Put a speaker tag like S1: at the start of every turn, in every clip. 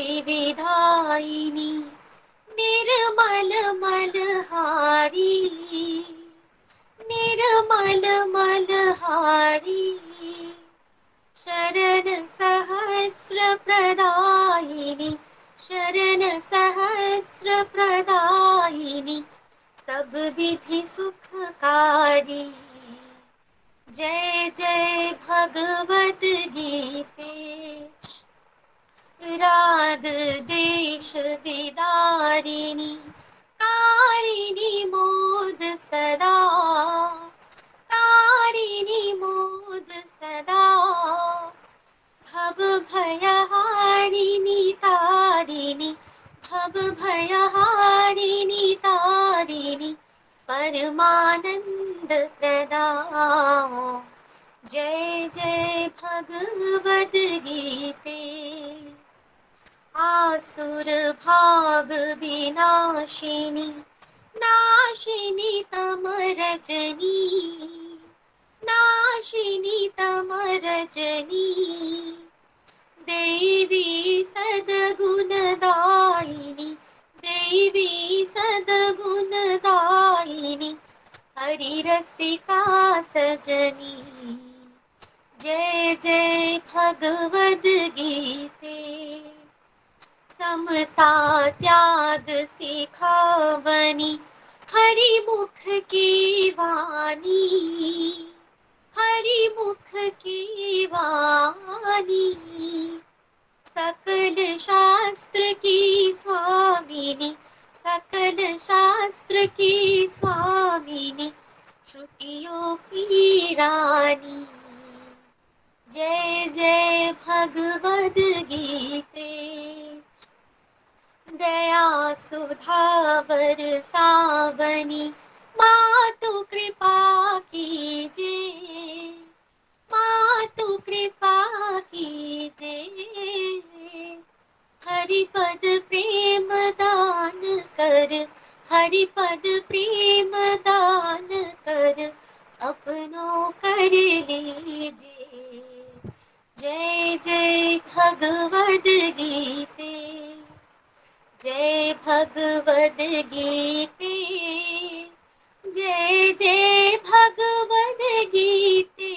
S1: विधायिनी निर्मल मलहारी निर्मल मलहारी, शरण सहस्र प्रदायिनी, शरण सहस्र प्रदायिनी, सब विधि सुखकारी। जय जय भगवत गीते। दिदारिणी कारिणी मोद सदा कारिणी मोद सदा भयहारिणी तारिणी भयहारिणी तारिणी परमानंद प्रदा जय जय भगवद आसुरभा विनाशिनी नाशिनि तमरजनी नाशिनी तमरजनी। देवी सद्गुणदािनी देवी सद्गुणदािनी हरिरसिका सजनी। जय जय भगवद्गीते। समता त्याग सिखावनी हरि मुख की वाणी हरि मुख की वाणी। सकल शास्त्र की स्वामिनी, सकल शास्त्र की स्वामिनी, श्रुतियों की रानी। जय जय भगवद गीते दया सुधा बरसावनी मातु कृपा कीजे मातु कृपा कीजे हरिपद प्रेम दान कर, हरिपद प्रेम दान कर, अपनों कर लीजिए। जय जय भगवद गीते। जय भगवद गीते। जय जय भगवद गीते।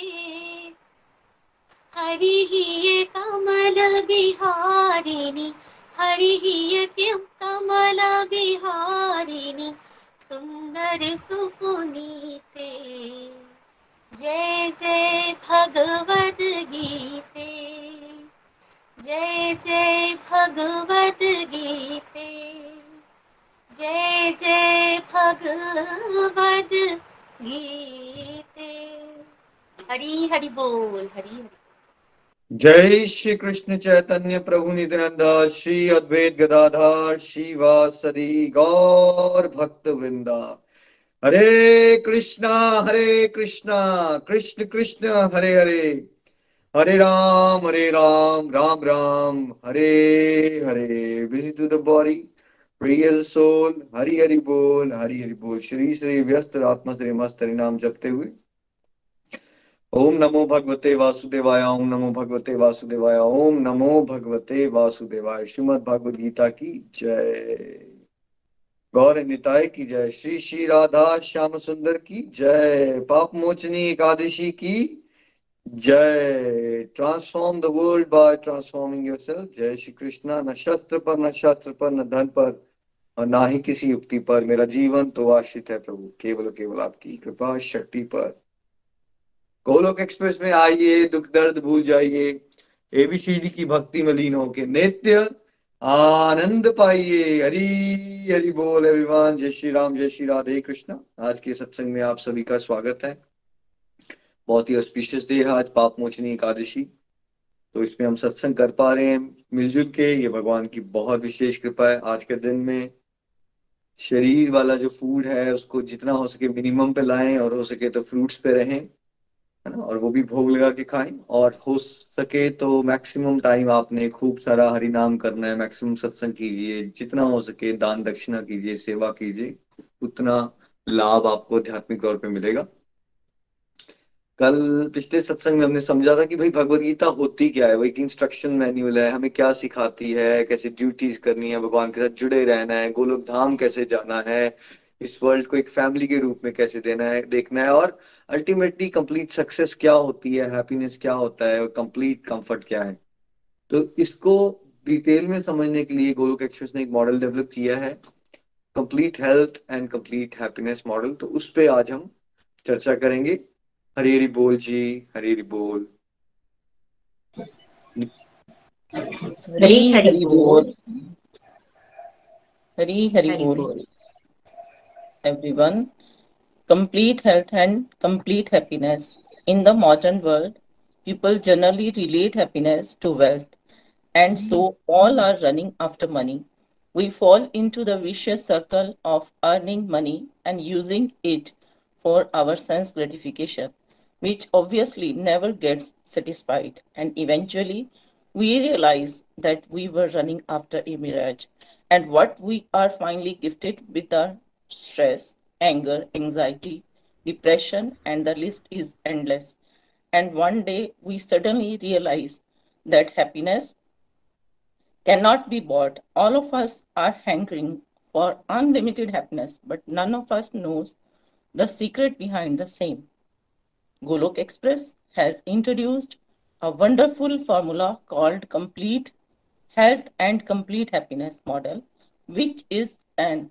S1: हरि ही कमल बिहारिणी, हरि ही किम कमल बिहारिणी सुंदर सुपुनीते। जय जय भगवद गीते। जय जय भगवद गीते। जय जय भगवद गीते। हरी हरि बोल, हरी हरि।
S2: जय श्री कृष्ण चैतन्य प्रभु नित्यानंद, श्री अद्वैत गदाधार शिवासदि गौर भक्त वृंदा हरे कृष्णा हरे कृष्णा, कृष्ण कृष्ण, हरे हरे। हरे राम हरे राम राम राम, हरे हरे। To the body, real soul, Hari Hari बोल, हरि हरि बोल। श्री श्री व्यस्त आत्मा, श्री मस्त हरि नाम जपते हुए। ओम नमो भगवते वासुदेवाय, ओम नमो भगवते वासुदेवाय, ओम नमो भगवते वासुदेवाय। श्रीमद भगवद गीता की जय। गौर निताय की जय। श्री श्री राधा श्याम सुंदर की जय। पाप मोचनी एकादशी की जय transform the world by transforming yourself जय श्री कृष्णा। न शस्त्र पर, न शास्त्र पर, न धन पर, और ना ही किसी युक्ति पर। मेरा जीवन तो आश्रित है प्रभु। केवल केवल आपकी कृपा शक्ति पर। गोलोक एक्सप्रेस में आइए। दुख दर्द भूल जाइए। एबीसीडी की भक्ति में लीन होके नित्य आनंद पाइए। हरी, हरि बोल एवरीवन जय श्री राम, जय श्री राधे कृष्ण। आज के सत्संग में आप सभी का स्वागत है। बहुत ही ऑस्पिशियस डे है आज पाप मोचनी एकादशी। तो इसमें हम सत्संग कर पा रहे हैं मिलजुल के, ये भगवान की बहुत विशेष कृपा है। आज के दिन में शरीर वाला जो फ़ूड है, उसको जितना हो सके मिनिमम पे लाएँ और हो सके तो फ्रूट्स पे रहें, है ना? और वो भी भोग लगा के खाएँ। और हो सके तो मैक्सिमम टाइम आपने खूब सारा हरि नाम करना है। मैक्सिमम सत्संग कीजिए, जितना हो सके दान दक्षिणा कीजिए, सेवा कीजिए, उतना लाभ आपको आध्यात्मिक तौर पे मिलेगा। कल पिछले सत्संग में हमने समझा था कि भाई भगवत गीता होती क्या है? वो एक इंस्ट्रक्शन मैन्युअल है, हमें क्या सिखाती है, कैसे ड्यूटीज़ करनी है, भगवान के साथ जुड़े रहना है गोलोक धाम कैसे जाना है, इस वर्ल्ड को एक फैमिली के रूप में कैसे देना है, देखना है और अल्टीमेटली कंप्लीट सक्सेस क्या होती है हैप्पीनेस क्या होता है और कंप्लीट कंफर्ट क्या है? तो इसको डिटेल में समझने के लिए गोलोक एक्सप्रेस ने एक मॉडल डेवलप किया है complete health and complete happiness model तो उस पर आज हम चर्चा करेंगे। हरी हरी बोल जी हरी हरी बोल
S3: हरी हरी बोल हरी हरी बोल everyone complete health and complete happiness. In the modern world, people generally relate happiness to wealth, and so all are running after money. We fall into the vicious circle of earning money and using it for our sense gratification, which obviously never gets satisfied. And eventually, we realize that we were running after a mirage. And what we are finally gifted with are stress, anger, anxiety, depression, and the list is endless. And one day we suddenly realize that happiness cannot be bought. All of us are hankering for unlimited happiness, but none of us knows the secret behind the same. Golok Express has introduced a wonderful formula called Complete Health and Complete Happiness Model, which is an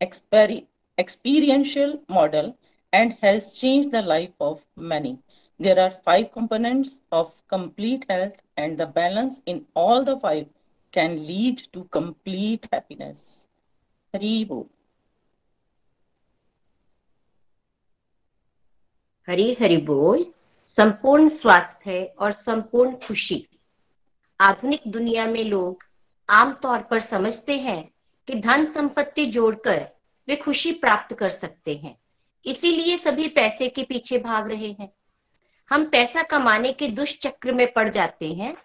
S3: exper- experiential model and has changed the life of many. There are five components of complete health, and the balance in all the five can lead to complete happiness. Hari
S4: हरी हरि बोल संपूर्ण स्वास्थ्य और संपूर्ण खुशी। आधुनिक दुनिया में लोग आमतौर पर समझते हैं कि धन संपत्ति जोड़कर वे खुशी प्राप्त कर सकते हैं। इसीलिए सभी पैसे के पीछे भाग रहे हैं। हम पैसा कमाने के दुष्चक्र में पड़ जाते हैं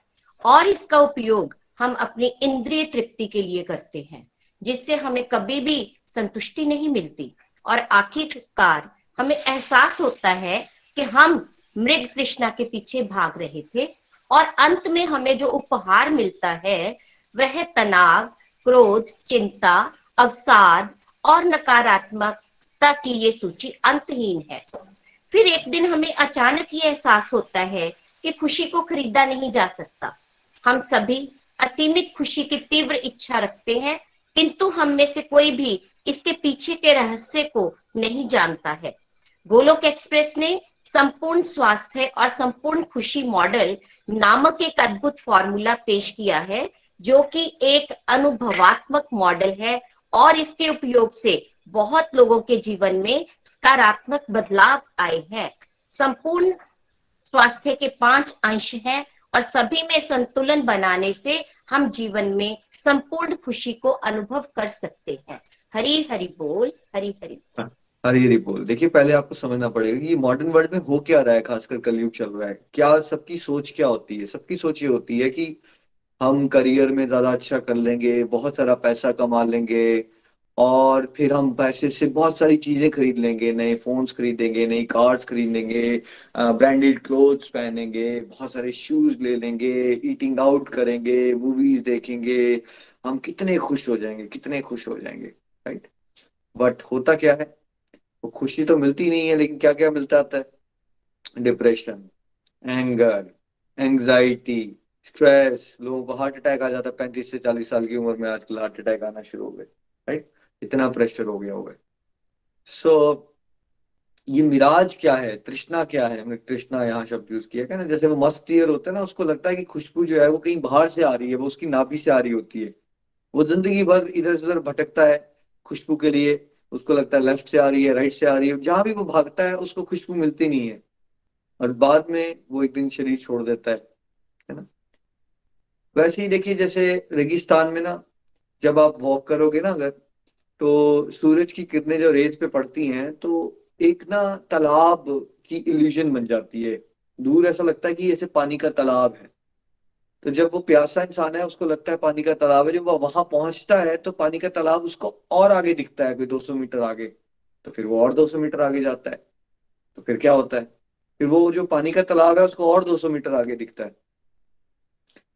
S4: और इसका उपयोग हम अपनी इंद्रिय तृप्ति के लिए करते हैं, जिससे हमें कभी भी संतुष्टि नहीं मिलती। और आखिरकार हमें एहसास होता है कि हम मृग तृष्णा के पीछे भाग रहे थे और अंत में हमें जो उपहार मिलता है, वह तनाव, क्रोध, चिंता, अवसाद और नकारात्मकता की ये सूची अंतहीन है। फिर एक दिन हमें अचानक ये एहसास होता है कि खुशी को खरीदा नहीं जा सकता। हम सभी असीमित खुशी की तीव्र इच्छा रखते हैं, किंतु हम में से कोई भी इसके पीछे के रहस्य को नहीं जानता है। गोलोक एक्सप्रेस ने संपूर्ण स्वास्थ्य और संपूर्ण खुशी मॉडल नामक एक अद्भुत फॉर्मूला पेश किया है, जो कि एक अनुभवात्मक मॉडल है और इसके उपयोग से बहुत लोगों के जीवन में सकारात्मक बदलाव आए हैं। संपूर्ण स्वास्थ्य के पाँच अंश हैं और सभी में संतुलन बनाने से हम जीवन में संपूर्ण खुशी को अनुभव कर सकते हैं। हरी हरी बोल, हरी हरी। बोल
S2: हरी हरी बोल। देखिए, पहले आपको समझना पड़ेगा कि मॉडर्न वर्ल्ड में हो क्या रहा है, खासकर कलयुग चल रहा है। क्या सबकी सोच क्या होती है? सबकी सोच ये होती है कि हम करियर में ज़्यादा अच्छा कर लेंगे, बहुत सारा पैसा कमा लेंगे और फिर हम पैसे से बहुत सारी चीज़ें खरीद लेंगे, नए फोन्स खरीदेंगे, नई कार्स खरीद लेंगे ब्रांडेड क्लोथ्स पहनेंगे, बहुत सारे शूज़ ले लेंगे ईटिंग आउट करेंगे मूवीज़ देखेंगे। हम कितने खुश हो जाएँगे, कितने खुश हो जाएँगे राइट बट होता क्या है? वो खुशी तो मिलती नहीं है लेकिन क्या क्या मिलता आता है? डिप्रेशन एंगर एंजाइटी स्ट्रेस लोगों को हार्ट अटैक आ जाता है। पैंतीस से चालीस साल की उम्र में आजकल हार्ट अटैक आना शुरू हो गए राइट इतना प्रेशर हो गया होगा सो so, ये मिराज क्या है? तृष्णा क्या है? हमने तृष्णा यहाँ शब्द यूज़ किया। क्या ना जैसे वो मस्त ईयर होता है ना उसको लगता है कि खुशबू जो है वो कहीं बाहर से आ रही है वो उसकी नाभि से आ रही होती है। वो ज़िंदगी भर इधर से उधर भटकता है खुशबू के लिए। उसको लगता है लेफ़्ट से आ रही है राइट से आ रही है। जहाँ भी वो भागता है, उसको खुशबू मिलती नहीं है। और बाद में वो एक दिन शरीर छोड़ देता है है ना? वैसे ही देखिए, जैसे रेगिस्तान में ना, जब आप वॉक करोगे ना अगर तो सूरज की किरणें जो रेत पे पड़ती हैं तो एक ना तालाब की इल्यूजन बन जाती है। दूर ऐसा लगता है कि ऐसे पानी का तालाब है। तो जब वो प्यासा इंसान है, उसको लगता है पानी का तालाब है, जब वो वहाँ पहुँचता है तो पानी का तालाब उसको और आगे दिखता है कोई 200 मीटर आगे तो फिर वो और 200 मीटर आगे जाता है। तो फिर क्या होता है? फिर वो जो पानी का तालाब है, उसको और 200 मीटर आगे दिखता है।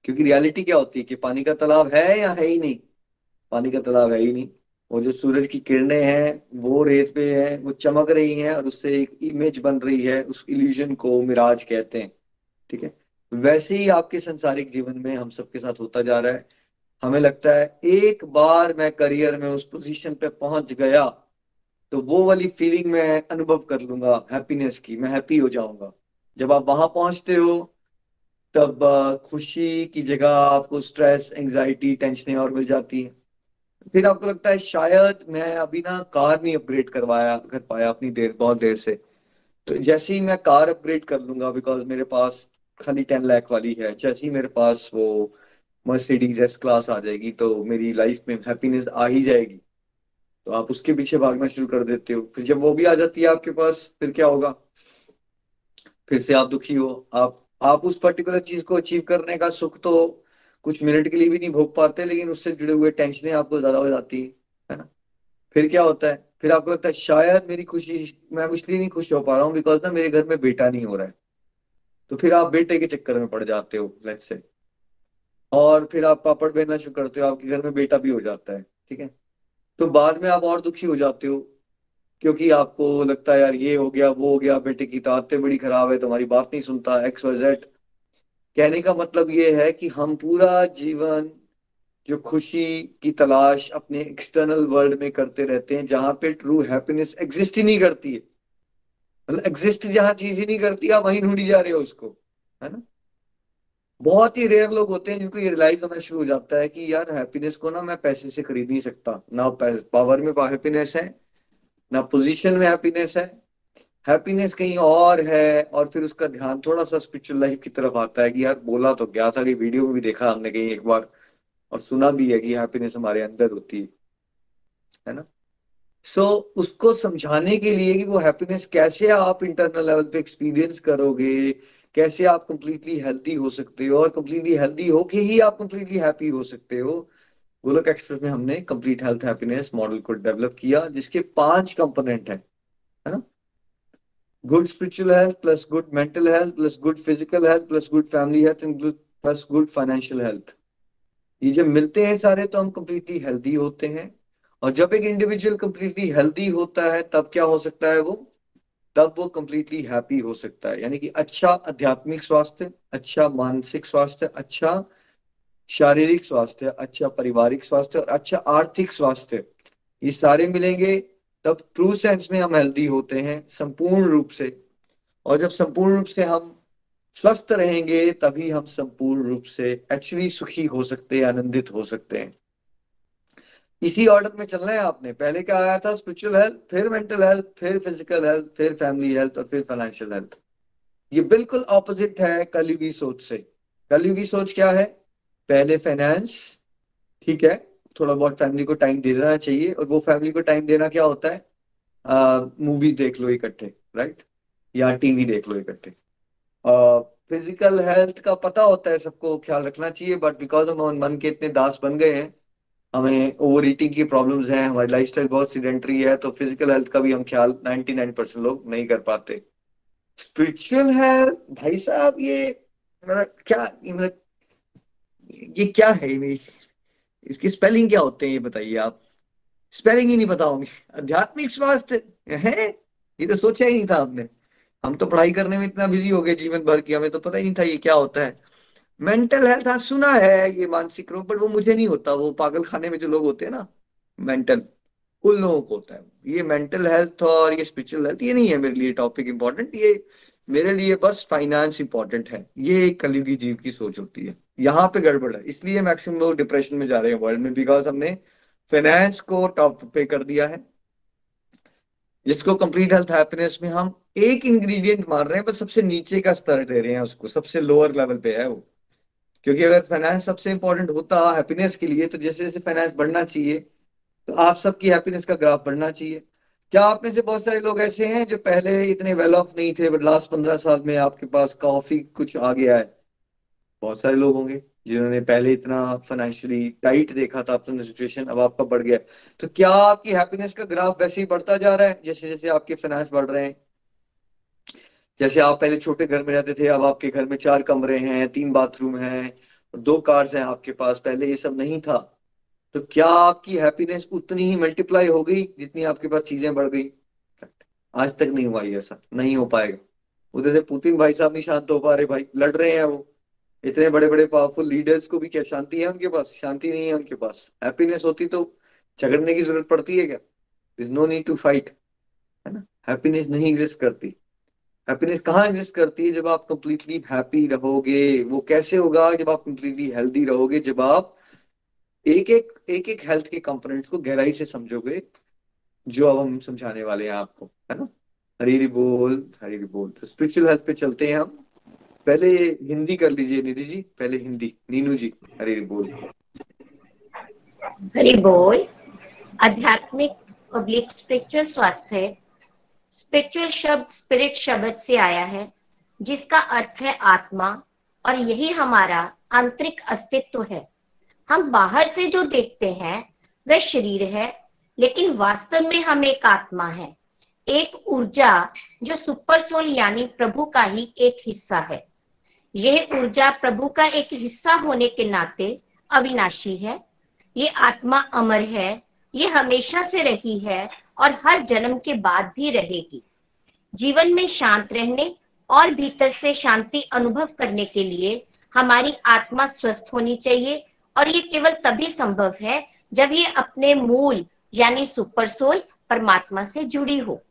S2: क्योंकि रियलिटी क्या होती है कि पानी का तालाब है या है ही नहीं? पानी का तालाब है ही नहीं। वो जो सूरज की किरणें हैं, वो रेत पे है, वो चमक रही हैं, और उससे एक इमेज बन रही है, उस इल्यूजन को मिराज कहते हैं। ठीक है? वैसे ही आपके संसारिक जीवन में हम सबके साथ होता जा रहा है। हमें लगता है एक बार मैं करियर में उस पोजीशन पे पहुँच गया तो वो वाली फीलिंग मैं अनुभव कर लूँगा हैप्पीनेस की, मैं हैप्पी हो जाऊँगा। जब आप वहाँ पहुँचते हो, तब खुशी की जगह आपको स्ट्रेस एंजाइटी टेंशन और मिल जाती है। फिर आपको लगता है शायद मैं अभी ना कार नहीं अपग्रेड करवाया, कर पाया अपनी देर, बहुत देर से। तो जैसे ही मैं कार अपग्रेड कर लूँगा बिकॉज़ मेरे पास खाली टेन लाख वाली है। जैसे ही मेरे पास वो मर्सिडीज एस क्लास आ जाएगी तो मेरी लाइफ में हैप्पीनेस आ ही जाएगी। तो आप उसके पीछे भागना शुरू कर देते हो। फिर जब वो भी आ जाती है आपके पास, फिर क्या होगा? फिर से आप दुखी हो। आप आप उस पर्टिकुलर चीज़ को अचीव करने का सुख तो कुछ मिनट के लिए भी नहीं भोग पाते, लेकिन उससे जुड़े हुए टेंशनें आपको ज़्यादा हो जाती है ना? फिर क्या होता है? फिर आपको लगता है, शायद मेरी खुशी, मैं इसलिए नहीं खुश हो पा रहा हूँ बिकॉज़ ना मेरे घर में बेटा नहीं हो रहा है। तो फिर आप बेटे के चक्कर में पड़ जाते हो लेट्स से और फिर आप पापड़ बेचना शुरू करते हो, आपके घर में बेटा भी हो जाता है, ठीक है? तो बाद में आप और दुखी हो जाते हो, क्योंकि आपको लगता है, यार, ये हो गया, वो हो गया, बेटे की तो आदतें बड़ी खराब है, तुम्हारी बात नहीं सुनता एक्स वाई जेड कहने का मतलब ये है कि हम पूरा जीवन जो खुशी की तलाश अपने एक्सटर्नल वर्ल्ड में करते रहते हैं, जहाँ पे ट्रू हैप्पीनेस एग्जिस्ट ही नहीं करती है। मतलब एग्जिस्ट जहाँ चीज़ ही नहीं करती, आप वहीं ढूंढी जा रहे हो उसको, है ना? बहुत ही रेयर लोग होते हैं जिनको ये रिलाइज होना शुरू हो जाता है कि यार हैप्पीनेस को ना मैं पैसे से खरीद नहीं सकता। ना पावर में हैप्पीनेस है, ना पोजीशन में हैप्पीनेस है। हैप्पीनेस कहीं और है और फिर उसका ध्यान थोड़ा सा स्पिरिचुअल लाइफ की तरफ़ आता है कि यार बोला तो गया था कि वीडियो में भी देखा हमने कहीं एक बार और सुना भी है कि हैप्पीनेस हमारे अंदर होती है है ना? सो so, उसको समझाने के लिए कि वो हैप्पीनेस कैसे आप इंटरनल लेवल पे एक्सपीरियंस करोगे कैसे आप कंप्लीटली हेल्थी हो सकते हो और कंप्लीटली हेल्थी होके ही आप कंप्लीटली हैप्पी हो सकते हो। गोलक एक्सप्रेस में हमने कंप्लीट हेल्थ हैप्पीनेस मॉडल को डेवलप किया जिसके पाँच कंपोनेंट है है ना? Good spiritual health plus good mental health plus good physical health plus good family health and plus good financial health ये जब मिलते हैं सारे तो हम कंप्लीटली हेल्थी होते हैं। और जब एक इंडिविजुअल कंप्लीटली हेल्थी होता है, तब क्या हो सकता है वो? तब वो कंप्लीटली हैप्पी हो सकता है। यानी कि अच्छा आध्यात्मिक स्वास्थ्य अच्छा मानसिक स्वास्थ्य अच्छा शारीरिक स्वास्थ्य अच्छा पारिवारिक स्वास्थ्य और अच्छा आर्थिक स्वास्थ्य, ये सारे मिलेंगे। तब ट्रू सेंस में हम हेल्दी होते हैं संपूर्ण रूप से। और जब संपूर्ण रूप से हम स्वस्थ रहेंगे, तभी हम संपूर्ण रूप से एक्चुअली सुखी हो सकते हैं, आनंदित हो सकते हैं। इसी ऑर्डर में चलना है आपने। पहले क्या आया था? स्पिरिचुअल हेल्थ फिर मेंटल हेल्थ फिर फ़िज़िकल हेल्थ फिर फैमिली हेल्थ और फिर फाइनेंशियल हेल्थ ये बिल्कुल ऑपोजिट है कलयुगी सोच से। कलयुगी सोच क्या है? पहले फाइनेंस ठीक है? थोड़ा बहुत फैमिली को टाइम दे देना चाहिए और वो फैमिली को टाइम देना क्या होता है? मूवी देख लो इकट्ठे राइट या टीवी देख लो इकट्ठे। फ़िज़िकल हेल्थ का पता होता है सबको, ख्याल रखना चाहिए बट बिकॉज़ हम मन के इतने दास बन गए हैं हमें ओवर ईटिंग की प्रॉब्लम्स हैं, हमारी लाइफस्टाइल बहुत सीडेंट्री है तो फ़िज़िकल हेल्थ का भी हम ख्याल 99 परसेंट लोग नहीं कर पाते। स्पिरिचुअल है भाई साहब ये मतलब क्या मतलब ये क्या है इसकी स्पेलिंग क्या होते हैं ये बताइए आप? स्पेलिंग ही नहीं पता होंगे। आध्यात्मिक स्वास्थ्य, है? ये तो सोचा ही नहीं था आपने। हम तो पढ़ाई करने में इतना बिज़ी हो गए जीवन भर की हमें तो पता ही नहीं था ये क्या होता है। मेंटल हेल्थ हाँ सुना है ये मानसिक रोग बट वो मुझे नहीं होता। वो पागल खाने में जो लोग होते हैं ना मेंटल उन लोगों को होता है। ये मेंटल हेल्थ और ये स्पिरिचुअल हेल्थ ये नहीं है मेरे लिए टॉपिक इंपॉर्टेंट ये मेरे लिए बस फाइनेंस इंपॉर्टेंट है। ये एक कलयुगी जीव की सोच होती है। यहाँ पे गड़बड़ है। इसलिए मैक्सिमम लोग डिप्रेशन में जा रहे हैं वर्ल्ड में बिकॉज़ हमने फाइनेंस को टॉप पे कर दिया है। जिसको कंप्लीट हेल्थ हैप्पीनेस में हम एक इंग्रेडिएंट मान रहे हैं, बस सबसे नीचे का स्तर दे रहे हैं उसको। सबसे लोअर लेवल पे है वो। क्योंकि अगर फाइनेंस सबसे इंपॉर्टेंट होता हैप्पीनेस के लिए तो जैसे जैसे फाइनेंस बढ़ना चाहिए तो आप सबकी हैप्पीनेस का ग्राफ बढ़ना चाहिए। क्या आप में से बहुत सारे लोग ऐसे हैं जो पहले इतने वेल ऑफ़ नहीं थे बट लास्ट पंद्रह साल में आपके पास काफ़ी कुछ आ गया है? बहुत सारे लोग होंगे जिन्होंने पहले इतना फाइनेंशियली टाइट देखा था अपना सिचुएशन अब आपका बढ़ गया तो क्या आपकी हैप्पीनेस का ग्राफ वैसे ही बढ़ता जा रहा है? जैसे जैसे आपके फाइनेंस बढ़ रहे हैं जैसे आप पहले छोटे घर में रहते थे, अब आपके घर में चार कमरे हैं, तीन बाथरूम हैं, दो कार्स हैं आपके पास, पहले ये सब नहीं था। तो क्या आपकी हैप्पीनेस उतनी ही मल्टीप्लाई हो गई जितनी आपके पास चीज़ें बढ़ गई? आज तक नहीं हुआ ये ऐसा, नहीं हो पाएगा। उधर से पुतिन भाई साहब नहीं शांत हो पा रहे भाई, लड़ रहे हैं वो। इतने बड़े बड़े पावरफुल लीडर्स को भी क्या, शांति है उनके पास? शांति नहीं है उनके पास। हैप्पीनेस होती तो झगड़ने की ज़रूरत पड़ती है क्या? Is no need to fight है ना? हैप्पीनेस नहीं एग्जिस्ट करती। हैप्पीनेस कहाँ एग्जिस्ट करती है जब आप कंप्लीटली हैप्पी रहोगे? वो कैसे होगा जब आप कंप्लीटली हेल्दी रहोगे? जब आप एक एक एक एक हेल्थ के कंपोनेंट्स को गहराई से समझोगे, जो अब हम समझाने वाले हैं आपको, है ना? हरी बोल हरी बोल। तो स्पिरिचुअल हेल्थ पे चलते हैं हम। पहले हिंदी कर लीजिए निधि जी, पहले हिंदी। नीनू जी, हरी बोल।
S4: हरी बोल। आध्यात्मिक पब्लिक स्पिरिचुअल स्वास्थ्य स्पिरिचुअल शब्द स्पिरिट शब्द से आया है, जिसका अर्थ है आत्मा, और यही हमारा आंतरिक अस्तित्व है। हम बाहर से जो देखते हैं, वह शरीर है, लेकिन वास्तव में हम एक आत्मा है। एक ऊर्जा जो सुपर सोल यानी प्रभु का ही एक हिस्सा है। यह ऊर्जा प्रभु का एक हिस्सा होने के नाते अविनाशी है। ये आत्मा अमर है, ये हमेशा से रही है और हर जन्म के बाद भी रहेगी। जीवन में शांत रहने और भीतर से शांति अनुभव करने के लिए हमारी आत्मा स्वस्थ होनी चाहिए और ये केवल तभी संभव है जब ये अपने मूल यानी सुपर सोल परमात्मा से जुड़ी हो।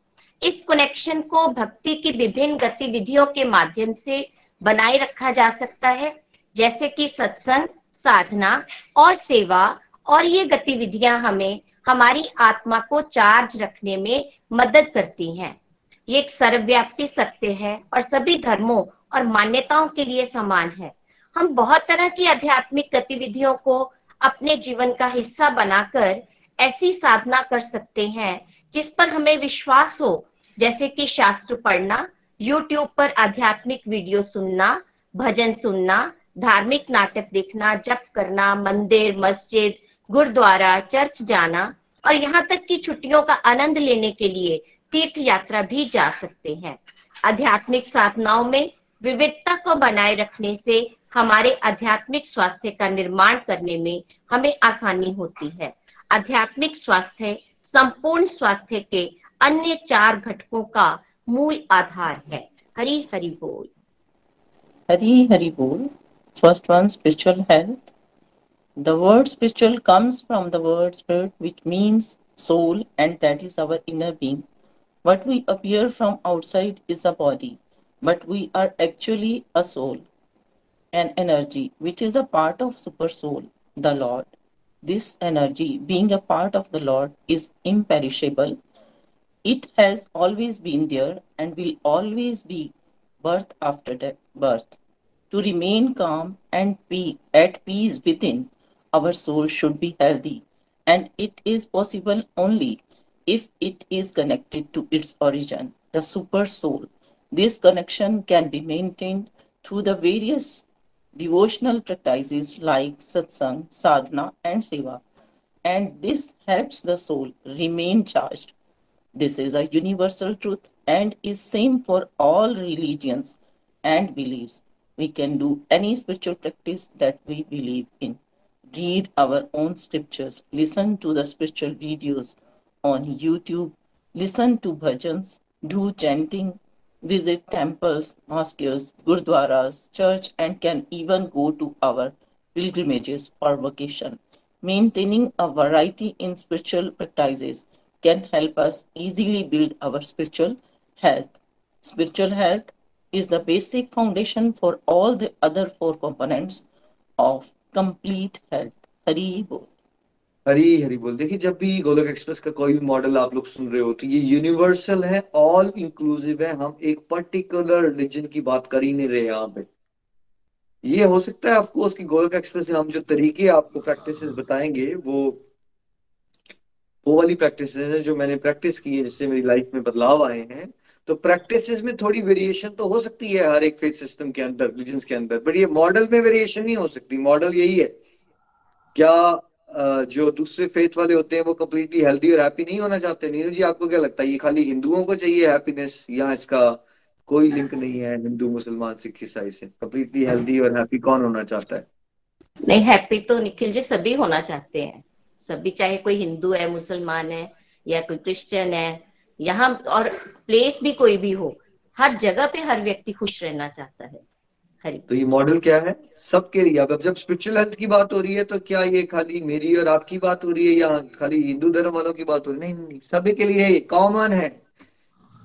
S4: इस कनेक्शन को भक्ति की विभिन्न गतिविधियों के माध्यम से बनाए रखा जा सकता है, जैसे कि सत्संग, साधना और सेवा और ये गतिविधियाँ हमें हमारी आत्मा को चार्ज रखने में मदद करती हैं। ये एक सर्वव्यापी सत्य है और सभी धर्मों और मान्यताओं के लिए समान है। हम बहुत तरह की आध्यात्मिक गतिविधियों को अपने जीवन का हिस्सा बनाकर ऐसी साधना कर सकते हैं, जिस पर हमें विश्वास हो। जैसे कि शास्त्र पढ़ना यूट्यूब पर आध्यात्मिक वीडियो सुनना, भजन सुनना, धार्मिक नाटक देखना, जप करना, मंदिर, मस्जिद गुरुद्वारा, चर्च जाना और यहाँ तक कि छुट्टियों का आनंद लेने के लिए तीर्थ यात्रा भी जा सकते हैं। आध्यात्मिक साधनाओं में विविधता को बनाए रखने से हमारे आध्यात्मिक स्वास्थ्य का निर्माण करने में हमें आसानी होती है। आध्यात्मिक स्वास्थ्य, संपूर्ण स्वास्थ्य के अन्य चार घटकों का मूल आधार है। हरी हरि बोल।
S3: हरी हरि बोल। First one spiritual health The word spiritual comes from the word spirit, which means soul, and that is our inner being. What we appear from outside is a body, but we are actually a soul, an energy, which is a part of super soul, the Lord. This energy, being a part of the Lord, is imperishable. It has always been there and will always be birth after birth. To remain calm and be at peace within, our soul should be healthy, and it is possible only if it is connected to its origin, the super soul. This connection can be maintained through the various devotional practices like satsang, sadhana, and seva, and this helps the soul remain charged. This is a universal truth and is same for all religions and beliefs. We can do any spiritual practice that we believe in. Read our own scriptures, listen to the spiritual videos on YouTube, listen to bhajans, do chanting, visit temples, mosques, gurdwaras, church, and can even go to our pilgrimages for vacation. Maintaining a variety in spiritual practices can help us easily build our spiritual health. Spiritual health is the basic foundation for all the other four components of complete health. Hari Bol.
S2: Hari Hari बोल देखिए, जब भी गोलक express का कोई भी model आप लोग सुन रहे हो तो ये यूनिवर्सल है ऑल इंक्लूसिव है हम एक पर्टिकुलर रिलीजन की बात कर ही नहीं रहे यहाँ पे ये हो सकता है ऑफकोर्स कि गोलक एक्सप्रेस हम जो तरीके आपको प्रैक्टिस बताएँगे, वो वो वाली प्रैक्टिस है जो मैंने प्रैक्टिस की है, जिससे मेरी लाइफ में बदलाव आए हैं तो प्रैक्टिस में थोड़ी वेरिएशन तो हो सकती है हर एक फेथ सिस्टम के अंदर रिलीजन के अंदर बट ये मॉडल में वेरिएशन नहीं हो सकती। मॉडल यही है। क्या जो दूसरे फेथ वाले होते हैं वो कम्प्लीटली हेल्दी और हैप्पी नहीं होना चाहते? नीरू जी, आपको क्या लगता है? ये खाली हिंदुओं को चाहिए हैप्पीनेस या इसका कोई लिंक नहीं है हिंदू, मुसलमान, सिख, ईसाई से? कम्प्लीटली हेल्दी और हैप्पी कौन होना चाहता है?
S4: नहीं हैप्पी तो निखिल जी सभी होना चाहते हैं। सभी, चाहे कोई हिंदू है, मुसलमान है या कोई क्रिश्चियन है यहाँ और प्लेस भी कोई भी हो, हर जगह पे हर व्यक्ति खुश रहना चाहता है।
S2: तो ये मॉडल क्या है? सबके लिए। अब जब स्पिरिचुअल हेल्थ की बात हो रही है तो क्या ये खाली मेरी और आपकी बात हो रही है, या खाली हिंदू धर्म वालों की बात हो रही है? नहीं नहीं, सभी के लिए कॉमन है।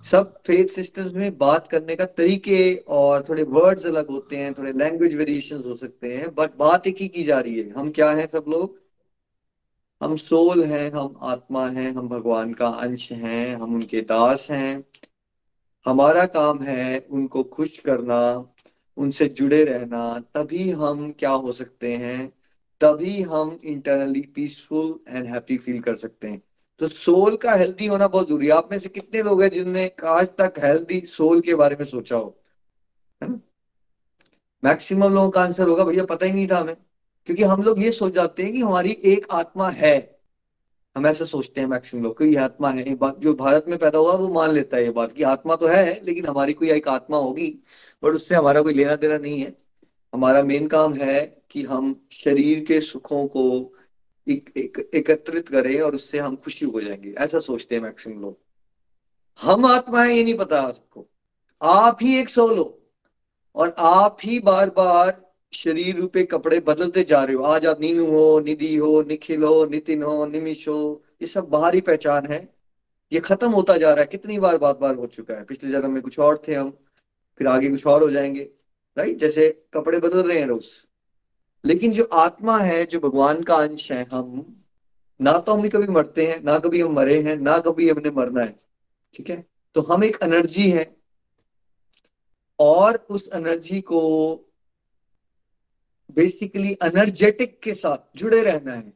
S2: सब फेथ सिस्टम्स में बात करने का तरीके और थोड़े वर्ड्स अलग होते हैं, थोड़े लैंग्वेज वेरिएशन हो सकते हैं बट बात एक ही की जा रही है। हम क्या है सब लोग? हम सोल हैं, हम आत्मा हैं, हम भगवान का अंश हैं, हम उनके दास हैं। हमारा काम है उनको खुश करना, उनसे जुड़े रहना, तभी हम क्या हो सकते हैं? तभी हम internally peaceful and happy feel कर सकते हैं। तो सोल का हेल्दी होना बहुत ज़रूरी है। आप में से कितने लोग हैं जिनने आज तक हेल्दी सोल के बारे में सोचा हो? है ना? मैक्सिमम लोगों का आंसर होगा, भैया पता ही नहीं था हमें। क्योंकि हम लोग ये सोच जाते हैं कि हमारी एक आत्मा है। हम ऐसे सोचते हैं मैक्सिमम लोग कोई आत्मा है जो भारत में पैदा हुआ वो मान लेता है ये बात कि आत्मा तो है लेकिन हमारी कोई एक आत्मा होगी बट उससे हमारा कोई लेना देना नहीं है। हमारा मेन काम है कि हम शरीर के सुखों को एक, एक, एकत्रित करें और उससे हम खुशी हो जाएँगे। ऐसा सोचते हैं मैक्सिमम लोग। हम आत्मा है ये नहीं पता सबको। आप ही एक सोल और आप ही बार बार शरीर रूपे कपड़े बदलते जा रहे हो। आज आप नीनू हो, निधि हो, निखिल हो, नितिन हो निमिश हो, ये सब बाहरी पहचान है। ये खत्म होता जा रहा है। कितनी बार बात बार हो चुका है। पिछले जन्म में कुछ और थे हम, फिर आगे कुछ और हो जाएँगे राइट जैसे कपड़े बदल रहे हैं रोज। लेकिन जो आत्मा है, जो भगवान का अंश है हम, ना तो हम कभी मरते हैं, ना कभी हम मरे हैं, ना कभी हमने मरना है, ठीक है? तो हम एक एनर्जी है और उस एनर्जी को बेसिकली एनर्जेटिक के साथ जुड़े रहना है।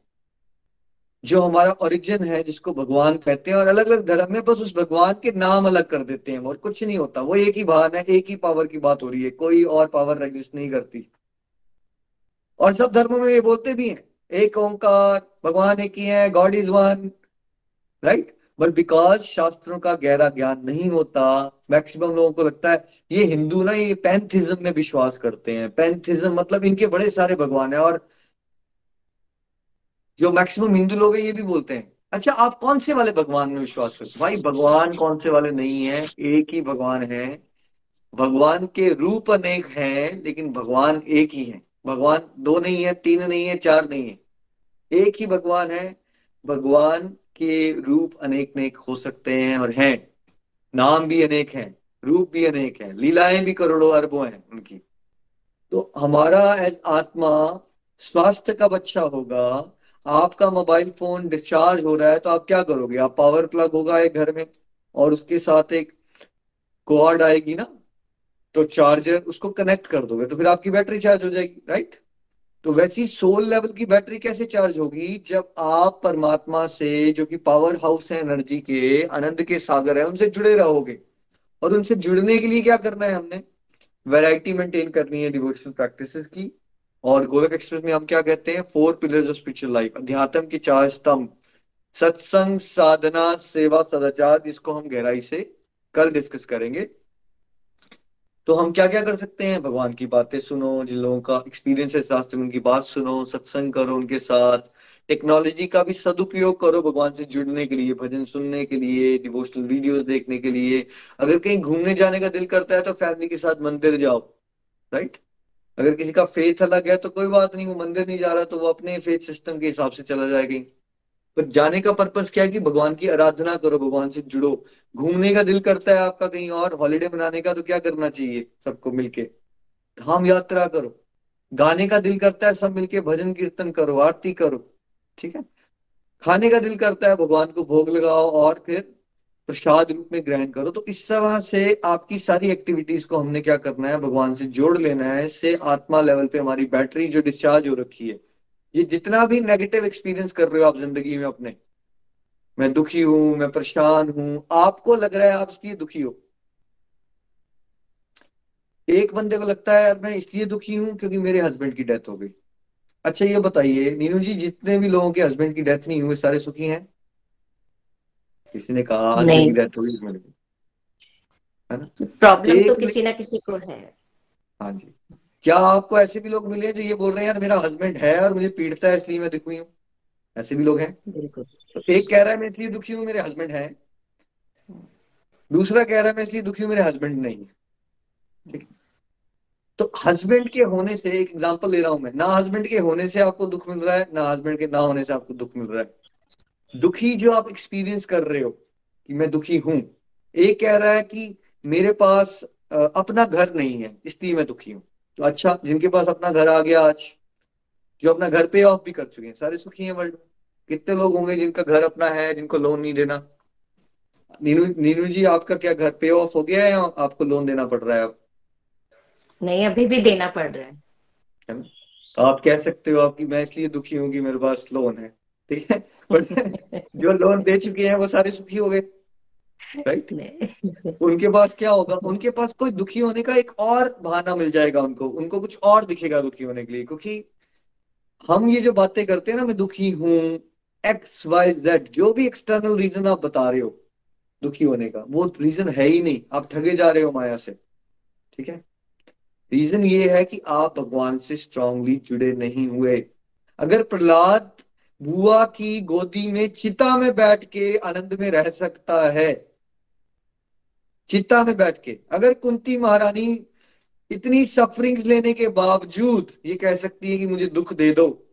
S2: जो हमारा ओरिजिन है, जिसको भगवान कहते हैं, और अलग अलग धर्म में बस उस भगवान के नाम अलग कर देते हैं, और कुछ नहीं होता। वो एक ही भान है, एक ही पावर की बात हो रही है। कोई और पावर एग्जिस्ट नहीं करती। और सब धर्मों में ये बोलते भी हैं। एक ओंकार, भगवान एक ही है God is one right but because शास्त्रों का गहरा ज्ञान नहीं होता मैक्सिमम लोगों को लगता है, ये हिंदू ना, ये पैंथिज्म में विश्वास करते हैं। पैंथिज्म मतलब इनके बड़े सारे भगवान है और जो मैक्सिमम हिंदू लोग हैं, ये भी बोलते हैं। अच्छा आप कौन से वाले भगवान में विश्वास करते भाई, भगवान कौन से वाले नहीं है? एक ही भगवान है। भगवान के रूप अनेक हैं, लेकिन भगवान एक ही है। भगवान दो नहीं है, तीन नहीं है, चार नहीं है। एक ही भगवान है भगवान के रूप अनेक अनेक हो सकते हैं और हैं। नाम भी अनेक हैं, रूप भी अनेक हैं, लीलाएँ भी करोड़ों अरबों हैं उनकी। तो हमारा एज आत्मा स्वास्थ्य का बच्चा होगा? आपका मोबाइल फ़ोन डिस्चार्ज हो रहा है तो आप क्या करोगे? आप पावर प्लग होगा एक घर में और उसके साथ एक कॉर्ड आएगी ना तो चार्जर उसको कनेक्ट कर दोगे तो फिर आपकी बैटरी चार्ज हो जाएगी, राइट? तो वैसी सोल लेवल की बैटरी कैसे चार्ज होगी? जब आप परमात्मा से, जो कि पावर हाउस है एनर्जी के, आनंद के सागर है, उनसे जुड़े रहोगे। और उनसे जुड़ने के लिए क्या करना है हमने? वैरायटी मेंटेन करनी है डिवोशनल प्रैक्टिसेस की। और गोलक एक्सप्रेस में हम क्या कहते हैं? Four pillars of spiritual life अध्यात्म की चार स्तंभ। सत्संग, साधना, सेवा, सदाचार, जिसको हम गहराई से कल डिस्कस करेंगे। तो हम क्या क्या कर सकते हैं? भगवान की बातें सुनो, जिन लोगों का एक्सपीरियंस है, शास्त्र में उनकी बात सुनो, सत्संग करो उनके साथ। टेक्नोलॉजी का भी सदुपयोग करो भगवान से जुड़ने के लिए, भजन सुनने के लिए डिवोशनल वीडियोस देखने के लिए। अगर कहीं घूमने जाने का दिल करता है तो फैमिली के साथ मंदिर जाओ राइट अगर किसी का फेथ अलग है तो कोई बात नहीं, वो मंदिर नहीं जा रहा तो वो अपने फेथ सिस्टम के हिसाब से चला जाएगी पर जाने का पर्पस क्या है कि भगवान की आराधना करो, भगवान से जुड़ो। घूमने का दिल करता है आपका कहीं और हॉलीडे मनाने का तो क्या करना चाहिए सबको मिलके? धाम यात्रा करो। गाने का दिल करता है सब मिलके, भजन कीर्तन करो, आरती करो, ठीक है? खाने का दिल करता है, भगवान को भोग लगाओ और फिर प्रसाद रूप में ग्रहण करो। तो इस तरह से आपकी सारी एक्टिविटीज़ को हमने क्या करना है? भगवान से जोड़ लेना है। इससे आत्मा लेवल पे हमारी बैटरी जो डिस्चार्ज हो रखी है ये जितना भी नेगेटिव एक्सपीरियंस कर रहे हो आप ज़िंदगी में अपने मैं दुखी हूँ मैं परेशान हूँ आपको लग रहा है आप इसलिए दुखी हो? एक बंदे को लगता है यार मैं इसलिए दुखी हूँ क्योंकि मेरे हस्बैंड की डेथ हो गई। अच्छा ये बताइए नीनू जी जितने भी लोगों के हस्बैंड की डेथ नहीं हुई सारे सुखी हैं? किसी ने कहा हस्बैंड की डेथ हो गई है ना?
S4: प्रॉब्लम तो किसी ना किसी को है।
S2: हाँ जी। क्या आपको ऐसे भी लोग मिले जो ये बोल रहे हैं यार मेरा हस्बैंड है और मुझे पीड़ता है इसलिए मैं दुखी हूँ ऐसे भी लोग हैं?
S4: बिल्कुल।
S2: तो एक कह रहा है मैं इसलिए दुखी हूँ मेरे हस्बैंड है दूसरा कह रहा है मैं इसलिए दुखी हूँ मेरे हस्बैंड नहीं है ठीक। तो हस्बैंड के होने से एक एग्जांपल ले रहा हूँ मैं ना हस्बैंड के होने से आपको दुख मिल रहा है ना हस्बैंड के ना होने से आपको दुख मिल रहा है। दुखी जो आप एक्सपीरियंस कर रहे हो कि मैं दुखी हूँ एक कह रहा है कि मेरे पास अपना घर नहीं है इसलिए मैं दुखी हूँ। तो अच्छा जिनके पास अपना घर आ गया आज जो अपना घर पे ऑफ़ भी कर चुके हैं सारे सुखी हैं वर्ल्ड में। कितने लोग होंगे जिनका घर अपना है जिनको लोन नहीं देना? नीनू नीनू जी आपका क्या घर पे ऑफ़ हो गया है या आपको लोन देना पड़ रहा है अब?
S4: नहीं अभी भी देना पड़ रहा है।
S2: तो आप कह सकते हो आपकी मैं इसलिए दुखी हूँ कि मेरे पास लोन है ठीक है? बट जो लोन दे चुके हैं वो सारे सुखी हो गए। राइट उनके पास क्या होगा? उनके पास कोई दुखी होने का एक और बहाना मिल जाएगा उनको। उनको कुछ और दिखेगा दुखी होने के लिए क्योंकि हम ये जो बातें करते हैं ना मैं दुखी हूँ एक्स वाई जेड जो भी एक्सटर्नल रीजन आप बता रहे हो दुखी होने का वो रीजन है ही नहीं। आप ठगे जा रहे हो माया से ठीक है? रीजन ये है कि आप भगवान से स्ट्रांगली जुड़े नहीं हुए। अगर प्रहलाद बुआ की गोदी में, चिता में बैठ के आनंद में रह सकता है। चिता में बैठ के। अगर कुंती महारानी इतनी सफरिंग्स लेने के बावजूद ये कह सकती है कि मुझे दुख दे दो,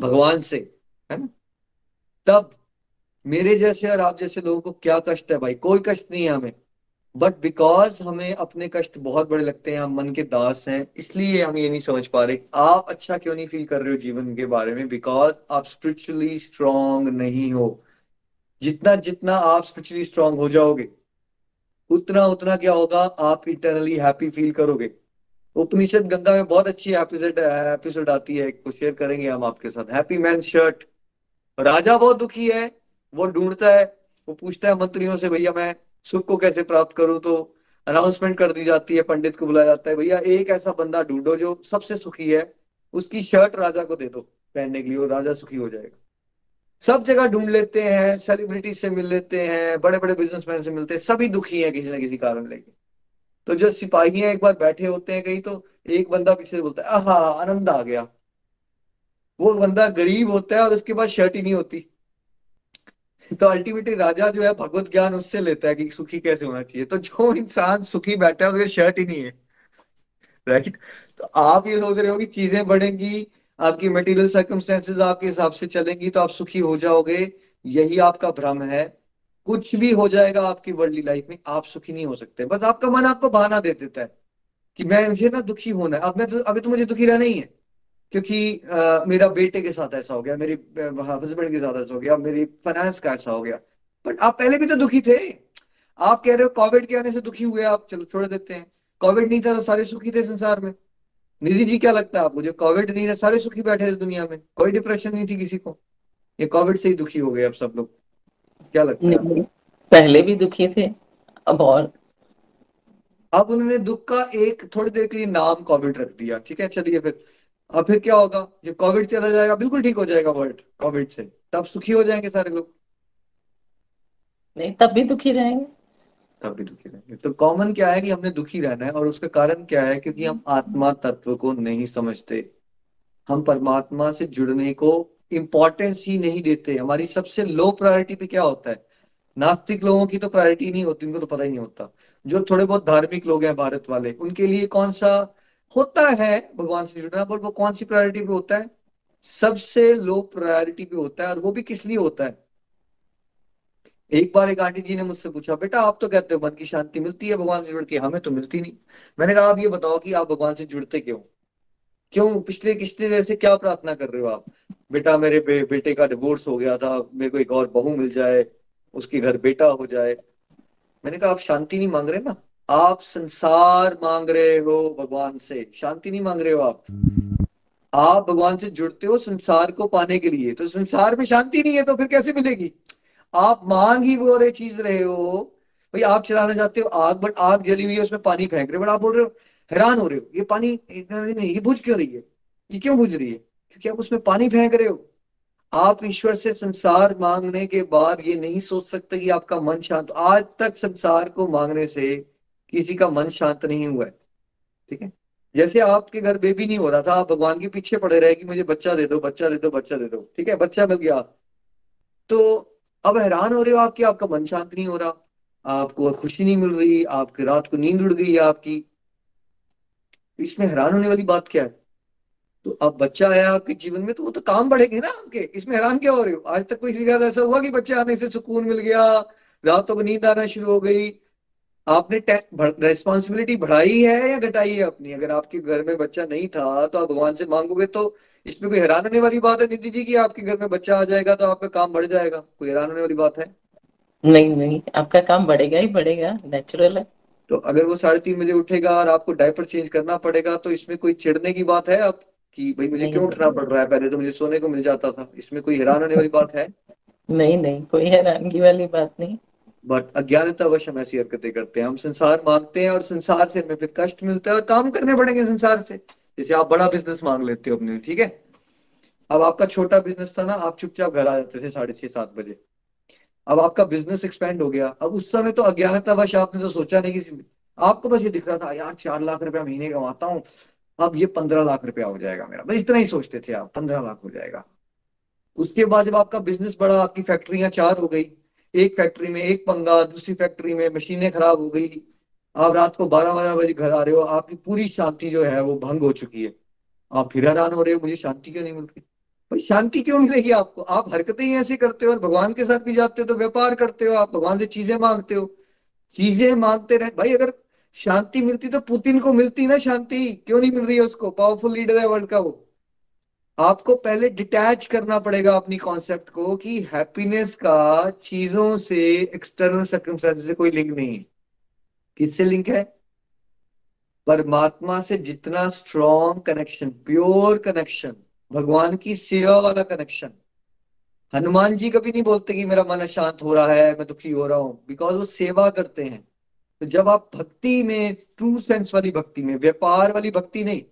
S2: भगवान से, है ना? तब मेरे जैसे और आप जैसे लोगों को क्या कष्ट है भाई? कोई कष्ट नहीं है हमें। बट बिकॉज़ हमें अपने कष्ट बहुत बड़े लगते हैं, हम मन के दास हैं, इसलिए हम ये नहीं समझ पा रहे आप अच्छा क्यों नहीं फील कर रहे हो जीवन के बारे में? बिकॉज़ आप स्पिरिचुअली स्ट्रांग नहीं हो। जितना जितना आप स्पिरिचुअली स्ट्रांग हो जाओगे, उतना उतना क्या होगा? आप इंटरनली हैप्पी फील करोगे। उपनिषद गंगा में बहुत अच्छी एपिसोड एपिसोड आती है कुछ शेयर करेंगे हम आपके साथ। हैप्पी मैन शर्ट राजा बहुत दुखी है, वो ढूंढता है, वो पूछता है मंत्रियों से, भैया, मैं सुख को कैसे प्राप्त करूँ? तो अनाउंसमेंट कर दी जाती है, पंडित को बुलाया जाता है, भैया, एक ऐसा बंदा ढूंढो जो सबसे सुखी है, उसकी शर्ट राजा को दे दो पहनने के लिए वो राजा सुखी हो जाएगा। सब जगह ढूंढ लेते हैं सेलिब्रिटी से मिल लेते हैं बड़े बड़े बिजनेसमैन से मिलते हैं, सभी दुखी हैं किसी ना किसी कारण लेके। तो जो सिपाही एक बार बैठे होते हैं कहीं तो एक बंदा पीछे से बोलता है, आहा, आनंद आ गया। वो बंदा गरीब होता है और उसके पास शर्ट ही नहीं होती। तो अल्टीमेटली राजा जो है भगवत ज्ञान उससे लेता है कि सुखी कैसे होना चाहिए। तो जो इंसान सुखी बैठा है उसके शर्ट ही नहीं है। राइट तो आप ये सोच रहे हो कि चीज़ें बढ़ेंगी, आपकी मटेरियल सर्कमस्टेंसेज आपके हिसाब से चलेंगी तो आप सुखी हो जाओगे। यही आपका भ्रम है। कुछ भी हो जाएगा आपकी वर्ल्डली लाइफ में, आप सुखी नहीं हो सकते। बस आपका मन आपको बहाना दे देता है कि मैं, मुझे ना दुखी होना है। अब मैं तो अभी तो मुझे दुखी रहना ही है। क्योंकि आ, मेरा बेटे के साथ ऐसा हो गया मेरी हस्बैंड के साथ ऐसा हो गया मेरी फाइनेंस का ऐसा हो गया। बट आप पहले भी तो दुखी थे। आप कह रहे हो कोविड के आने से दुखी हुए आप चलो छोड़ देते हैं। कोविड नहीं था तो सारे सुखी थे संसार में। निधि जी क्या लगता है आपको? जो कोविड नहीं था सारे सुखी बैठे थे दुनिया में। कोई डिप्रेशन नहीं थी किसी को। ये कोविड से ही दुखी हो गए अब सब लोग। क्या लगता है
S3: पहले भी दुखी थे अब और?
S2: अब उन्होंने दुख का एक थोड़ी देर के लिए नाम कोविड रख दिया। ठीक है चलिए फिर। अब फिर क्या होगा? जब कोविड चला जाएगा बिल्कुल ठीक हो जाएगा वर्ल्ड कोविड से। तब सुखी हो जाएँगे सारे लोग।
S3: नहीं तब भी दुखी रहेंगे।
S2: तब भी दुखी रहेंगे। तो कॉमन क्या है कि हमने दुखी रहना है और उसका कारण क्या है? क्योंकि हम आत्मा तत्व को नहीं समझते। हम परमात्मा से जुड़ने को इंपॉर्टेंस ही नहीं देते। हमारी सबसे लो प्रायोरिटी पे क्या होता है? नास्तिक लोगों की तो प्रायोरिटी नहीं होती उनको तो पता ही नहीं होता। जो थोड़े बहुत धार्मिक लोग हैं भारत वाले उनके लिए कौन सा होता है भगवान से जुड़ना बट वो कौन सी प्रायोरिटी पे होता है? सबसे लो प्रायोरिटी पे होता है और वो भी किस लिए होता है? एक बार एक आंटी जी ने मुझसे पूछा बेटा आप तो कहते हो मन की शांति मिलती है भगवान से जुड़ के हमें तो मिलती नहीं। मैंने कहा आप ये बताओ कि आप भगवान से जुड़ते क्यों? क्यों? पिछले कितने देर से क्या प्रार्थना कर रहे हो आप? बेटा मेरे बे, बेटे का डिवोर्स हो गया था मेरे को एक और बहू मिल जाए उसके घर बेटा हो जाए। मैंने कहा आप शांति नहीं मांग रहे ना? आप संसार मांग रहे हो भगवान से। शांति नहीं मांग रहे हो आप। आप भगवान से जुड़ते हो संसार को पाने के लिए। तो संसार में शांति नहीं है तो फिर कैसे मिलेगी? आप मांग ही वो रहे चीज़ रहे हो। भाई, आप चलाना चाहते हो आग, बट आग जली हुई है, उसमें पानी फेंक रहे हो। बट आप बोल रहे हो, हैरान हो रहे हो, ये पानी नहीं, ये बुझ क्यों रही है? ये क्यों बुझ रही है? क्योंकि आप उसमें पानी फेंक रहे हो। आप ईश्वर से संसार मांगने के बाद ये नहीं सोच सकते कि आपका मन शांत आज तक संसार को मांगने से किसी का मन शांत नहीं हुआ है, ठीक है? जैसे आपके घर बेबी नहीं हो रहा था, आप भगवान के पीछे पड़े रहे कि मुझे बच्चा दे दो, बच्चा दे दो, बच्चा दे दो, ठीक है? बच्चा मिल गया। तो अब हैरान हो रहे हो आप कि आपका मन शांत नहीं हो रहा, आपको खुशी नहीं मिल रही, आपकी रात को नींद उड़ गई है आपकी। इसमें हैरान होने वाली बात क्या है? तो अब बच्चा आया आपके जीवन में तो वो तो काम बढ़ेंगे ना आपके। इसमें हैरान क्या हो रहे हो? आज तक कोई ऐसा हुआ कि बच्चे आने से सुकून मिल गया, रातों को नींद आना शुरू हो गई आपने रेस्पॉन्सिबिलिटी बढ़ाई है या घटाई है अपनी? अगर आपके घर में बच्चा नहीं था तो आप भगवान से मांगोगे तो इसमें कोई हैरान होने वाली बात है निधि जी की आपके घर में बच्चा आ जाएगा तो आपका काम बढ़ जाएगा? कोई हैरान होने वाली बात है?
S3: नहीं नहीं आपका काम बढ़ेगा ही बढ़ेगा नेचुरल है।
S2: तो अगर वो साढ़े तीन बजे उठेगा और आपको डायपर चेंज करना पड़ेगा तो इसमें कोई चिढ़ने की बात है आप कि भाई मुझे क्यों उठना पड़ रहा है? पहले तो मुझे सोने को मिल जाता था। इसमें कोई हैरान होने वाली बात है?
S3: नहीं नहीं कोई हैरानगी वाली बात नहीं।
S2: बट अज्ञानता वश हम ऐसी हरकतें करते हैं। हम संसार मांगते हैं और संसार से हमें फिर कष्ट मिलता है और काम करने पड़ेंगे संसार से। जैसे आप बड़ा बिज़नेस मांग लेते हो अपने, ठीक है? अब आपका छोटा बिज़नेस था ना, आप चुपचाप घर आ जाते थे साढ़े छह, सात बजे। अब आपका बिज़नेस एक्सपेंड हो गया। अब उस समय तो अज्ञानता वश आपने तो सोचा नहीं किसी आपको बस ये दिख रहा था, यार, चार लाख रुपया महीने कमाता हूँ, अब ये पंद्रह लाख रुपया हो जाएगा मेरा। बस इतना ही सोचते थे आप, पंद्रह लाख हो जाएगा। उसके बाद जब आपका बिज़नेस बढ़ा आपकी फैक्ट्रियाँ चार हो गई। एक फैक्ट्री में एक पंगा, दूसरी फैक्ट्री में मशीनें खराब हो गई। आप रात को बारह बारह बजे घर आ रहे हो, आपकी पूरी शांति जो है वो भंग हो चुकी है। आप फिर हैरान हो रहे हो, मुझे शांति क्यों नहीं मिल रही? भाई शांति क्यों मिलेगी आपको? आप हरकतें ही ऐसी करते हो और भगवान के साथ भी जाते हो तो व्यापार करते हो आप, भगवान से चीज़ें मांगते हो। चीज़ें मांगते रहे। भाई अगर शांति मिलती तो पुतिन को मिलती ना शांति। क्यों नहीं मिल रही है उसको? पावरफुल लीडर है वर्ल्ड का वो। आपको पहले डिटैच करना पड़ेगा अपनी कॉन्सेप्ट को कि हैप्पीनेस का चीज़ों से एक्सटर्नल सर्कमस्टेंसेस से कोई लिंक नहीं है। किससे लिंक है? परमात्मा से जितना स्ट्रॉन्ग कनेक्शन प्योर कनेक्शन भगवान की सेवा वाला कनेक्शन हनुमान जी कभी नहीं बोलते कि मेरा मन अशांत हो रहा है, मैं दुखी हो रहा हूँ बिकॉज़ वो सेवा करते हैं। तो जब आप भक्ति में ट्रू सेंस वाली भक्ति में, व्यापार वाली भक्ति नहीं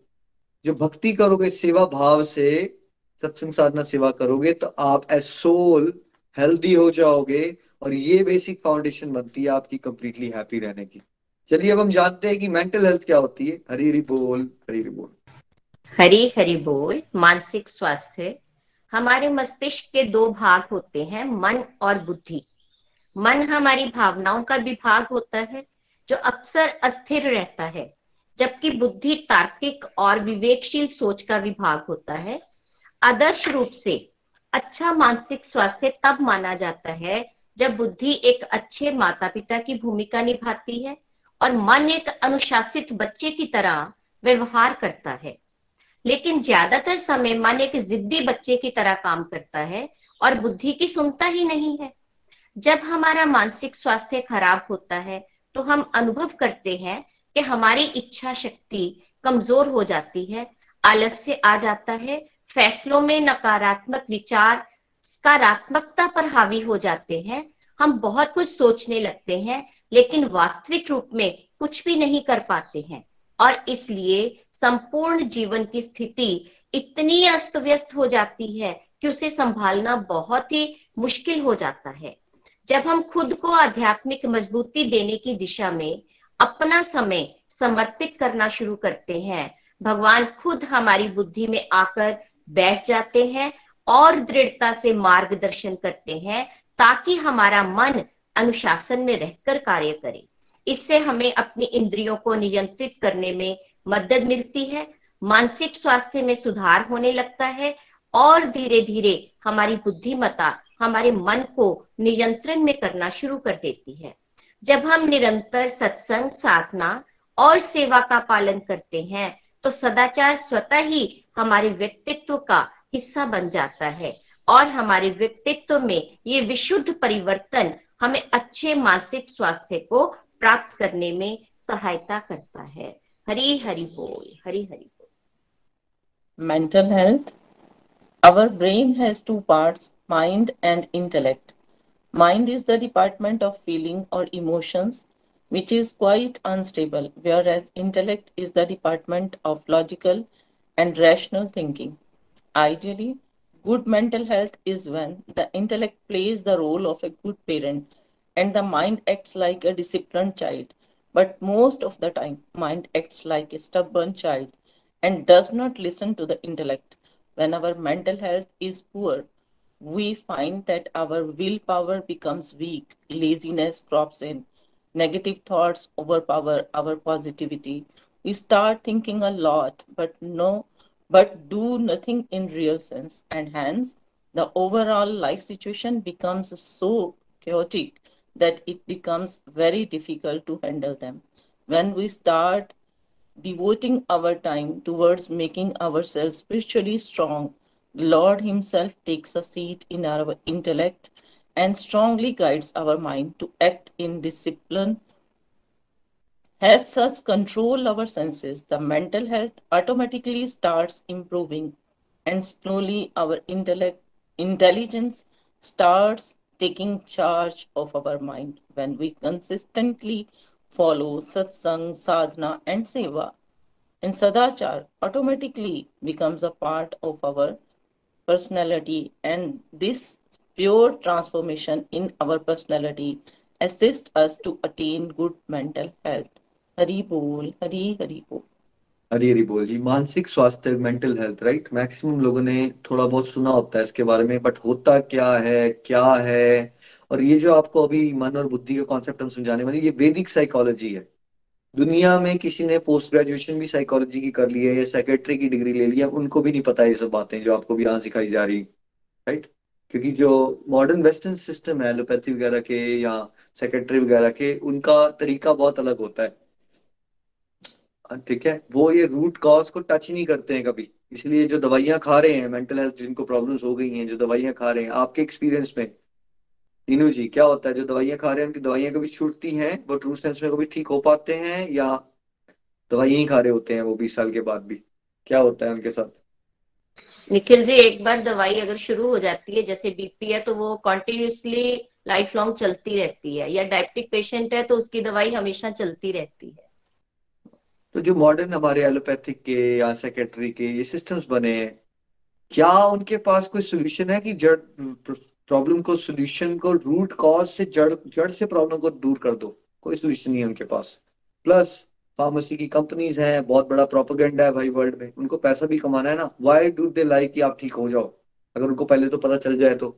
S2: जो भक्ति करोगे, सेवा भाव से, सत्संग साधना, सेवा करोगे तो आप एज सोल हेल्दी हो जाओगे और ये बेसिक फाउंडेशन बनती है आपकी कंप्लीटली हैप्पी रहने की। चलिए, अब हम जानते हैं कि मेंटल हेल्थ क्या होती है। हरी हरी बोल, हरी हरी बोल।
S4: हरी हरी बोल, मानसिक स्वास्थ्य। हमारे मस्तिष्क के दो भाग होते हैं, मन और बुद्धि। मन हमारी भावनाओं का विभाग होता है, जो अक्सर अस्थिर रहता है। जबकि बुद्धि तार्किक और विवेकशील सोच का विभाग होता है। आदर्श रूप से अच्छा मानसिक स्वास्थ्य तब माना जाता है जब बुद्धि एक अच्छे माता पिता की भूमिका निभाती है और मन एक अनुशासित बच्चे की तरह व्यवहार करता है। लेकिन ज़्यादातर समय मन एक जिद्दी बच्चे की तरह काम करता है और बुद्धि की सुनता ही नहीं है। जब हमारा मानसिक स्वास्थ्य खराब होता है तो हम अनुभव करते हैं कि हमारी इच्छा शक्ति कमज़ोर हो जाती है, आलस्य आ जाता है, फैसलों में नकारात्मक विचार, सकारात्मकता पर हावी हो जाते हैं। हम बहुत कुछ सोचने लगते हैं, लेकिन वास्तविक रूप में कुछ भी नहीं कर पाते हैं। और इसलिए संपूर्ण जीवन की स्थिति इतनी अस्त व्यस्त हो जाती है कि उसे संभालना बहुत ही मुश्किल हो जाता है। जब हम खुद को आध्यात्मिक मजबूती देने की दिशा में अपना समय समर्पित करना शुरू करते हैं। भगवान खुद हमारी बुद्धि में आकर बैठ जाते हैं और दृढ़ता से मार्गदर्शन करते हैं ताकि हमारा मन अनुशासन में रहकर कार्य करे। इससे हमें अपनी इंद्रियों को नियंत्रित करने में मदद मिलती है, मानसिक स्वास्थ्य में सुधार होने लगता है और धीरे धीरे हमारी बुद्धिमता हमारे मन को नियंत्रण में करना शुरू कर देती है। जब हम निरंतर सत्संग, साधना और सेवा का पालन करते हैं तो सदाचार स्वतः ही हमारे व्यक्तित्व का हिस्सा बन जाता है। और हमारे व्यक्तित्व में ये विशुद्ध परिवर्तन हमें अच्छे मानसिक स्वास्थ्य को प्राप्त करने में सहायता करता है। हरी हरि बोल, हरी हरि बोल।
S3: Mental health, our brain has two parts, mind and intellect. Mind is the department of feeling or emotions which is quite unstable whereas intellect is the department of logical and rational thinking ideally good mental health is when the intellect plays the role of a good parent and the mind acts like a disciplined child but most of the time mind acts like a stubborn child and does not listen to the intellect. When our mental health is poor, we find that our willpower becomes weak, laziness crops in, negative thoughts overpower our positivity. We start thinking a lot, but no, but do nothing in real sense, and hence the overall life situation becomes so chaotic that it becomes very difficult to handle them. When we start devoting our time towards making ourselves spiritually strong, Lord Himself takes a seat in our intellect and strongly guides our mind to act in discipline, helps us control our senses. The mental health automatically starts improving, and slowly our intellect, intelligence starts taking charge of our mind when we consistently follow satsang, sadhana, and seva. And sadachar automatically becomes a part of our personality, and this pure transformation in our personality assists us to attain good mental health. Hari Bol, Hari Hari Bol.
S2: Hari Hari बोल जी मानसिक स्वास्थ्य mental health right maximum लोगों ने थोड़ा बहुत सुना होता है इसके बारे में बट होता क्या है क्या है और ये जो आपको अभी मन और बुद्धि का कॉन्सेप्ट हम समझाने वाले ये वैदिक साइकोलॉजी है दुनिया में किसी ने पोस्ट ग्रेजुएशन भी साइकोलॉजी की कर ली है या सेक्रेटरी की डिग्री ले लिया उनको भी नहीं पता ये सब बातें जो आपको भी यहाँ सिखाई जा रही राइट क्योंकि जो मॉडर्न वेस्टर्न सिस्टम है एलोपैथी वगैरह के या सेक्रेटरी वगैरह के, उनका तरीका बहुत अलग होता है। ठीक है? वो ये रूट कॉज को टच नहीं करते हैं कभी। इसलिए जो दवाइयाँ खा रहे हैं मेंटल हेल्थ जिनको प्रॉब्लम्स हो गई हैं, जो दवाइयाँ खा रहे हैं, आपके एक्सपीरियंस में नीनू जी क्या होता है? जो दवाइयाँ खा रहे हैं उनकी दवाइयाँ कभी छूटती हैं वो ट्रू सेंस में कभी ठीक हो पाते हैं या दवाइयाँ ही खा रहे होते हैं वो बीस साल के बाद भी? क्या होता है उनके साथ?
S4: निखिल जी एक बार दवाई अगर शुरू हो जाती है जैसे बीपी है तो वो कॉन्टिन्यूसली लाइफ लॉन्ग चलती रहती है या डायबिटिक पेशेंट है तो उसकी दवाई हमेशा चलती रहती है।
S2: तो जो मॉडर्न हमारे एलोपैथिक के या सेक्रेटरी के ये सिस्टम्स बने हैं क्या उनके पास कोई सोल्यूशन है कि जड़ प्रॉब्लम को सोल्यूशन को रूट कॉज से, जड़ जड़ से प्रॉब्लम को दूर कर दो। कोई सोल्यूशन नहीं है उनके पास। प्लस फार्मेसी की कंपनीज़ हैं, बहुत बड़ा प्रोपोगेंडा है भाई वर्ल्ड में। उनको पैसा भी कमाना है ना। वाई डू दे लाइक कि आप ठीक हो जाओ? अगर उनको पहले तो पता चल जाए तो।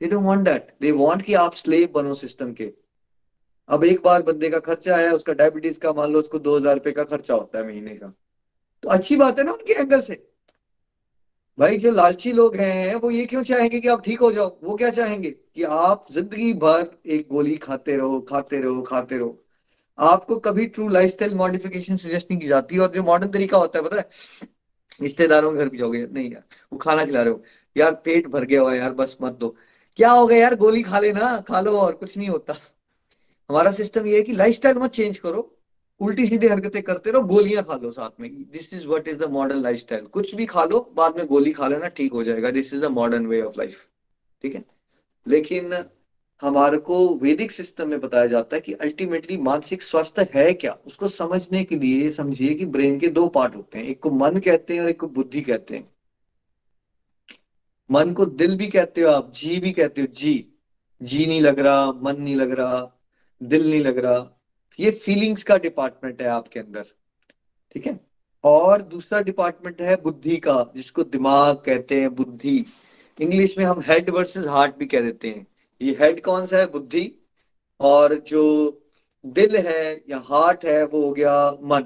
S2: They don't want that they want कि आप स्लेव बनो सिस्टम के। अब एक बार बंदे का खर्चा आया, उसका डायबिटीज़ का मान लो, उसको दो हज़ार रुपए का खर्चा होता है महीने का। तो अच्छी बात है ना उनके एंगल से। भाई, जो लालची लोग हैं, वो ये क्यों चाहेंगे कि आप ठीक हो जाओ? वो क्या चाहेंगे? कि आप ज़िंदगी भर एक गोली खाते रहो खाते रहो खाते रहो। आपको कभी true lifestyle modification suggest नहीं की जाती, और जो मॉडर्न तरीका होता है, पता है? रिश्तेदारों के घर भी जाओगे, नहीं यार, वो खाना खिला रहे हो। यार, पेट भर गया हुआ यार, बस मत दो। क्या हो गया यार, गोली खा लेना, खा लो, और कुछ नहीं होता। हमारा सिस्टम ये है कि लाइफ मत चेंज करो। उल्टी सीधी हरकतें करते रहो, गोलियाँ खा लो साथ में। This is what is the modern lifestyle कुछ भी खा लो, बाद में गोली खा लेना ठीक हो जाएगा। This is the modern way of life ठीक है? लेकिन हमारे को वैदिक सिस्टम में बताया जाता है कि अल्टीमेटली मानसिक स्वास्थ्य है क्या? उसको समझने के लिए समझिए कि ब्रेन के दो पार्ट होते हैं। एक को मन कहते हैं और एक को बुद्धि कहते हैं। मन को दिल भी कहते हो आप, जी भी कहते हो, जी। जी नहीं लग रहा, मन नहीं लग रहा, दिल नहीं लग रहा। ये फीलिंग्स का डिपार्टमेंट है आपके अंदर, ठीक है? और दूसरा डिपार्टमेंट है बुद्धि का, जिसको दिमाग कहते हैं बुद्धि। इंग्लिश में हम हेड वर्सेस हार्ट भी कह देते हैं। ये हेड कौन सा है? बुद्धि। और जो दिल है या हार्ट है, वो हो गया मन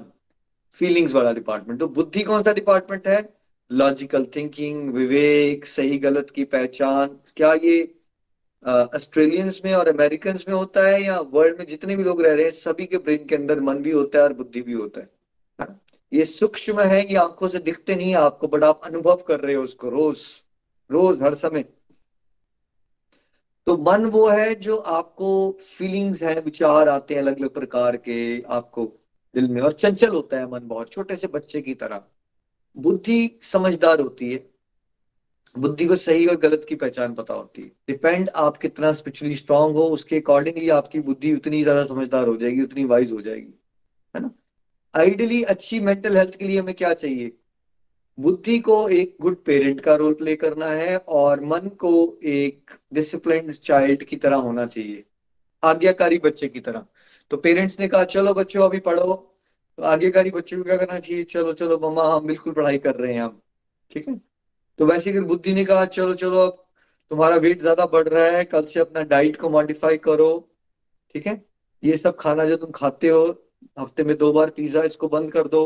S2: फीलिंग्स वाला डिपार्टमेंट तो बुद्धि कौन सा डिपार्टमेंट है? लॉजिकल थिंकिंग विवेक, सही गलत की पहचान। क्या ये ऑस्ट्रेलियंस में और अमेरिकन में होता है या वर्ल्ड में जितने भी लोग रह रहे हैं, सभी के ब्रेन के अंदर मन भी होता है और बुद्धि भी होता है। ये सूक्ष्म है, ये आँखों से दिखते नहीं है आपको बट आप अनुभव कर रहे हो उसको रोज रोज, हर समय। तो मन वो है जो आपको फीलिंग्स है, विचार आते हैं अलग अलग प्रकार के आपको दिल में और चंचल होता है मन बहुत, छोटे से बच्चे की तरह। बुद्धि समझदार होती है। बुद्धि को सही और गलत की पहचान पता होती है। डिपेंड आप कितना स्पिरिचुअली स्ट्रांग हो, उसके अकॉर्डिंगली आपकी बुद्धि उतनी ज़्यादा समझदार हो जाएगी, उतनी वाइज हो जाएगी। है ना? आइडियली अच्छी मेंटल हेल्थ के लिए हमें क्या चाहिए? बुद्धि को एक गुड पेरेंट का रोल प्ले करना है और मन को एक डिसिप्लिन चाइल्ड की तरह होना चाहिए, आज्ञाकारी बच्चे की तरह। तो पेरेंट्स ने कहा, चलो बच्चों, अभी पढ़ो। तो आज्ञाकारी बच्चे को क्या करना चाहिए? चलो चलो, मम्मा, हम बिल्कुल पढ़ाई कर रहे हैं हम ठीक है? तो वैसे फिर बुद्धि ने कहा, चलो चलो, अब तुम्हारा वेट ज़्यादा बढ़ रहा है, कल से अपना डाइट को मॉडिफाई करो, ठीक है? ये सब खाना जो तुम खाते हो, हफ़्ते में दो बार पिज्जा इसको बंद कर दो।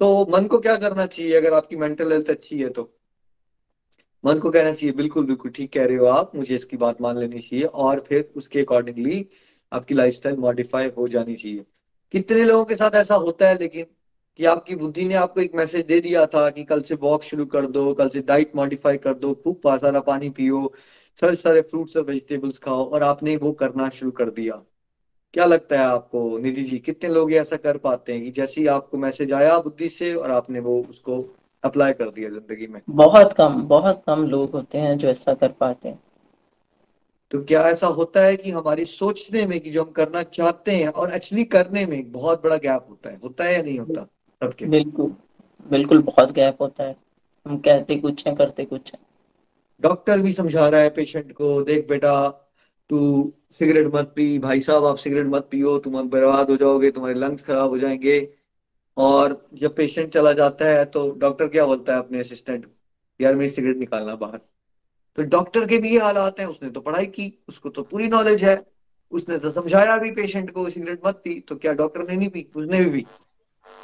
S2: तो मन को क्या करना चाहिए अगर आपकी मेंटल हेल्थ अच्छी है तो? मन को कहना चाहिए, बिल्कुल बिल्कुल, ठीक कह रहे हो आप, मुझे इसकी बात मान लेनी चाहिए और फिर उसके अकॉर्डिंगली आपकी लाइफस्टाइल मॉडिफाई हो जानी चाहिए। कितने लोगों के साथ ऐसा होता है, लेकिन कि आपकी बुद्धि ने आपको एक मैसेज दे दिया था कि कल से वॉक शुरू कर दो कल से डाइट मॉडिफाई कर दो खूब सारा पानी पियो सारे सारे फ्रूट्स और वेजिटेबल्स खाओ और आपने वो करना शुरू कर दिया। क्या लगता है आपको निधि जी कितने लोग ऐसा कर पाते हैं कि जैसे ही आपको मैसेज आया बुद्धि से और आपने वो उसको अप्लाई कर दिया ज़िंदगी में?
S3: बहुत कम बहुत कम लोग होते हैं जो ऐसा कर पाते हैं।
S2: तो क्या ऐसा होता है कि हमारी सोचने में कि जो हम करना चाहते हैं और एक्चुअली करने में बहुत बड़ा गैप होता है होता है या नहीं होता?
S3: सबके। बिल्कुल बिल्कुल बहुत गैप होता है। हम कहते कुछ हैं करते कुछ हैं।
S2: डॉक्टर भी समझा रहा है पेशेंट को देख बेटा तू सिगरेट मत पी भाई साहब आप सिगरेट मत पियो तुम बर्बाद हो जाओगे तुम्हारे लंग्स खराब हो जाएँगे। और जब पेशेंट चला जाता है तो डॉक्टर क्या बोलता है अपने असिस्टेंट यार मेरी सिगरेट निकालना बाहर। तो डॉक्टर के भी ये हालात हैं उसने तो पढ़ाई की उसको तो पूरी नॉलेज है। उसने तो समझाया भी पेशेंट को सिगरेट मत पी तो क्या डॉक्टर ने नहीं पी? उसने भी पी।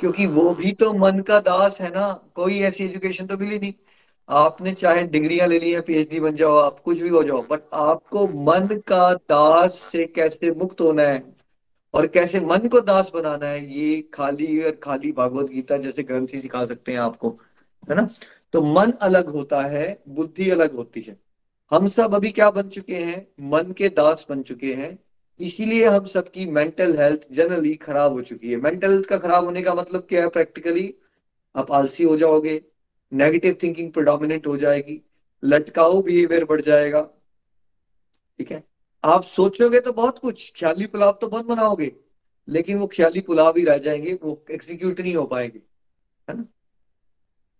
S2: क्योंकि वो भी तो मन का दास है ना, कोई ऐसी एजुकेशन तो मिली नहीं। आपने चाहे डिग्रियाँ ले ली है पीएचडी बन जाओ, आप कुछ भी हो जाओ बट आपको मन का दास से कैसे मुक्त होना है और कैसे मन को दास बनाना है, ये खाली और खाली भागवत गीता जैसे ग्रंथ ही सिखा सकते हैं आपको, है ना? तो मन अलग होता है, बुद्धि अलग होती है। हम सब अभी क्या बन चुके हैं? मन के दास बन चुके हैं। इसीलिए हम सबकी मेंटल हेल्थ जनरली खराब हो चुकी है। मेंटल हेल्थ का खराब होने का मतलब क्या है? प्रैक्टिकली आप आलसी हो जाओगे नेगेटिव थिंकिंग प्रोडोमिनेंट हो जाएगी, लटकाऊ बिहेवियर बढ़ जाएगा, ठीक है? आप सोचोगे तो बहुत कुछ, ख्याली पुलाव तो बहुत बनाओगे, लेकिन वो ख्याली पुलाव ही रह जाएँगे, वो एग्जीक्यूट नहीं हो पाएँगे, है ना?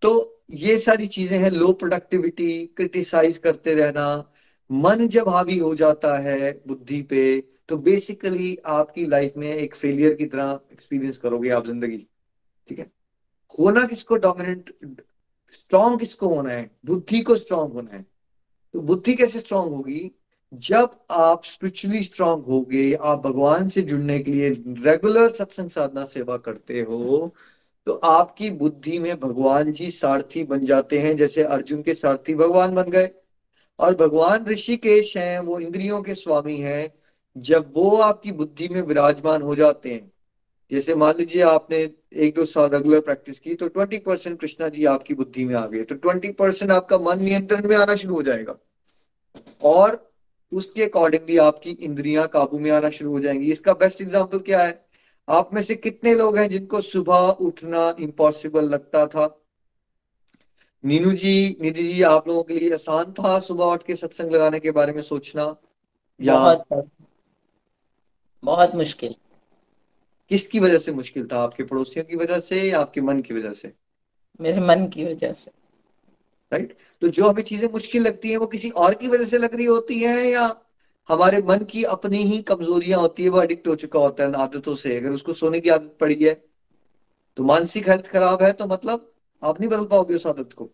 S2: तो ये सारी चीज़ें हैं लो प्रोडक्टिविटी क्रिटिसाइज करते रहना, मन जब हावी हो जाता है बुद्धि पे तो बेसिकली आपकी लाइफ में एक फेलियर की तरह एक्सपीरियंस करोगे आप ज़िंदगी। ठीक है? होना किसको डोमिनेंट स्ट्रांग किसको होना है? बुद्धि को स्ट्रांग होना है। तो बुद्धि कैसे स्ट्रांग होगी? जब आप स्पिरिचुअली स्ट्रांग होगे, आप भगवान से जुड़ने के लिए रेगुलर सत्संग साधना सेवा करते हो तो आपकी बुद्धि में भगवान जी सारथी बन जाते हैं, जैसे अर्जुन के सारथी भगवान बन गए। और भगवान ऋषिकेश हैं, वो इंद्रियों के स्वामी हैं जब वो आपकी बुद्धि में विराजमान हो जाते हैं, जैसे मान लीजिए आपने एक दो साल रेगुलर प्रैक्टिस की तो ट्वेंटी परसेंट कृष्णा जी आपकी बुद्धि में आ गए तो ट्वेंटी परसेंट आपका मन नियंत्रण में आना शुरू हो जाएगा। और उसके अकॉर्डिंगली आपकी इंद्रियाँ काबू में आना शुरू हो जाएँगी। इसका बेस्ट एग्ज़ाम्पल क्या है? आप में से कितने लोग हैं जिनको सुबह उठना इम्पॉसिबल लगता था? नीनू जी, निधि जी, आप लोगों के लिए आसान था सुबह उठ के सत्संग लगाने के बारे में सोचना? या
S3: बहुत मुश्किल।
S2: किसकी वजह से मुश्किल था? आपके पड़ोसियों की वजह से या आपके मन की वजह से?
S3: मेरे मन की वजह से।
S2: राइट तो जो हमें चीज़ें मुश्किल लगती हैं वो किसी और की वजह से लग रही होती हैं या हमारे मन की अपनी ही कमजोरियाँ होती है वो एडिक्ट हो चुका होता है आदतों से? अगर उसको सोने की आदत पड़ी है तो मानसिक हेल्थ खराब है तो मतलब आप नहीं बदल पाओगे उस आदत को।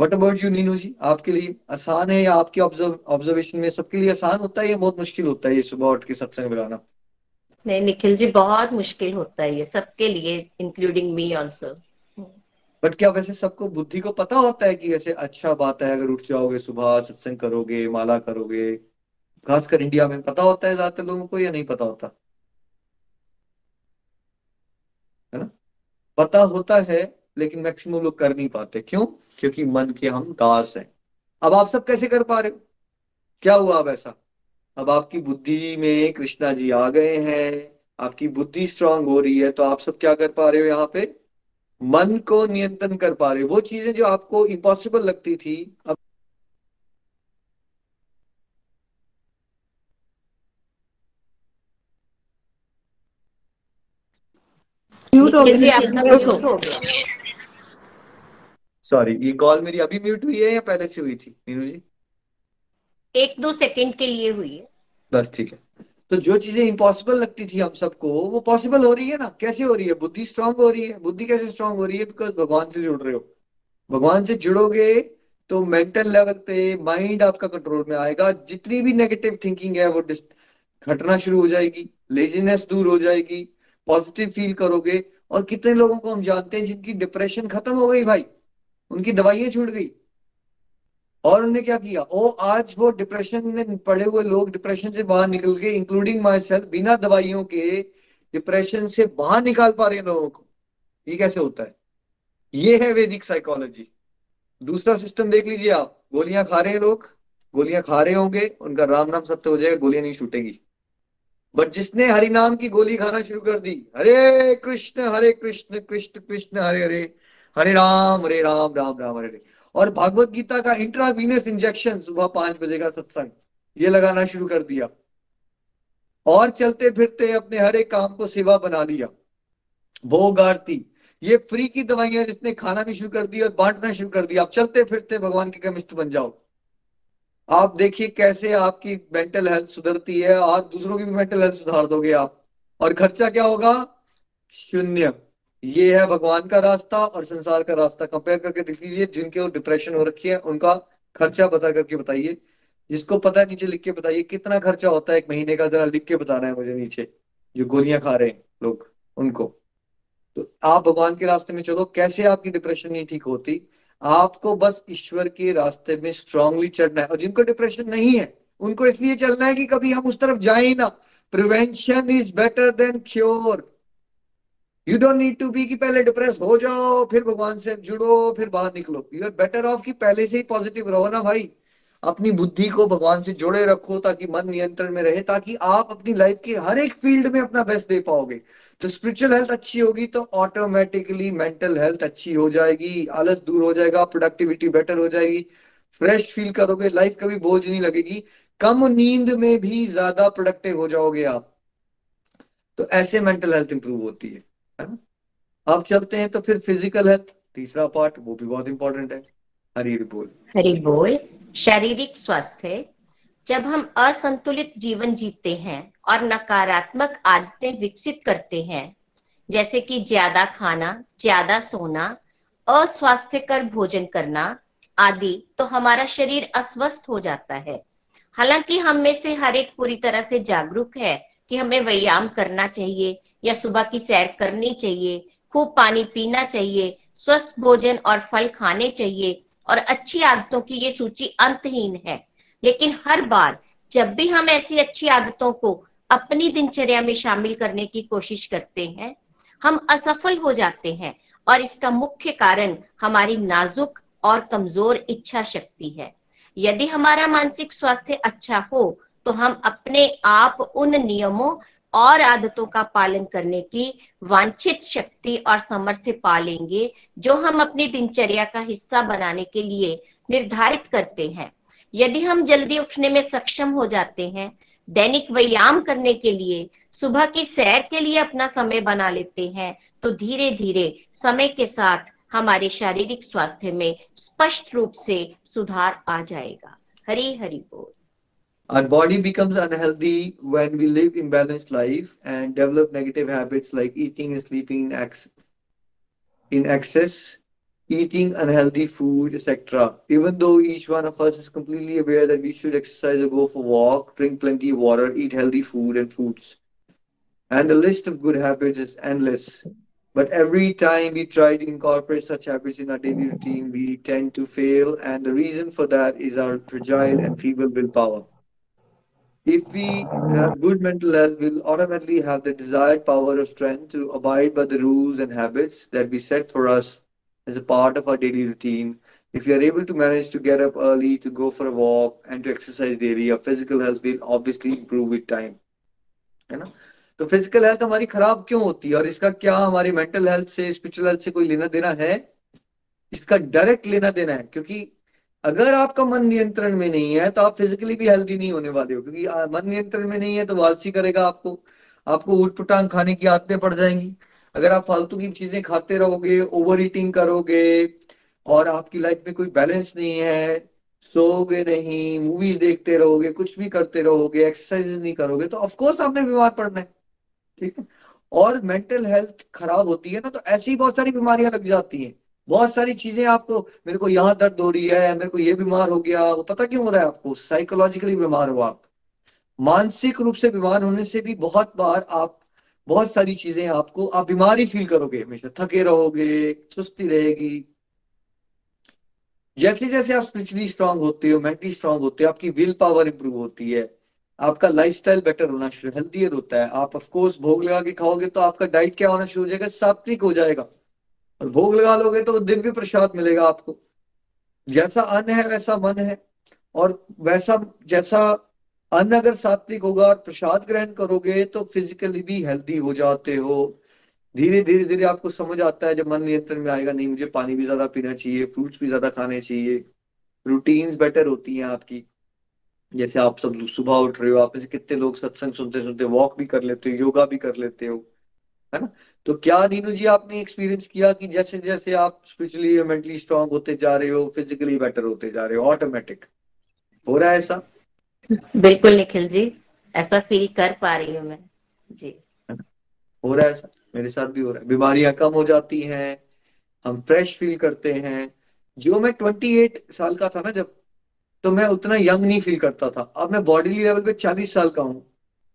S2: What about you Neenu ji आपके लिए आसान है या आपके ऑब्जर्वेशन में सबके लिए आसान होता है या बहुत मुश्किल होता है ये सुबह उठ के सत्संग लगाना
S4: नहीं निखिल जी बहुत मुश्किल होता है ये सबके लिए इंक्लूडिंग मी ऑल्सो
S2: बट क्या वैसे सबको बुद्धि को पता होता है कि वैसे अच्छा बात है अगर उठ जाओगे सुबह सत्संग करोगे माला करोगे? खासकर इंडिया में पता होता है ज़्यादातर लोगों को या नहीं पता होता? है ना? पता होता है लेकिन मैक्सिमम लोग कर नहीं पाते। क्यों? क्योंकि मन के हम दास हैं। अब आप सब कैसे कर पा रहे हो? क्या हुआ अब ऐसा? अब आपकी बुद्धि में कृष्णा जी आ गए हैं। आपकी बुद्धि स्ट्रांग हो रही है तो आप सब क्या कर पा रहे हो यहाँ पे? मन को नियंत्रण कर पा रहे हो। वो चीज़ें जो आपको इम्पॉसिबल लगती थी अब
S4: म्यूट हो गया आपका म्यूट हो गया
S2: सॉरी ये कॉल मेरी अभी म्यूट हुई है या पहले से हुई थी मीनू जी?
S4: एक दो सेकंड के लिए हुई है।
S2: बस ठीक है। तो जो चीज़ें इम्पॉसिबल लगती थी हम सबको वो पॉसिबल हो रही है ना? कैसे हो रही है? बुद्धि स्ट्रांग हो रही है? बुद्धि कैसे स्ट्रांग हो रही है? बिकॉज़ भगवान से जुड़ रहे हो। भगवान से जुड़ोगे तो मेंटल लेवल पे माइंड आपका कंट्रोल में आएगा। जितनी भी नेगेटिव थिंकिंग है वो घटना शुरू हो जाएगी लेजीनेस दूर हो जाएगी पॉजिटिव फील करोगे। और कितने लोगों को हम जानते हैं जिनकी डिप्रेशन खत्म हो गई भाई? उनकी दवाइयाँ छूट गई। और उन्होंने क्या किया? ओ, आज वो डिप्रेशन में पड़े हुए लोग डिप्रेशन से बाहर निकल के इंक्लूडिंग माई सेल्फ बिना दवाइयों के डिप्रेशन से बाहर निकाल पा रहे हैं लोगों को। ये कैसे होता है? ये है वैदिक साइकोलॉजी दूसरा सिस्टम देख लीजिए आप। गोलियाँ खा रहे हैं लोग। गोलियाँ खा रहे होंगे। उनका राम नाम सत्य हो जाएगा, गोलियाँ नहीं छूटेगी। बट जिसने हरि नाम की गोली खाना शुरू कर दी, हरे कृष्ण हरे कृष्ण कृष्ण कृष्ण, हरे हरे हरे राम हरे राम राम राम, हरे हरे और भागवत गीता का इंट्रावीनस इंजेक्शन सुबह पाँच बजे का सत्संग, ये लगाना शुरू कर दिया। और चलते फिरते अपने हर एक काम को सेवा बना लिया। भोग, आरती, ये फ्री की दवाइयाँ जिसने खाना भी शुरू कर दी और बांटना शुरू कर दिया। आप चलते फिरते भगवान के कमिस्ट बन जाओ। आप देखिए कैसे आपकी मेंटल हेल्थ सुधरती है और दूसरों की भी मेंटल हेल्थ सुधार दोगे आप। और खर्चा क्या होगा? शून्य। ये है भगवान का रास्ता और संसार का रास्ता। कंपेयर करके देख लीजिए, जिनके डिप्रेशन हो रखी है, उनका खर्चा बता करके बताइए। जिसको पता है, नीचे लिख के बताइए, कितना खर्चा होता है एक महीने का? जरा लिख के बताना है मुझे नीचे, जो गोलियाँ खा रहे हैं लोग, उनको। तो आप भगवान के रास्ते में चलो, कैसे आपकी डिप्रेशन नहीं ठीक होती? आपको बस ईश्वर के रास्ते में स्ट्रांगली चढ़ना है। और जिनको डिप्रेशन नहीं है, उनको इसलिए चलना है कि कभी हम उस तरफ़ जाए ना। Prevention is better than cure you don't need to be कि पहले डिप्रेस हो जाओ, फिर भगवान से जुड़ो, फिर बाहर निकलो। यू आर बेटर ऑफ़ कि पहले से ही पॉजिटिव रहो ना भाई। अपनी बुद्धि को भगवान से जोड़े रखो ताकि मन नियंत्रण में रहे, ताकि आप अपनी लाइफ के हर एक फ़ील्ड में अपना बेस्ट दे पाओगे। तो स्पिरिचुअल हेल्थ अच्छी होगी तो ऑटोमेटिकली मेंटल हेल्थ अच्छी हो जाएगी, आलस दूर हो जाएगा प्रोडक्टिविटी बेटर हो जाएगी। फ्रेश फील करोगे लाइफ कभी बोझ नहीं लगेगी, कम नींद में भी ज़्यादा प्रोडक्टिव हो जाओगे आप। तो ऐसे मेंटल हेल्थ इंप्रूव होती है। अब चलते हैं तो फिर फ़िज़िकल हेल्थ तीसरा पार्ट वो भी बहुत इंपॉर्टेंट है। हरी बोल।
S4: हरी बोल। शारीरिक स्वास्थ्य। जब हम असंतुलित जीवन जीते हैं और नकारात्मक आदतें विकसित करते हैं, जैसे कि ज़्यादा खाना, ज़्यादा सोना, अस्वास्थ्यकर भोजन करना आदि तो हमारा शरीर अस्वस्थ हो जाता है। हालाँकि हम में से हर एक पूरी तरह से जागरूक है कि हमें व्यायाम करना चाहिए या सुबह की सैर करनी चाहिए, खूब पानी पीना चाहिए, स्वस्थ भोजन और फल खाने चाहिए। और अच्छी आदतों की ये सूची अंतहीन है। लेकिन हर बार जब भी हम ऐसी अच्छी आदतों को अपनी दिनचर्या में शामिल करने की कोशिश करते हैं, हम असफल हो जाते हैं और इसका मुख्य कारण हमारी नाजुक और कमज़ोर इच्छा शक्ति है। यदि हमारा मानसिक स्वास्थ्य अच्छा हो तो हम अपने आप उन नियमों और आदतों का पालन करने की वांछित शक्ति और सामर्थ्य पा लेंगे जो हम अपनी दिनचर्या का हिस्सा बनाने के लिए निर्धारित करते हैं। यदि हम जल्दी उठने में सक्षम हो जाते हैं, दैनिक व्यायाम करने के लिए, सुबह की सैर के लिए अपना समय बना लेते हैं तो धीरे धीरे समय के साथ हमारे शारीरिक स्वास्थ्य में स्पष्ट रूप से सुधार आ जाएगा। हरी हरी बोल।
S2: Our body becomes unhealthy when we live imbalanced life and develop negative habits like eating and sleeping in, ex- in excess, eating unhealthy food, etc. Even though each one of us is completely aware that we should exercise or go for a walk, drink plenty of water, eat healthy food and fruits. And the list of good habits is endless. But every time we try to incorporate such habits in our daily routine, we tend to fail. And the reason for that is our fragile and feeble willpower. If we have good mental health, we'll automatically have the desired power of strength to abide by the rules and habits that we set for us as a part of our daily routine. If we are able to manage to get up early, to go for a walk, and to exercise daily, our physical health will obviously improve with time. है ना तो physical health हमारी खराब क्यों होती है और इसका क्या हमारी मेंटल हेल्थ से स्पिरिचुअल हेल्थ से कोई लेना देना है इसका डायरेक्ट लेना देना है क्योंकि अगर आपका मन नियंत्रण में नहीं है तो आप फिजिकली भी हेल्दी नहीं होने वाले हो, क्योंकि मन नियंत्रण में नहीं है तो वालसी करेगा आपको। आपको उठ पुटांग खाने की आदतें पड़ जाएँगी। अगर आप फालतू की चीज़ें खाते रहोगे ओवर ईटिंग करोगे, और आपकी लाइफ में कोई बैलेंस नहीं है, सोओगे नहीं मूवीज़ देखते रहोगे, कुछ भी करते रहोगे एक्सरसाइज नहीं करोगे तो ऑफकोर्स आपने बीमार पड़ना है। ठीक है? और मेंटल हेल्थ खराब होती है ना तो ऐसी बहुत सारी बीमारियाँ लग जाती हैं। बहुत सारी चीज़ें आपको, मेरे को यहाँ दर्द हो रही है, मेरे को ये बीमार हो गया, वो पता क्यों हो रहा है आपको? साइकोलॉजिकली बीमार हो आप। मानसिक रूप से बीमार होने से भी बहुत बार आप, बहुत सारी चीज़ें आपको, आप बीमारी फील करोगे हमेशा। थके रहोगे, सुस्ती रहेगी। जैसे जैसे आप स्पिरिचुअली स्ट्रांग होते हो मेंटली स्ट्रांग होते हो, आपकी विल पावर इंप्रूव होती है। आपका लाइफस्टाइल बेटर होना शुरू हेल्थियर होता है। आप ऑफकोर्स भोग लगा के खाओगे तो आपका डाइट क्या होना शुरू हो जाएगा? सात्विक हो जाएगा। और भोग लगा लोगे तो दिव्य प्रसाद मिलेगा आपको। जैसा अन्न है, वैसा मन है। और वैसा, जैसा अन्न अगर सात्विक होगा और प्रसाद ग्रहण करोगे तो फिजिकली भी हेल्दी हो जाते हो। धीरे धीरे धीरे आपको समझ आता है, जब मन नियंत्रण में आएगा, नहीं, मुझे पानी भी ज़्यादा पीना चाहिए फ्रूट्स भी ज़्यादा खाने चाहिए। रूटीन्स बेटर होती हैं आपकी। जैसे आप सब सुबह उठ रहे हो, आप में कितने लोग सत्संग सुनते सुनते वॉक भी कर लेते हो योगा भी कर लेते हो। है ना? तो क्या नीनू जी आपने एक्सपीरियंस किया कि जैसे जैसे आप स्पिरिचुअली मेंटली स्ट्रांग होते जा रहे हो फिजिकली बेटर होते जा रहे हो ऑटोमेटिक हो रहा है ऐसा?
S4: बिल्कुल निखिल जी ऐसा फील कर पा रही हूँ मैं। जी।
S2: हो रहा है ऐसा? मेरे साथ भी हो रहा है। बीमारियाँ कम हो जाती हैं हम फ्रेश फील करते हैं। जो मैं 28 साल का था ना जब तो मैं उतना यंग नहीं फील करता था। अब मैं बॉडी लेवल पे 40 साल का हूँ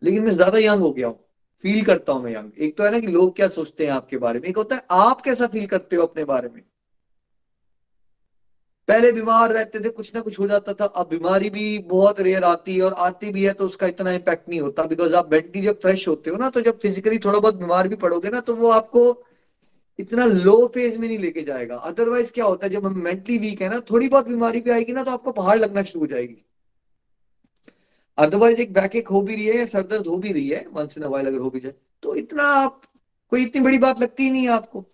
S2: लेकिन मैं ज़्यादा यंग हो गया हूँ। फील करता हूँ मैं यंग। एक तो है ना कि लोग क्या सोचते हैं आपके बारे में। एक होता है, आप कैसा फील करते हो अपने बारे में? पहले बीमार रहते थे, कुछ ना कुछ हो जाता था। अब बीमारी भी बहुत रेयर आती है और आती भी है तो उसका इतना इम्पैक्ट नहीं होता बिकॉज़ आप मेंटली जब फ्रेश होते हो ना तो जब फिजिकली थोड़ा बहुत बीमार भी पड़ोगे ना तो वो आपको इतना लो फ़ेज़ में नहीं लेके जाएगा। अदरवाइज़ क्या होता है, जब हम मेंटली वीक है ना, थोड़ी बहुत बीमारी भी आएगी ना तो आपको पहाड़ लगना शुरू हो जाएगी। अदरवाइज़ एक बैक एक हो भी रही है या सर दर्द हो भी रही है वंस इन वाइल अगर हो भी जाए तो इतना आप, कोई इतनी बड़ी बात लगती नहीं है आपको।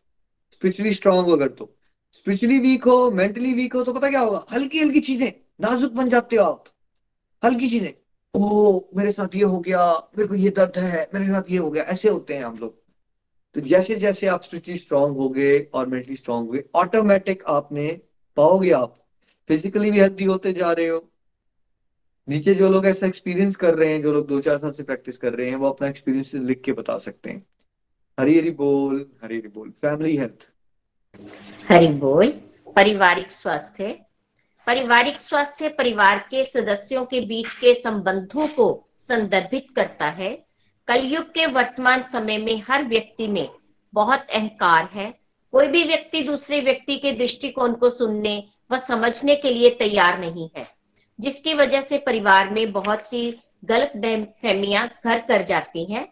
S2: स्पिरिचुअली स्ट्रांग हो अगर तो। स्पिरिचुअली वीक हो मेंटली वीक हो तो पता क्या होगा? हल्की हल्की चीज़ें, नाजुक बन जाते हो आप। हल्की चीज़ें, ओ, मेरे साथ ये हो गया, मेरे को ये दर्द है, मेरे साथ ये हो गया। ऐसे होते हैं हम लोग। तो जैसे जैसे आप स्पिरिचुअली स्ट्रांग हो गए और मेंटली स्ट्रांग हो गए ऑटोमेटिक आपने पाओगे आप। फिजिकली भी हेल्थी होते जा रहे हो। नीचे जो लोग ऐसा एक्सपीरियंस कर रहे हैं, जो लोग दो चार साल से प्रैक्टिस कर रहे हैं, वो अपना एक्सपीरियंस लिख के बता सकते हैं। हरी हरी बोल हरी हरी बोल। फैमिली हेल्थ
S4: हरी बोल। पारिवारिक स्वास्थ्य। पारिवारिक स्वास्थ्य परिवार के सदस्यों के बीच के संबंधों को संदर्भित करता है। कलयुग के वर्तमान समय में हर व्यक्ति में बहुत अहंकार है। कोई भी व्यक्ति दूसरे व्यक्ति के दृष्टिकोण को सुनने व समझने के लिए तैयार नहीं है। जिसकी वजह से परिवार में बहुत सी गलत फहमियाँ घर कर जाती हैं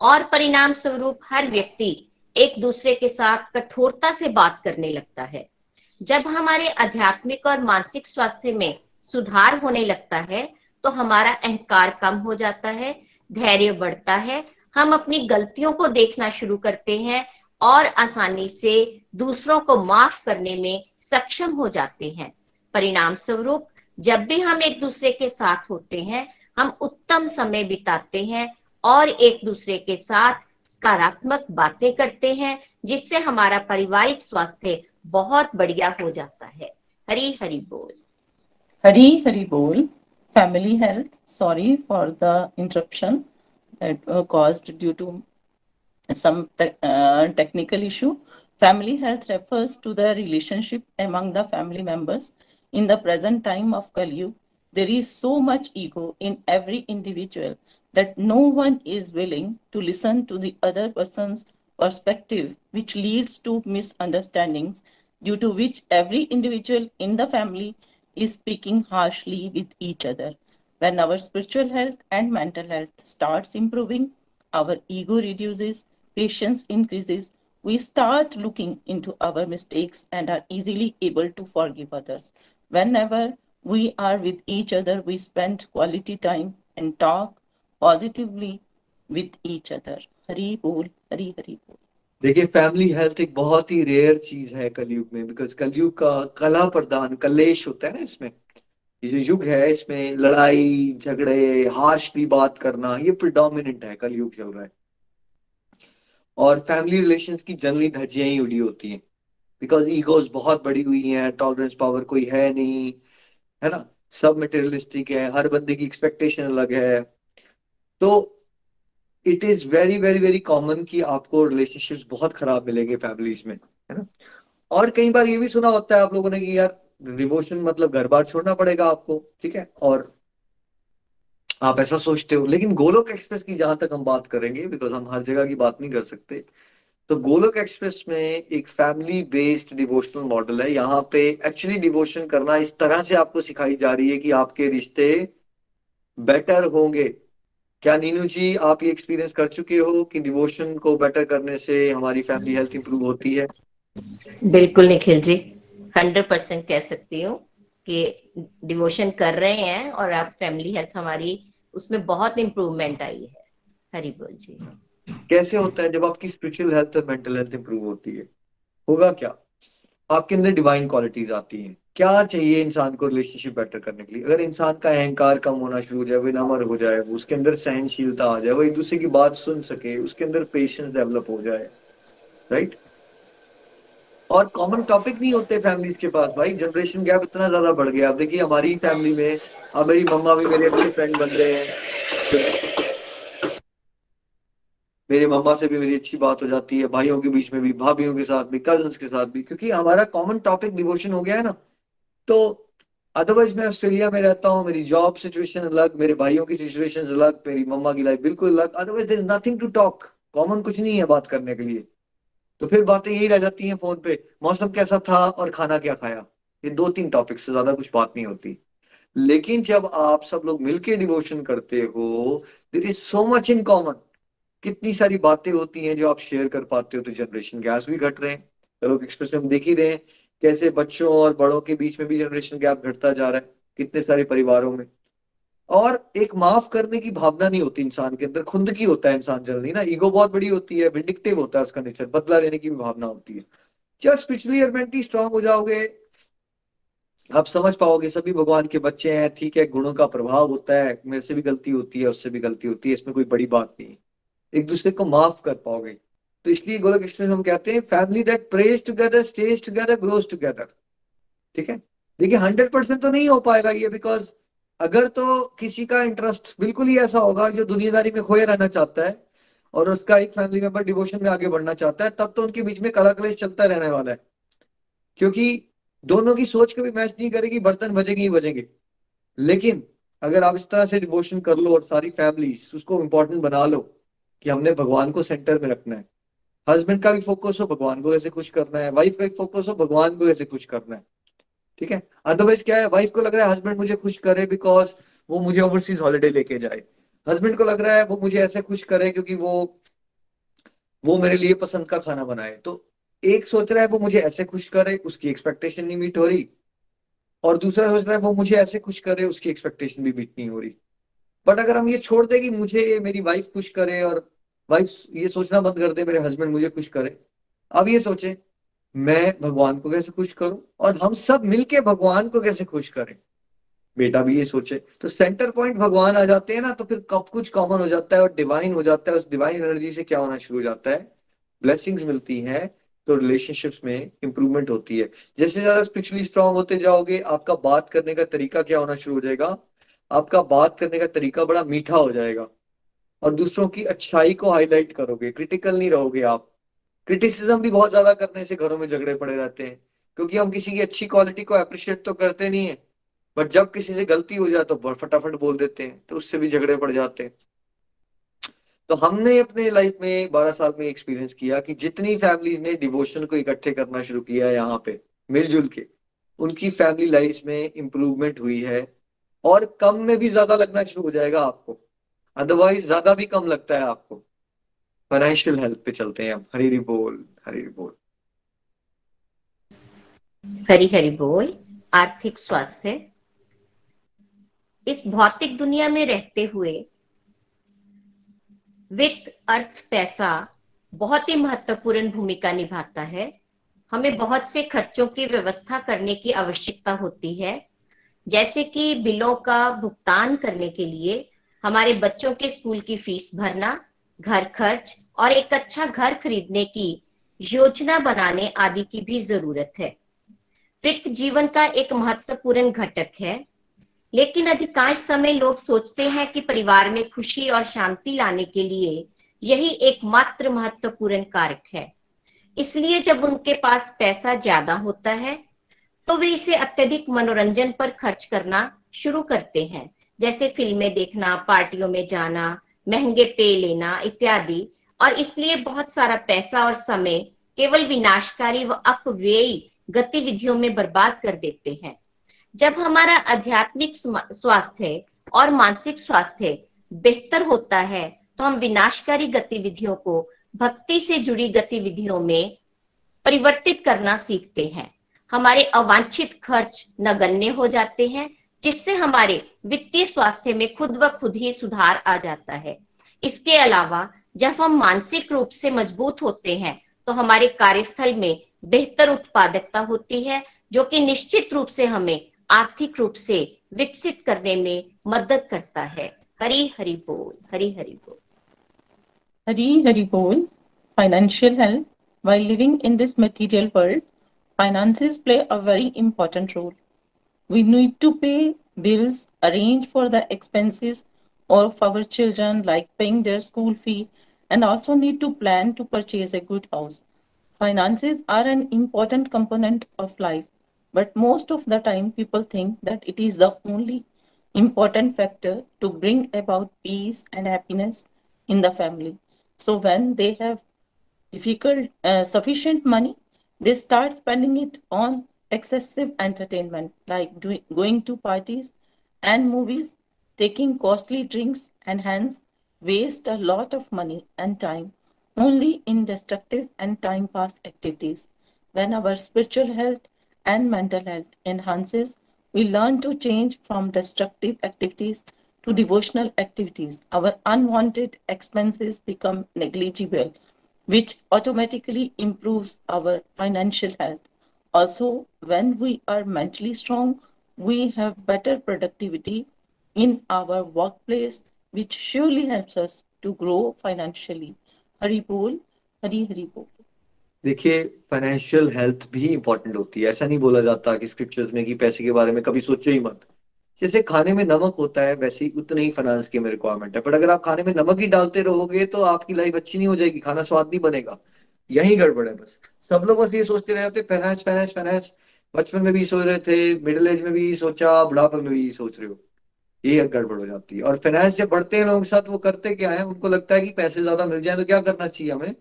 S4: और परिणाम स्वरूप हर व्यक्ति एक दूसरे के साथ कठोरता से बात करने लगता है। जब हमारे आध्यात्मिक और मानसिक स्वास्थ्य में सुधार होने लगता है तो हमारा अहंकार कम हो जाता है, धैर्य बढ़ता है, हम अपनी गलतियों को देखना शुरू करते हैं और आसानी से दूसरों को माफ़ करने में सक्षम हो जाते हैं। परिणाम स्वरूप जब भी हम एक दूसरे के साथ होते हैं, हम उत्तम समय बिताते हैं और एक दूसरे के साथ सकारात्मक बातें करते हैं, जिससे हमारा पारिवारिक स्वास्थ्य बहुत बढ़िया हो जाता है। हरी हरी बोल।
S3: हरी हरी बोल। Family health sorry for the interruption caused due to some technical issue family health refers to the relationship among the family members in the present time of kali there is so much ego in every individual that no one is willing to listen to the other person's perspective which leads to misunderstandings due to which every individual in the family is speaking harshly with each other. When our spiritual health and mental health starts improving, our ego reduces, patience increases, we start looking into our mistakes and are easily able to forgive others. Whenever we are with each other, we spend quality time and talk positively with each other. Hari Bol, Hari Hari Bol.
S2: देखिए family health एक बहुत ही rare चीज़ है कलयुग में because कलयुग का कला प्रदान कलेश होता है ना इसमें ये जो युग है इसमें लड़ाई झगड़े हार्शली बात करना ये प्रिडोमिनेंट है कलयुग चल रहा है और फैमिली रिलेशंस की जनरली धज्जियाँ ही उड़ी होती हैं बिकॉज़ ईगोज बहुत बड़ी हुई हैं टॉलरेंस पावर कोई है नहीं, है ना? सब मटेरियलिस्टिक है, हर बंदे की एक्सपेक्टेशन अलग है। तो it is very very very common कि आपको रिलेशनशिप्स बहुत खराब मिलेंगे फैमिलीज़ में, है ना? और कई बार ये भी सुना होता है आप लोगों ने कि यार डिवोशन मतलब घर बार छोड़ना पड़ेगा आपको, ठीक है? और आप ऐसा सोचते हो। लेकिन गोलोक एक्सप्रेस की जहाँ तक हम बात करेंगे बिकॉज़ हम हर जगह की बात नहीं कर सकते तो गोलोक एक्सप्रेस में एक फैमिली बेस्ड डिवोशनल मॉडल है। यहाँ पे एक्चुअली डिवोशन करना इस तरह से आपको सिखाई जा रही है कि आपके रिश्ते बेटर होंगे। क्या नीनू जी, आप ये एक्सपीरियंस कर चुके हो कि डिवोशन को बेटर करने से हमारी फैमिली हेल्थ इंप्रूव होती है?
S4: बिल्कुल निखिल जी हंड्रेड परसेंट कह सकती हूँ कि डिवोशन कर रहे हैं और आप फैमिली हेल्थ हमारी, उसमें बहुत इम्प्रूवमेंट आई है। हरी बोल जी।
S2: कैसे होता है जब आपकी स्पिरिचुअल हेल्थ और मेंटल हेल्थ इंप्रूव होती है? होगा क्या? आपके अंदर डिवाइन क्वालिटीज आती हैं। क्या चाहिए इंसान को रिलेशनशिप बेटर करने के लिए? अगर इंसान का अहंकार कम होना शुरू हो जाए विनम्र हो जाए, वो उसके अंदर सहनशीलता आ जाए, वो एक दूसरे की बात सुन सके, उसके अंदर पेशेंस डेवलप हो जाए राइट और कॉमन टॉपिक नहीं होते फैमिलीज़ के पास। भाई जनरेशन गैप इतना ज़्यादा बढ़ गया। अब देखिए, हमारी फैमिली में अब मेरी मम्मा भी मेरे अच्छे फ्रेंड बन रहे हैं। मेरी मम्मा से भी मेरी अच्छी बात हो जाती है, भाइयों के बीच में भी, भाभीियों के साथ भी कज़न के साथ भी, क्योंकि हमारा कॉमन टॉपिक डिवोशन हो गया है ना। तो अदरवाइज़ मैं ऑस्ट्रेलिया में रहता हूँ, मेरी जॉब सिचुएशन अलग, मेरे भाइयों की सिचुएशन अलग, मेरी मम्मा की लाइफ बिल्कुल अलग। Otherwise is nothing to talk common कुछ नहीं है बात करने के लिए। तो फिर बातें यही रह जाती हैं फ़ोन पे, मौसम कैसा था और खाना क्या खाया? ये दो तीन टॉपिक से ज़्यादा कुछ बात नहीं होती। लेकिन जब आप सब लोग मिलके डिवोशन करते हो there is so much in common कितनी सारी बातें होती हैं जो आप शेयर कर पाते हो तो जनरेशन गैस भी घट रहे हैं। लोग एक्सप्रेस में हम देख ही रहे हैं कैसे बच्चों और बड़ों के बीच में भी जनरेशन गैप घटता जा रहा है, कितने सारे परिवारों में। और एक माफ़ करने की भावना नहीं होती इंसान के अंदर, खुद की होता है इंसान जनरली ना। ईगो बहुत बड़ी होती है विंडिक्टिव होता है उसका नेचर बदला लेने की भी भावना होती है। जब स्पिरिचुअली और मेंटली स्ट्रांग हो जाओगे, आप समझ पाओगे, सभी भगवान के बच्चे हैं, ठीक है, गुणों का प्रभाव होता है, मेरे से भी गलती होती है, उससे भी गलती होती है, इसमें कोई बड़ी बात नहीं एक दूसरे को माफ़ कर पाओगे। तो इसलिए गोलक एक्सप्रेस हम कहते हैं family that prays together stays together grows together ठीक है? देखिए हंड्रेड परसेंट तो नहीं हो पाएगा ये बिकॉज़ अगर तो किसी का इंटरेस्ट बिल्कुल ही ऐसा होगा जो दुनियादारी में खोए रहना चाहता है, और उसका एक फैमिली मेंबर डिवोशन में आगे बढ़ना चाहता है, तब तो उनके बीच में कला कलेश चलता रहने वाला है। क्योंकि दोनों की सोच कभी मैच नहीं करेगी, बर्तन बजेंगे ही बजेंगे। लेकिन अगर आप इस तरह से डिवोशन कर लो और सारी फैमिली उसको इंपॉर्टेंट बना लो कि हमने भगवान को सेंटर में रखना है। हस्बैंड का भी फोकस हो, भगवान को ऐसे खुश करना है। वाइफ का भी फोकस हो, भगवान को ऐसे खुश करना है। ठीक है? अदरवाइज़ क्या है? वाइफ को लग रहा है हस्बैंड मुझे खुश करे बिकॉज़ वो मुझे ओवरसीज हॉलीडे लेके जाए। हस्बैंड को लग रहा है वो मुझे ऐसे खुश करे क्योंकि वो वो मेरे लिए पसंद का खाना बनाए। तो एक सोच रहा है वो मुझे ऐसे खुश करे, उसकी एक्सपेक्टेशन नहीं मीट हो रही। और दूसरा सोच रहा है वो मुझे ऐसे खुश करे, उसकी एक्सपेक्टेशन भी मीट नहीं हो रही। बट अगर हम ये छोड़ दें कि मुझे मेरी वाइफ खुश करे और वाइफ ये सोचना बंद कर दे, मेरे हस्बैंड मुझे खुश करे। अब ये सोचे, मैं भगवान को कैसे खुश करूँ और हम सब मिलके भगवान को कैसे खुश करें? बेटा भी ये सोचे तो सेंटर पॉइंट भगवान आ जाते हैं ना तो फिर कब कुछ कॉमन हो जाता है और डिवाइन हो जाता है, उस डिवाइन एनर्जी से क्या होना शुरू हो जाता है? ब्लेसिंग्स मिलती है तो रिलेशनशिप्स में इंप्रूवमेंट होती है। जैसे ज़्यादा स्पिरिचुअली स्ट्रांग होते जाओगे, आपका बात करने का तरीका क्या होना शुरू हो जाएगा? आपका बात करने का तरीका बड़ा मीठा हो जाएगा। और दूसरों की अच्छाई को हाईलाइट करोगे क्रिटिकल नहीं रहोगे आप। क्रिटिसिज्म भी बहुत ज़्यादा करने से घरों में झगड़े पड़े रहते हैं, क्योंकि हम किसी की अच्छी क्वालिटी को अप्रिशिएट तो करते नहीं है बट जब किसी से गलती हो जाए तो फटाफट बोल देते हैं तो उससे भी झगड़े पड़ जाते हैं। तो हमने अपने लाइफ में बारह साल में एक्सपीरियंस किया कि जितनी फैमिलीज़ ने डिवोशन को इकट्ठे करना शुरू किया है यहाँ पे, मिलजुल के, उनकी फैमिली लाइफ में इंप्रूवमेंट हुई है, और कम में भी ज़्यादा लगना शुरू हो जाएगा आपको। अदरवाइज़ ज़्यादा भी कम लगता है आपको। फाइनेंशियल हेल्थ पे चलते हैं हम हरी हरी बोल हरी हरी बोल।
S4: हरी हरी बोल, आर्थिक स्वास्थ्य। इस भौतिक दुनिया में रहते हुए वित्त, अर्थ, पैसा बहुत ही महत्वपूर्ण भूमिका निभाता है। हमें बहुत से खर्चों की व्यवस्था करने की आवश्यकता होती है। जैसे कि बिलों का भुगतान करने के लिए हमारे बच्चों के स्कूल की फ़ीस भरना, घर खर्च और एक अच्छा घर खरीदने की योजना बनाने आदि की भी ज़रूरत है। वित्त जीवन का एक महत्वपूर्ण घटक है, लेकिन अधिकांश समय लोग सोचते हैं कि परिवार में खुशी और शांति लाने के लिए यही एकमात्र महत्वपूर्ण कारक है। इसलिए जब उनके पास पैसा ज़्यादा होता है तो वे इसे अत्यधिक मनोरंजन पर खर्च करना शुरू करते हैं। जैसे फ़िल्में देखना, पार्टियों में जाना, महँगे पे लेना इत्यादि। और इसलिए बहुत सारा पैसा और समय केवल विनाशकारी व अपव्ययी गतिविधियों में बर्बाद कर देते हैं। जब हमारा आध्यात्मिक स्वास्थ्य और मानसिक स्वास्थ्य बेहतर होता है तो हम विनाशकारी गतिविधियों को, भक्ति से जुड़ी गतिविधियों में परिवर्तित करना सीखते हैं। हमारे अवांछित खर्च नगण्य हो जाते हैं जिससे हमारे वित्तीय स्वास्थ्य में खुद व खुद ही सुधार आ जाता है। इसके अलावा, जब हम मानसिक रूप से मज़बूत होते हैं तो हमारे कार्यस्थल में बेहतर उत्पादकता होती है, जो कि निश्चित रूप से हमें आर्थिक रूप से विकसित करने में मदद करता है। हरी हरी बोल, हरी हरी बोल।
S3: हरी हरी बोल। Financial health while living in this material world, finances play a very important role. We need to pay bills arrange for the expenses of our children like paying their school fee and also need to plan to purchase a good house finances are an important component of life but most of the time, people think that it is the only important factor to bring about peace and happiness in the family. So when they have difficult, uh, sufficient money, they start spending it on excessive entertainment, like doing, going to parties and movies, taking costly drinks, and hence waste a lot of money and time only in destructive and time pass activities. When our spiritual health and mental health enhances, we learn to change from destructive activities to devotional activities. Our unwanted expenses become negligible, which automatically improves our financial health. Also, when we are mentally strong, we have better productivity in our workplace, which surely helps us to grow financially. Hari Bol, Hari Hari Bol.
S2: देखिए financial health भी important होती है ऐसा नहीं बोला जाता कि scriptures में कि पैसे के बारे में कभी सोचो ही मत जैसे खाने में नमक होता है वैसे ही उतना ही फाइनेंस की रिक्वायरमेंट है बट अगर आप खाने में नमक ही डालते रहोगे तो आपकी लाइफ अच्छी नहीं हो जाएगी खाना स्वाद नहीं बनेगा यही गड़बड़ है बस। सब लोग बस ये सोचते रहते फाइनेंस फाइनेंस फाइनेंस बचपन में भी सोच रहे थे मिडिल एज में भी सोचा, बुढ़ापे में भी सोच रहे हो। ये गड़बड़ हो जाती है। और फाइनेंस जब बढ़ते हैं लोगों के साथ, वो करते क्या है? उनको लगता है कि पैसे ज़्यादा मिल जाए तो क्या करना चाहिए हमें?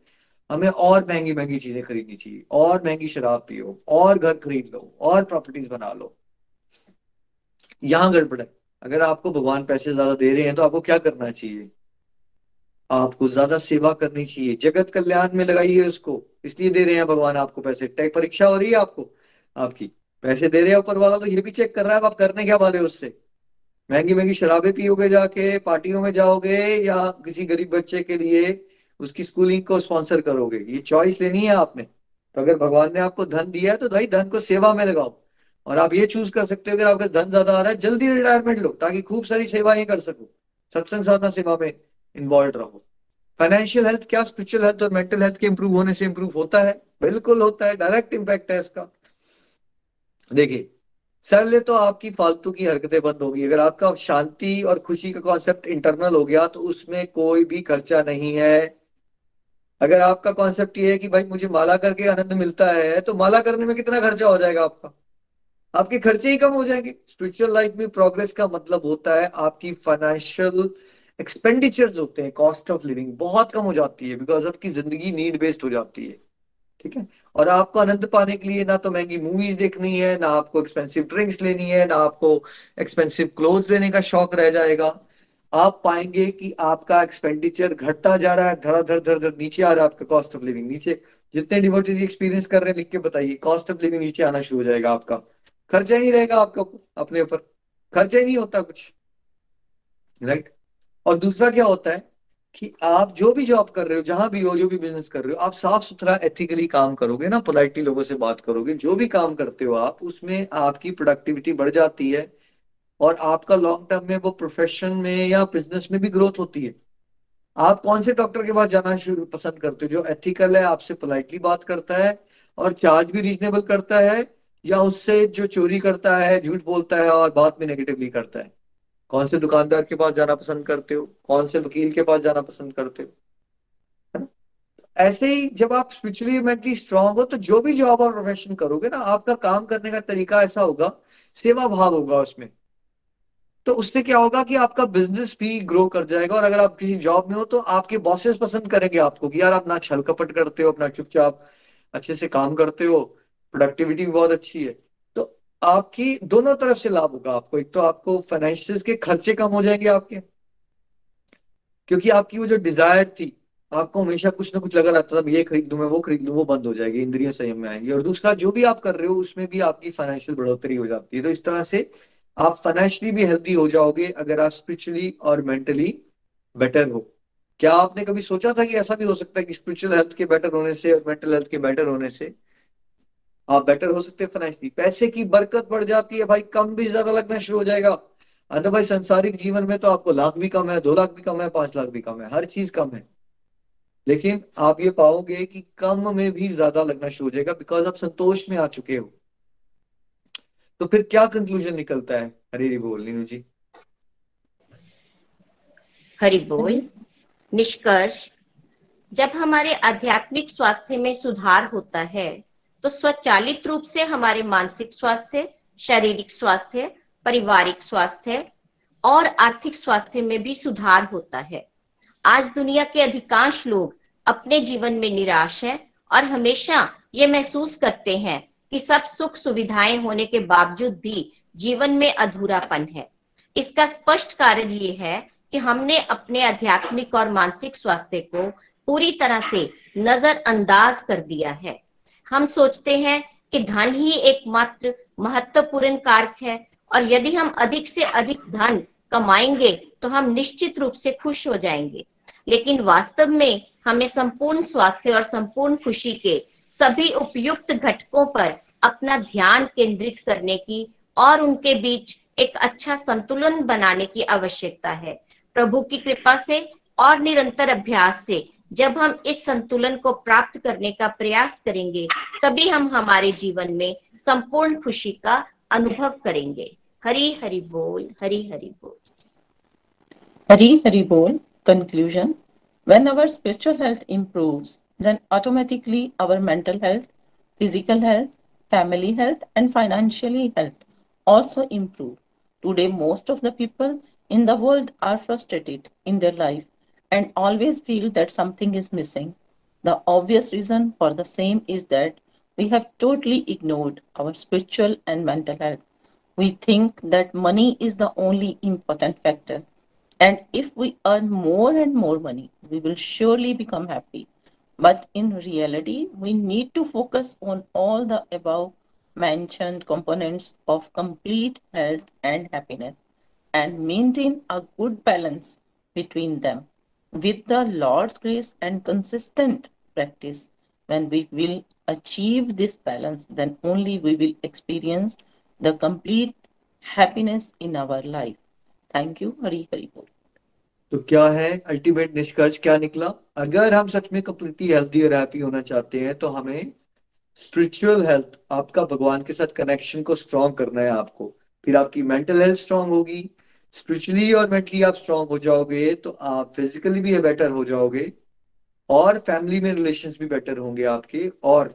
S2: हमें और महँगी महँगी चीज़ें खरीदनी चाहिए। और महँगी शराब पियो, और घर खरीद लो, और प्रॉपर्टीज़ बना लो। यहाँ गड़बड़ है। अगर आपको भगवान पैसे ज़्यादा दे रहे हैं तो आपको क्या करना चाहिए? आपको ज़्यादा सेवा करनी चाहिए। जगत कल्याण में लगाइए उसको। इसलिए दे रहे हैं भगवान आपको पैसे। टेक परीक्षा हो रही है आपको, आपकी। पैसे दे रहे हैं ऊपर वाला तो ये भी चेक कर रहा है आप करने क्या वाले उससे? महँगी महँगी शराबें पियोगे जाके, पार्टियों में जाओगे या किसी गरीब बच्चे के लिए उसकी स्कूलिंग को स्पॉन्सर करोगे? ये चॉइस लेनी है आपने। तो अगर भगवान ने आपको धन दिया है तो भाई धन को सेवा में लगाओ। और आप ये चूज़ कर सकते हो, अगर आपका धन ज़्यादा आ रहा है, जल्दी रिटायरमेंट लो, ताकि खूब सारी सेवाएँ कर सको। सत्संग साधना सेवा में इन्वॉल्व रहो। फाइनेंशियल हेल्थ क्या स्पिरिचुअल हेल्थ और मेंटल हेल्थ के इंप्रूव होने से इंप्रूव होता है? बिल्कुल होता है डायरेक्ट इम्पैक्ट है इसका। देखिए सरले तो आपकी फालतू की हरकतें बंद होगी। अगर आपका शांति और खुशी का कॉन्सेप्ट इंटरनल हो गया तो उसमें कोई भी खर्चा नहीं है। अगर आपका कॉन्सेप्ट ये है कि भाई मुझे माला करके आनंद मिलता है तो माला करने में कितना खर्चा हो जाएगा आपका? आपके खर्चे ही कम हो जाएँगे। स्पिरिचुअल लाइफ में प्रोग्रेस का मतलब होता है आपकी फाइनेंशियल एक्सपेंडिचर्स होते हैं कॉस्ट ऑफ़ लिविंग बहुत कम हो जाती है बिकॉज़ आपकी ज़िंदगी नीड बेस्ड हो जाती है, ठीक है? और आपको आनंद पाने के लिए ना तो महँगी मूवीज़ देखनी है, ना आपको एक्सपेंसिव ड्रिंक्स लेनी है, ना आपको एक्सपेंसिव क्लोथ्स लेने का शौक रह जाएगा। आप पाएँगे कि आपका एक्सपेंडिचर घटता जा रहा है, धड़ा धड़ धड़ धड़ नीचे आ रहा है आपका कॉस्ट ऑफ़ लिविंग नीचे। जितने डिवोटीज एक्सपीरियंस कर रहे हैं, लिख के बताइए कॉस्ट ऑफ़ लिविंग नीचे आना शुरू हो जाएगा आपका। खर्चा ही नहीं रहेगा आपका अपने ऊपर। खर्चा ही नहीं होता कुछ राइट और दूसरा क्या होता है कि आप जो भी जॉब कर रहे हो, जहाँ भी हो, जो भी बिज़नेस कर रहे हो, आप साफ़ सुथरा एथिकली काम करोगे ना पोलाइटली लोगों से बात करोगे, जो भी काम करते हो आप, उसमें आपकी प्रोडक्टिविटी बढ़ जाती है और आपका लॉन्ग टर्म में वो प्रोफेशन में या बिज़नेस में भी ग्रोथ होती है। आप कौन से डॉक्टर के पास जाना शुरू पसंद करते हो, जो एथिकल है, आपसे पोलाइटली बात करता है और चार्ज भी रीजनेबल करता है या उससे जो चोरी करता है, झूठ बोलता है और बात में नेगेटिवली करता है? कौन से दुकानदार के पास जाना पसंद करते हो? कौन से वकील के पास जाना पसंद करते हो? ना? ऐसे ही जब आप स्पिरिचुअली मेंटली स्ट्रांग हो तो जो भी जॉब और प्रोफेशन करोगे ना, आपका काम करने का तरीका ऐसा होगा, सेवा भाव होगा उसमें। तो उससे क्या होगा कि आपका बिज़नेस भी ग्रो कर जाएगा और अगर आप किसी जॉब में हो तो आपके बॉसेस पसंद करेंगे आपको कि यार आप ना छल कपट करते हो, अपना चुपचाप अच्छे से काम करते हो प्रोडक्टिविटी भी बहुत अच्छी है। आपकी दोनों तरफ़ से लाभ होगा आपको। एक तो आपको फाइनेंशियल के खर्चे कम हो जाएँगे आपके। क्योंकि आपकी वो जो डिज़ायर थी, आपको हमेशा कुछ ना कुछ लगा रहता था ये खरीद लू, मैं वो खरीद लू, वो बंद हो जाएगी, इंद्रिय संयम में आएँगी। और दूसरा, जो भी आप कर रहे हो, उसमें भी आपकी फाइनेंशियल बढ़ोतरी हो जाती है। तो इस तरह से आप फाइनेंशियली भी हेल्थी हो जाओगे, अगर आप स्पिरिचुअली और मेंटली बेटर हो। क्या आपने कभी सोचा था कि ऐसा भी हो सकता है कि स्पिरिचुअल हेल्थ के बेटर होने से और मेंटल हेल्थ के बेटर होने से? आप बेटर हो सकते हैं फाइनेंशियली पैसे की बरकत बढ़ जाती है भाई, कम भी ज़्यादा लगना शुरू हो जाएगा। अदरवाइज़ संसारिक जीवन में तो आपको लाख भी कम है, दो लाख भी कम है, पाँच लाख भी कम है, हर चीज़ कम है। लेकिन आप ये पाओगे कि कम में भी ज़्यादा लगना शुरू हो जाएगा बिकॉज़ आप संतोष में आ चुके हो। तो फिर क्या कंक्लूजन निकलता है? हरी बोल, नीनू जी।
S4: हरि बोल। निष्कर्ष, जब हमारे आध्यात्मिक स्वास्थ्य में सुधार होता है तो स्वचालित रूप से हमारे मानसिक स्वास्थ्य, शारीरिक स्वास्थ्य, पारिवारिक स्वास्थ्य और आर्थिक स्वास्थ्य में भी सुधार होता है। आज दुनिया के अधिकांश लोग अपने जीवन में निराश है और हमेशा ये महसूस करते हैं कि सब सुख सुविधाएँ होने के बावजूद भी जीवन में अधूरापन है। इसका स्पष्ट कारण ये है कि हमने अपने आध्यात्मिक और मानसिक स्वास्थ्य को पूरी तरह से नजरअंदाज कर दिया है। हम सोचते हैं कि धन ही एकमात्र महत्वपूर्ण कारक है, और यदि हम अधिक से अधिक धन कमाएँगे तो हम निश्चित रूप से खुश हो जाएँगे। लेकिन वास्तव में हमें संपूर्ण स्वास्थ्य और संपूर्ण खुशी के सभी उपयुक्त घटकों पर अपना ध्यान केंद्रित करने की और उनके बीच एक अच्छा संतुलन बनाने की आवश्यकता है। प्रभु की कृपा से और निरंतर अभ्यास से जब हम इस संतुलन को प्राप्त करने का प्रयास करेंगे, तभी हम हमारे जीवन में संपूर्ण खुशी का अनुभव करेंगे। हरी हरी बोल, हरी हरी बोल।
S3: हरी हरी बोल conclusion when our spiritual health improves then automatically our mental health physical health family health and financially health also improve today most of the people in the world are frustrated in their life and always feel that something is missing. The obvious reason for the same is that we have totally ignored our spiritual and mental health. We think that money is the only important factor. And if we earn more and more money, we will surely become happy. But in reality, we need to focus on all the above mentioned components of complete health and happiness and maintain a good balance between them. With the Lord's grace and consistent practice, when we will achieve this balance, then only we will experience the complete happiness in our life. Thank you. Hari Hari Bol.
S2: तो क्या है ultimate निष्कर्ष क्या निकला अगर हम सच में completely healthy और हैप्पी होना चाहते हैं तो हमें स्पिरिचुअल हेल्थ आपका भगवान के साथ कनेक्शन को स्ट्रॉन्ग करना है आपको फिर आपकी मेंटल हेल्थ स्ट्रॉन्ग होगी स्पिरिचुअली और मेंटली आप स्ट्रॉन्ग हो जाओगे तो आप फिजिकली भी बेटर हो जाओगे और फैमिली में रिलेशंस भी बेटर होंगे आपके और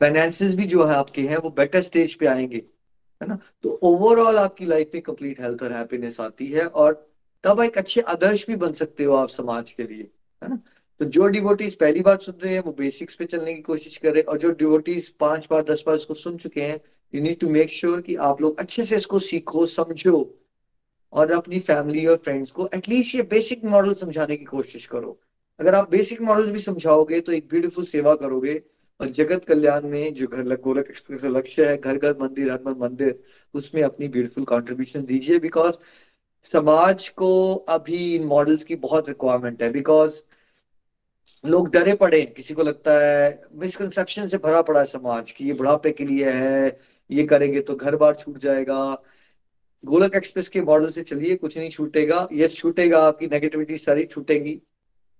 S2: फाइनेंसेस भी जो है आपके हैं, वो बेटर स्टेज पे आएँगे, है ना? तो ओवरऑल आपकी लाइफ में कंप्लीट हेल्थ और हैप्पीनेस आती है और तब एक अच्छे आदर्श भी बन सकते हो आप समाज के लिए, है ना? तो जो डिवोटीज पहली बार सुन रहे हैं, वो बेसिक्स पे चलने की कोशिश करें और जो डिवोटीज पाँच बार, दस बार इसको सुन चुके हैं you need to make sure कि आप लोग अच्छे से इसको सीखो, समझो और अपनी फैमिली और फ्रेंड्स को एटलीस्ट ये बेसिक मॉडल समझाने की कोशिश करो। अगर आप बेसिक मॉडल भी समझाओगे तो एक ब्यूटीफुल सेवा करोगे। और जगत कल्याण में जो घर गोलक एक्सप्रेस लक्ष्य है घर घर मंदिर हर मंदिर, उसमें अपनी ब्यूटीफुल कॉन्ट्रीब्यूशन दीजिए। बिकॉज़ समाज को अभी इन मॉडल्स की बहुत रिक्वायरमेंट है। बिकॉज़ लोग डरे पड़े किसी को लगता है मिसकंसेप्शन से भरा पड़ा है समाज की ये बुढ़ापे के लिए है, ये करेंगे तो घर बार छूट जाएगा। गोलक एक्सप्रेस के मॉडल से चलिए, कुछ नहीं छूटेगा। यस छूटेगा, आपकी नेगेटिविटी सारी छूटेगी।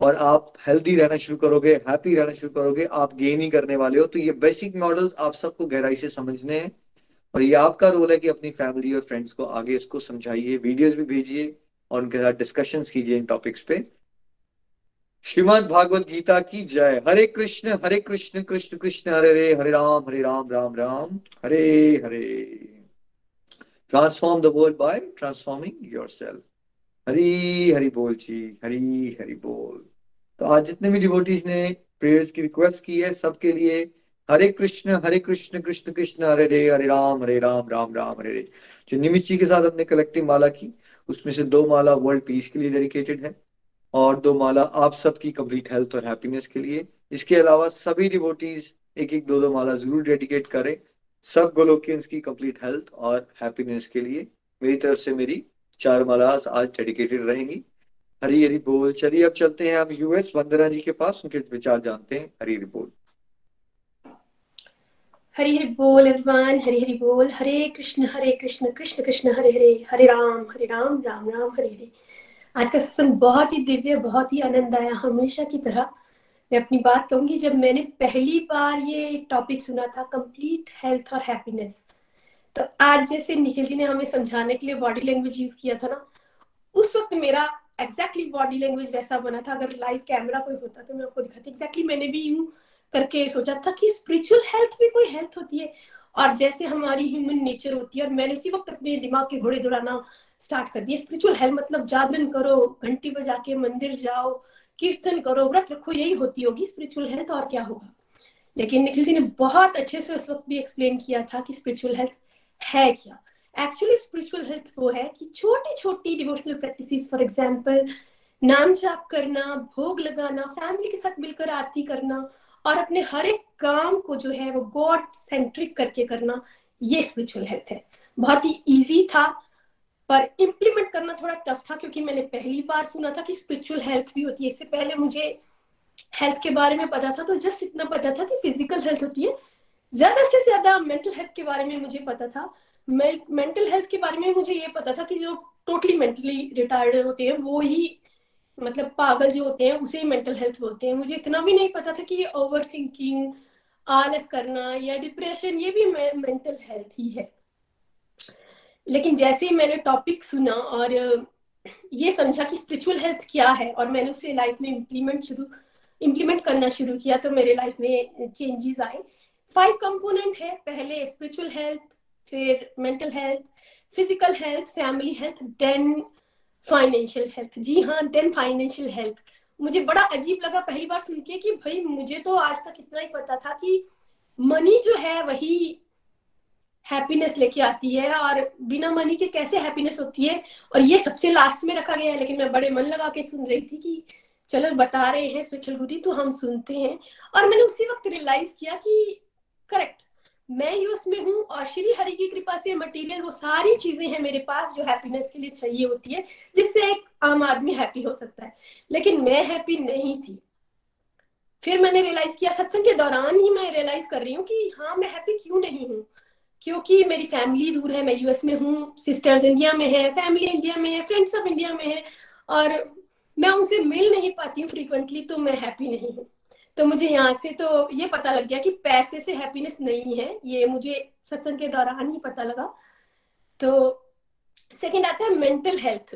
S2: और आप हेल्दी रहना शुरू करोगे हैप्पी रहना शुरू करोगे, आप गेन ही करने वाले हो। तो ये बेसिक मॉडल्स आप सबको गहराई से समझने हैं। और ये आपका रोल है कि अपनी फैमिली और फ्रेंड्स को आगे इसको समझाइए वीडियोस भी भेजिए और उनके साथ डिस्कशंस कीजिए इन टॉपिक्स पे। श्रीमद भागवत गीता की जय। Hare Krishna Hare Krishna Krishna Krishna, Hare Hare Hare Ram Hare Ram Ram Ram, Hare Hare. Transform the world by transforming yourself Hari, Hari बोल जी, हरी, हरि बोल। तो आज जितने भी डिवोटीज ने प्रेयर्स की रिक्वेस्ट की है, सबके लिए हरे कृष्ण हरे कृष्ण कृष्ण कृष्ण, हरे हरे हरे राम हरे राम राम राम, हरे हरे जो निमित जी के साथ अपने कलेक्टिव माला की, उसमें से दो माला वर्ल्ड पीस के लिए डेडिकेटेड है और दो माला आप सबकी कंप्लीट हेल्थ और हैप्पीनेस के लिए। इसके अलावा सभी डिवोटीज एक एक दो दो माला ज़रूर डेडिकेट करें। सब गोलोकियंस की कंप्लीट हेल्थ और हैप्पीनेस के लिए मेरी तरफ़ से मेरी चार माला आज डेडिकेटेड रहेंगी। हरी हरी बोल। चलिए अब चलते हैं हम यूएस वंदना जी के पास, उनके विचार जानते हैं। हरी हरी बोल।
S5: हरी हरि बोल एवरीवन, हरी हरि बोल। हरे कृष्ण हरे कृष्ण कृष्ण कृष्ण, हरे हरे हरे राम हरे राम राम राम, हरे हरे। आज का सत्संग बहुत ही दिव्य, बहुत ही आनंद आया, हमेशा की तरह। मैं अपनी बात कहूँगी, जब मैंने पहली बार ये टॉपिक सुना था कंप्लीट हेल्थ और हैप्पीनेस तो आज जैसे निखिल जी ने हमें समझाने के लिए बॉडी लैंग्वेज यूज़ किया था ना, उस वक्त मेरा एग्जैक्टली बॉडी लैंग्वेज वैसा बना था। अगर लाइव कैमरा कोई होता तो मैं आपको दिखाती। एग्जैक्टली मैंने भी यूँ करके सोचा था कि स्पिरिचुअल हेल्थ भी कोई हेल्थ होती है और जैसे हमारी ह्यूमन नेचर होती है और मैंने उसी वक्त अपने दिमाग के घोड़े दौड़ाना स्टार्ट कर दिया स्पिरिचुअल हेल्थ मतलब जागरण करो, घंटी बजा के मंदिर जाओ कीर्तन करो, व्रत रखो, यही होती होगी स्पिरिचुअल हेल्थ और क्या होगा? लेकिन निखिल जी ने बहुत अच्छे से उस वक्त भी एक्सप्लेन किया था कि स्पिरिचुअल हेल्थ है क्या। एक्चुअली स्पिरिचुअल हेल्थ वो है कि छोटी छोटी डिवोशनल प्रैक्टिसेस फॉर एग्जांपल नाम जाप करना, भोग लगाना फैमिली के साथ मिलकर आरती करना और अपने हर एक काम को जो है वो गॉड सेंट्रिक करके करना, ये स्पिरिचुअल हेल्थ है। बहुत ही इजी था। पर इम्प्लीमेंट करना थोड़ा टफ था क्योंकि मैंने पहली बार सुना था कि स्पिरिचुअल हेल्थ भी होती है। इससे पहले मुझे हेल्थ के बारे में पता था तो जस्ट इतना पता था कि फ़िज़िकल हेल्थ होती है। ज़्यादा से ज़्यादा मेंटल हेल्थ के बारे में मुझे पता था। मेंटल हेल्थ के बारे में मुझे ये पता था कि जो टोटली मेंटली रिटायर्ड होते हैं, वो ही मतलब पागल जो होते हैं, उसे ही मेंटल हेल्थ बोलते हैं। मुझे इतना भी नहीं पता था कि ये ओवर थिंकिंग आलस करना या डिप्रेशन ये भी मेंटल हेल्थ ही है। लेकिन जैसे ही मैंने टॉपिक सुना और, ये समझा कि स्पिरिचुअल हेल्थ क्या है? और मैंने उसे लाइफ में इम्प्लीमेंट शुरू इम्प्लीमेंट करना शुरू किया तो मेरे लाइफ में चेंजेस आए। फाइव कंपोनेंट है। पहले स्पिरिचुअल हेल्थ फिर mental health physical health family health then financial health जी हाँ देन फाइनेंशियल हेल्थ मुझे बड़ा अजीब लगा पहली बार सुन के कि भाई, मुझे तो आज तक इतना ही पता था कि मनी जो है वही हैप्पीनेस लेके आती है और बिना मनी के कैसे हैप्पीनेस होती है? और ये सबसे लास्ट में रखा गया है, लेकिन मैं बड़े मन लगा के सुन रही थी कि चलो बता रहे हैं स्पेशल गुरी तो हम सुनते हैं। और मैंने उसी वक्त रियलाइज़ किया कि करेक्ट मैं यूएस में हूँ और श्री हरि की कृपा से मटेरियल वो सारी चीज़ें हैं मेरे पास जो हैप्पीनेस के लिए चाहिए होती है, जिससे एक आम आदमी हैप्पी हो सकता है। लेकिन मैं हैप्पी नहीं थी। फिर मैंने रियलाइज़ किया, सत्संग के दौरान ही मैं रियलाइज़ कर रही हूँ कि हाँ मैं हैप्पी क्यों नहीं हूँ? क्योंकि मेरी फैमिली दूर है, मैं यूएस में हूँ सिस्टर्स इंडिया में है फैमिली इंडिया में है फ्रेंड्स सब इंडिया में है और मैं उनसे मिल नहीं पाती हूँ फ्रीक्वेंटली तो मैं हैप्पी नहीं हूँ। तो मुझे यहाँ से तो ये पता लग गया कि पैसे से हैप्पीनेस नहीं है, ये मुझे सत्संग के दौरान ही पता लगा। तो सेकंड आता है मेंटल हेल्थ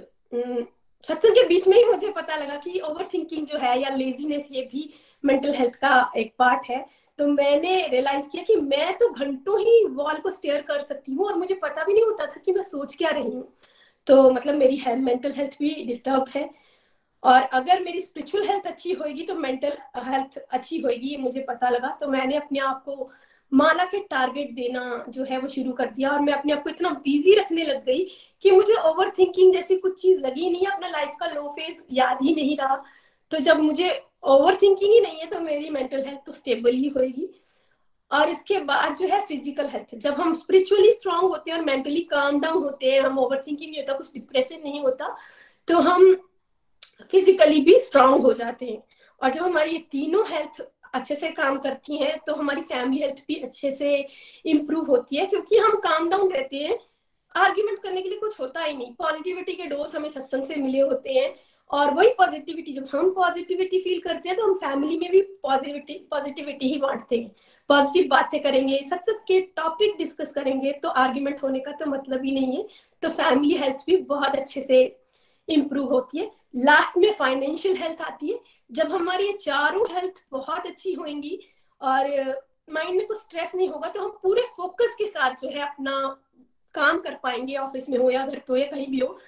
S5: सत्संग के बीच में ही मुझे पता लगा कि ओवर थिंकिंग जो है या लेजीनेस ये भी मेंटल हेल्थ का एक पार्ट है। तो मैंने रियलाइज़ किया कि मैं तो घंटों ही वॉल को स्टेयर कर सकती हूँ और मुझे पता भी नहीं होता था कि मैं सोच क्या रही हूँ। तो मतलब मेरी मेंटल हेल्थ भी डिस्टर्ब है और अगर मेरी स्पिरिचुअल हेल्थ अच्छी होगी तो मेंटल हेल्थ अच्छी होगी ये मुझे पता लगा। तो मैंने अपने आप को माला के टारगेट देना जो है वो शुरू कर दिया और मैं अपने आप को इतना बिज़ी रखने लग गई कि मुझे ओवर थिंकिंग जैसी कुछ चीज़ लगी नहीं, अपना लाइफ का लो फ़ेज़ याद ही नहीं रहा। तो जब मुझे ओवर थिंकिंग ही नहीं है तो मेरी मेंटल हेल्थ तो स्टेबल ही होगी और इसके बाद जो है फ़िज़िकल हेल्थ। जब हम स्पिरिचुअली स्ट्रांग होते हैं और मेंटली काम डाउन होते हैं, हम ओवर थिंकिंग नहीं होता, कुछ डिप्रेशन नहीं होता तो हम फिजिकली भी स्ट्रांग हो जाते हैं। और जब हमारी ये तीनों हेल्थ अच्छे से काम करती हैं तो हमारी फैमिली हेल्थ भी अच्छे से इम्प्रूव होती है, क्योंकि हम काम डाउन रहते हैं। आर्ग्यूमेंट करने के लिए कुछ होता ही नहीं। पॉजिटिविटी के डोज हमें सत्संग से मिले होते हैं। और वही पॉजिटिविटी जब हम पॉजिटिविटी फील करते हैं तो हम फैमिली में भी पॉजिटिविटी पॉजिटिविटी ही बांटते हैं। पॉजिटिव बातें करेंगे सत्संग के टॉपिक डिस्कस करेंगे तो आर्ग्यूमेंट होने का तो मतलब ही नहीं है। तो फैमिली हेल्थ भी बहुत अच्छे से इम्प्रूव होती है। लास्ट में फाइनेंशियल हेल्थ आती है। जब हमारी चारों हेल्थ बहुत अच्छी होंगी और माइंड में कुछ स्ट्रेस नहीं होगा तो हम पूरे फोकस के साथ जो है अपना काम कर पाएँगे ऑफ़िस में हो या घर पे हो या कहीं भी हो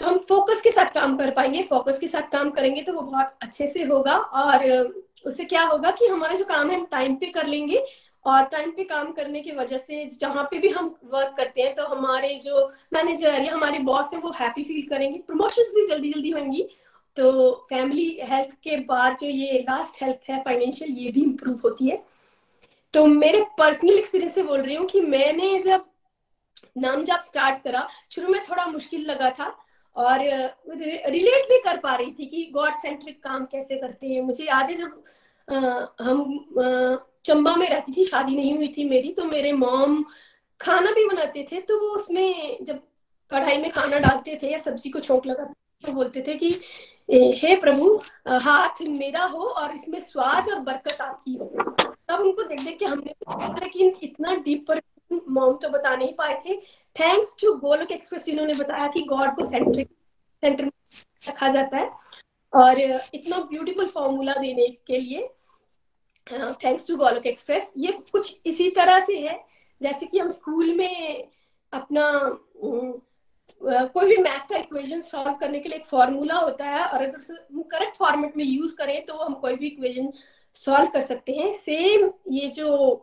S5: तो हम फोकस के साथ काम कर पाएँगे फोकस के साथ काम करेंगे तो वो बहुत अच्छे से होगा और उससे क्या होगा कि हमारा जो काम है हम टाइम पे कर लेंगे और टाइम पे काम करने की वजह से जहाँ पे भी हम वर्क करते हैं तो हमारे जो मैनेजर या हमारे बॉस है वो हैप्पी फील करेंगे प्रमोशंस भी जल्दी जल्दी होंगी। तो फैमिली हेल्थ के बाद जो ये लास्ट हेल्थ है फाइनेंशियल ये भी इम्प्रूव होती है। तो मेरे पर्सनल एक्सपीरियंस से बोल रही हूँ कि मैंने जब नाम जब स्टार्ट करा, शुरू में थोड़ा मुश्किल लगा था और रिलेट भी कर पा रही थी कि गॉड सेंट्रिक काम कैसे करते हैं। मुझे याद है जब हम चंबा में रहती थी, शादी नहीं हुई थी मेरी तो मेरे मॉम खाना भी बनाते थे तो वो उसमें जब कढ़ाई में खाना डालते थे या सब्ज़ी को छोंक लगाते तो बोलते थे कि हे प्रभु, हाथ मेरा हो और इसमें स्वाद और बरकत आपकी हो। तब उनको देख देख के हमने लेकिन इतना डीप पर मॉम तो बता नहीं पाए थे। थैंक्स टू गोलक एक्सप्रेस जिन्होंने बताया कि गॉड को सेंटर सेंटर में रखा जाता है। और इतना ब्यूटीफुल फॉर्मूला देने के लिए थैंक्स टू गोलक एक्सप्रेस ये कुछ इसी तरह से है, जैसे कि हम स्कूल में अपना कोई भी मैथ का इक्वेशन सॉल्व करने के लिए एक फॉर्मूला होता है, और अगर हम करेक्ट फॉर्मेट में यूज़ करें तो हम कोई भी इक्वेशन सॉल्व कर सकते हैं। सेम ये जो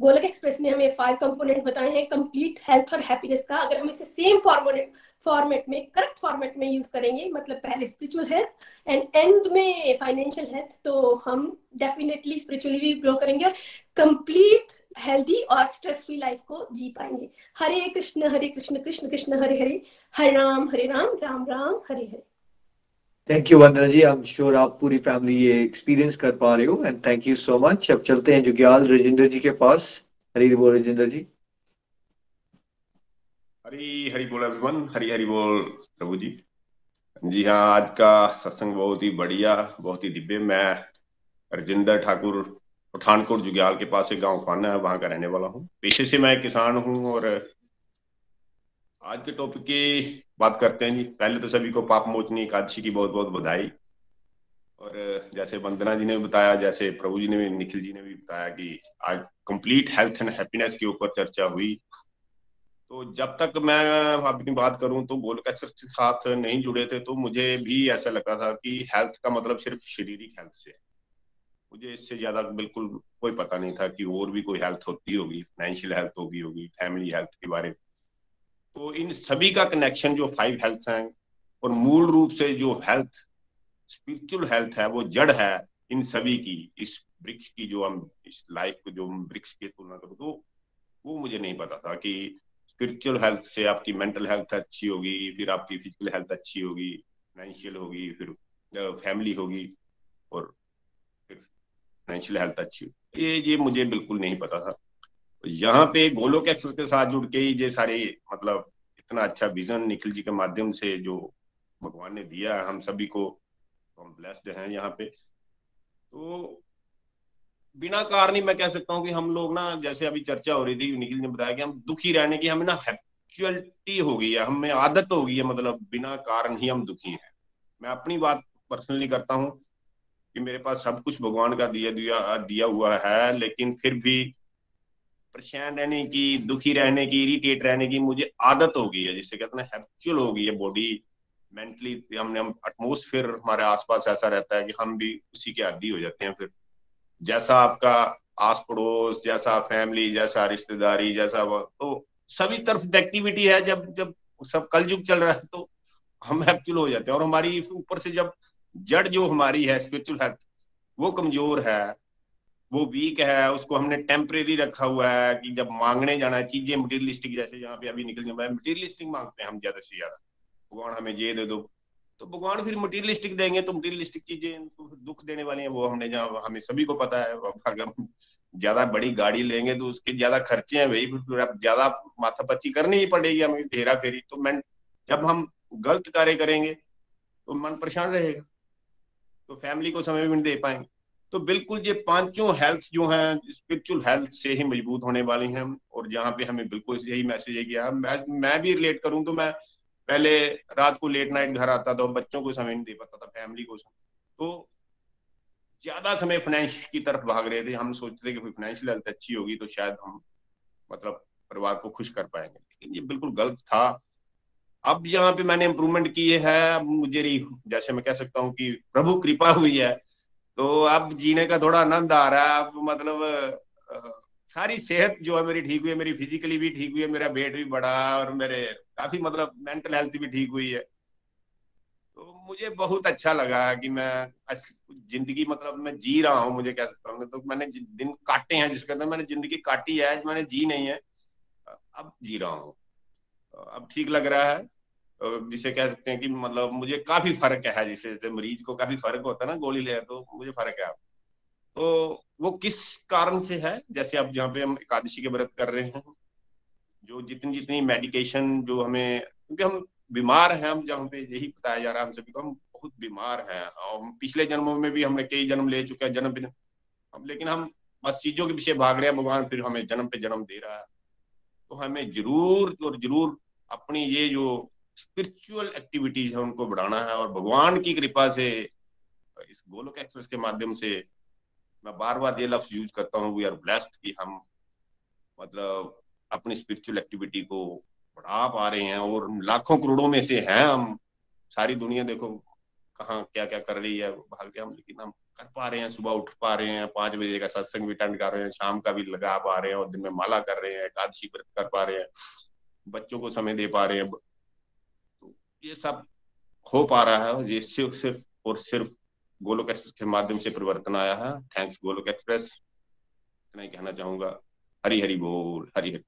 S5: गोलक एक्सप्रेस में हमें फाइव कंपोनेंट बताए हैं कंप्लीट हेल्थ और हैप्पीनेस का। अगर हम इसे सेम फॉर्मेट फॉर्मेट में करेक्ट फॉर्मेट में यूज़ करेंगे मतलब पहले स्पिरिचुअल हेल्थ एंड एंड में फाइनेंशियल हेल्थ तो हम डेफिनेटली स्पिरिचुअली भी ग्रो करेंगे और कंप्लीट हेल्दी और स्ट्रेस फ्री लाइफ को जी पाएँगे। Hare Krishna Hare Krishna Krishna Krishna, Hare Hare. Hare Ram Hare Ram Ram Ram, Hare Hare.
S2: Thank you Vandana ji I am sure आप पूरी family ये एक्सपीरियंस कर पा रहे हो and thank you so much अब चलते हैं जुग्याल राजेंद्र जी के पास। हरी बोल राजेंद्र जी।
S6: हरी हरी बोल एवरीवन हरी हरी बोल प्रभु जी। जी हाँ आज का सत्संग बहुत ही बढ़िया, बहुत ही दिव्य। मैं राजेंद्र ठाकुर पठानकोट जुग्याल के पास एक गाँव खाना है, वहाँ का रहने वाला हूँ। पेशे से मैं किसान हूँ और आज के टॉपिक की बात करते हैं जी। पहले तो सभी को पाप मोचनी एकादशी की बहुत बहुत बधाई। और जैसे वंदना जी ने भी बताया, जैसे प्रभु जी ने भी, निखिल जी ने भी बताया कि आज कंप्लीट हेल्थ एंड हैप्पीनेस के ऊपर चर्चा हुई। तो जब तक मैं अपनी बात करूँ तो गोल के साथ नहीं जुड़े थे तो मुझे भी ऐसा लगा था कि हेल्थ का मतलब सिर्फ़ शारीरिक हेल्थ से। मुझे इससे ज़्यादा बिल्कुल कोई पता नहीं था कि और भी कोई हेल्थ होती होगी फाइनेंशियल हेल्थ होगी होगी फैमिली हेल्थ के बारे में। तो इन सभी का कनेक्शन जो फाइव हेल्थ हैं और मूल रूप से जो हेल्थ स्पिरिचुअल हेल्थ है, वो जड़ है, इन सभी की, इस वृक्ष की जो हम, इस लाइफ को जो वृक्ष की तुलना करो तो वो मुझे नहीं पता था कि स्पिरिचुअल हेल्थ से आपकी मेंटल हेल्थ अच्छी होगी, फिर आपकी फ़िज़िकल हेल्थ अच्छी होगी फाइनेंशियल होगी, फिर फैमिली होगी और फिर फाइनेंशियल हेल्थ अच्छी होगी। ये ये मुझे बिल्कुल नहीं पता था। यहाँ पे गोलोक एक्सप्रेस के साथ जुड़ के ही ये सारे मतलब इतना अच्छा विजन निखिल जी के माध्यम से जो भगवान ने दिया है, हम सभी को हम ब्लेस्ड हैं यहाँ पे। तो बिना कारण ही मैं कह सकता हूँ कि हम लोग ना, जैसे अभी चर्चा हो रही थी, निखिल ने बताया कि हम दुखी रहने की, हमें ना हैप्चुअलिटी हो गई है, हमें आदत हो गई है मतलब बिना कारण ही हम दुखी हैं। मैं अपनी बात पर्सनली करता हूँ कि मेरे पास सब कुछ भगवान का दिया दिया दिया हुआ है, लेकिन फिर भी परेशान रहने की, दुखी रहने की इरिटेट रहने की मुझे आदत हो गई है, जिसे कहते हैं हैप्चुअल हो गई है बॉडी मेंटली हमने, हम एटमोसफियर हमारे आसपास ऐसा रहता है कि हम भी उसी के आदि हो जाते हैं फिर। जैसा आपका आस पड़ोस जैसा फैमिली जैसा रिश्तेदारी, जैसा तो सभी तरफ़ एक्टिविटी है, जब जब सब कल युग चल रहा है तो हम एक्चुअल हो जाते हैं। और हमारी ऊपर से जब जड़ जो हमारी है स्पिरिचुअल हेल्थ वो कमज़ोर है वो वीक है, उसको हमने टेम्परेरी रखा हुआ है कि जब मांगने जाना है, चीज़ें मटीरियलिस्टिक जैसे यहाँ पे अभी निकल जाए मटीरियलिस्टिक मांगते हैं हम ज़्यादा से ज़्यादा। भगवान हमें ये दे दो। तो भगवान फिर मटीरियलिस्टिक देंगे तो मटीरियलिस्टिक चीज़ें तो दुख देने वाली हैं, वो हमने जहाँ, हमें सभी को पता है अगर हम ज़्यादा बड़ी गाड़ी लेंगे तो उसके ज़्यादा खर्चे हैं भाई फिर ज़्यादा माथापच्ची करनी ही पड़ेगी हमें फेरा फेरी। तो मैं, जब हम गलत कार्य करेंगे तो मन परेशान रहेगा। तो फैमिली को समय भी नहीं दे पाएँगे। तो बिल्कुल ये पाँचों हेल्थ जो हैं स्पिरिचुअल हेल्थ से ही मज़बूत होने वाली हैं और जहाँ पे हमें बिल्कुल यही मैसेज है कि मैं मैं भी रिलेट करूँ तो मैं पहले रात को लेट नाइट घर आता था बच्चों को समय नहीं दे पाता था फैमिली को समय। तो ज़्यादा समय फाइनेंस की तरफ़ भाग रहे थे। हम सोचते थे कि फाइनेंशियल हेल्थ अच्छी होगी तो शायद हम मतलब परिवार को खुश कर पाएँगे। लेकिन ये बिल्कुल गलत था। अब यहाँ पे मैंने इम्प्रूवमेंट किए है। मुझे जैसे मैं कह सकता हूँ कि प्रभु कृपा हुई है। तो अब जीने का थोड़ा आनंद आ रहा है। अब मतलब सारी सेहत जो है मेरी ठीक हुई है। मेरी फिजिकली भी ठीक हुई है। मेरा वेट भी बढ़ा और मेरे काफ़ी मतलब मेंटल हेल्थ भी ठीक हुई है। तो मुझे बहुत अच्छा लगा कि मैं ज़िंदगी मतलब मैं जी रहा हूँ, मुझे कह सकता हूँ। तो मैंने दिन काटे हैं जिसके अंदर मैंने ज़िंदगी काटी है मैंने जी नहीं है। अब जी रहा हूँ। अब ठीक लग रहा है। जिसे कह सकते हैं कि मतलब मुझे काफ़ी फ़र्क है जिसे, जैसे मरीज़ को काफ़ी फ़र्क होता है ना, गोली ले तो मुझे फ़र्क है तो वो किस कारण से है? जैसे अब जहाँ पे हम एकादशी के व्रत कर रहे हैं, जो जितनी जितनी मेडिकेशन जो हमें, क्योंकि हम बीमार हैं, हम जहाँ पे यही बताया जा रहा है हम सभी को, हम बहुत बीमार हैं। और पिछले जन्मों में भी हमने कई जन्म ले चुके हैं, जन्म हम लेकिन हम बस चीज़ों के पीछे भाग रहे हैं, भगवान फिर हमें जन्म पे जन्म दे रहा है। तो हमें ज़रूर और ज़रूर अपनी ये जो स्पिरिचुअल एक्टिविटीज़ है, उनको बढ़ाना है और भगवान की कृपा से, इस गोलोक एक्सप्रेस के माध्यम से मैं बार बार ये लफ्ज यूज़ करता हूँ वी आर ब्लेस्ड कि हम मतलब अपनी स्पिरिचुअल एक्टिविटी को बढ़ा पा रहे हैं और लाखों करोड़ों में से हैं हम। सारी दुनिया देखो कहाँ क्या क्या कर रही है, भाग हम, लेकिन हम कर पा रहे हैं, सुबह उठ पा रहे हैं, पाँच बजे का सत्संग भी अटेंड कर रहे हैं, शाम का भी लगा पा रहे हैं और दिन में माला कर रहे हैं, एकादशी व्रत कर पा रहे हैं, बच्चों को समय दे पा रहे हैं ये सब हो पा रहा है ये सिर्फ़ सिर्फ़ और सिर्फ़ गोलोक एक्सप्रेस के माध्यम से परिवर्तन आया है। Thanks Golok express. इतना ही कहना चाहूँगा। हरी हरी बोल हरी हरी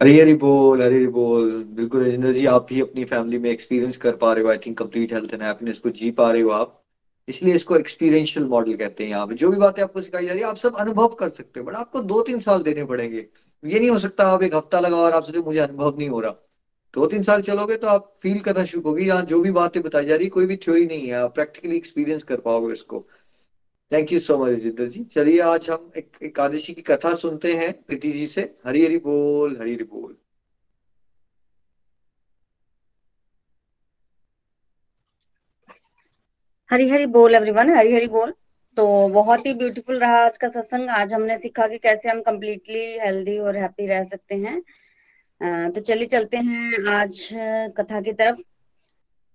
S2: हरी हरी बोल हरी हरी बोल। बिल्कुल राजेंद्र जी, आप भी अपनी फैमिली में एक्सपीरियंस कर पा रहे हो I think complete health and happiness को जी पा रहे हो आप। इसलिए इसको एक्सपीरियंशियल मॉडल कहते हैं यहाँ पे जो भी बातें आपको सिखाई जा रही है, आप सब अनुभव कर सकते हो, बट आपको दो तीन साल देने पड़ेंगे। ये नहीं हो सकता आप एक हफ़्ता लगाओ और आप सोचो मुझे अनुभव नहीं हो रहा। दो तीन साल चलोगे तो आप फील करना शुरू होगी यहाँ जो भी बातें बताई जा रही कोई भी थ्योरी नहीं है। आप प्रैक्टिकली एक्सपीरियंस कर पाओगे इसको। Thank you so much Jinder ji. चलिए, आज हम एक, एकादशी की कथा सुनते हैं प्रीति जी से। हरी हरी बोल, हरी हरी बोल।
S7: हरी हरी बोल एवरीवन हरी हरी बोल। तो बहुत ही ब्यूटीफुल रहा आज का सत्संग। आज हमने सीखा कि कैसे हम कम्प्लीटली हेल्दी और हैप्पी रह सकते हैं। तो चलिए चलते हैं आज कथा की तरफ़।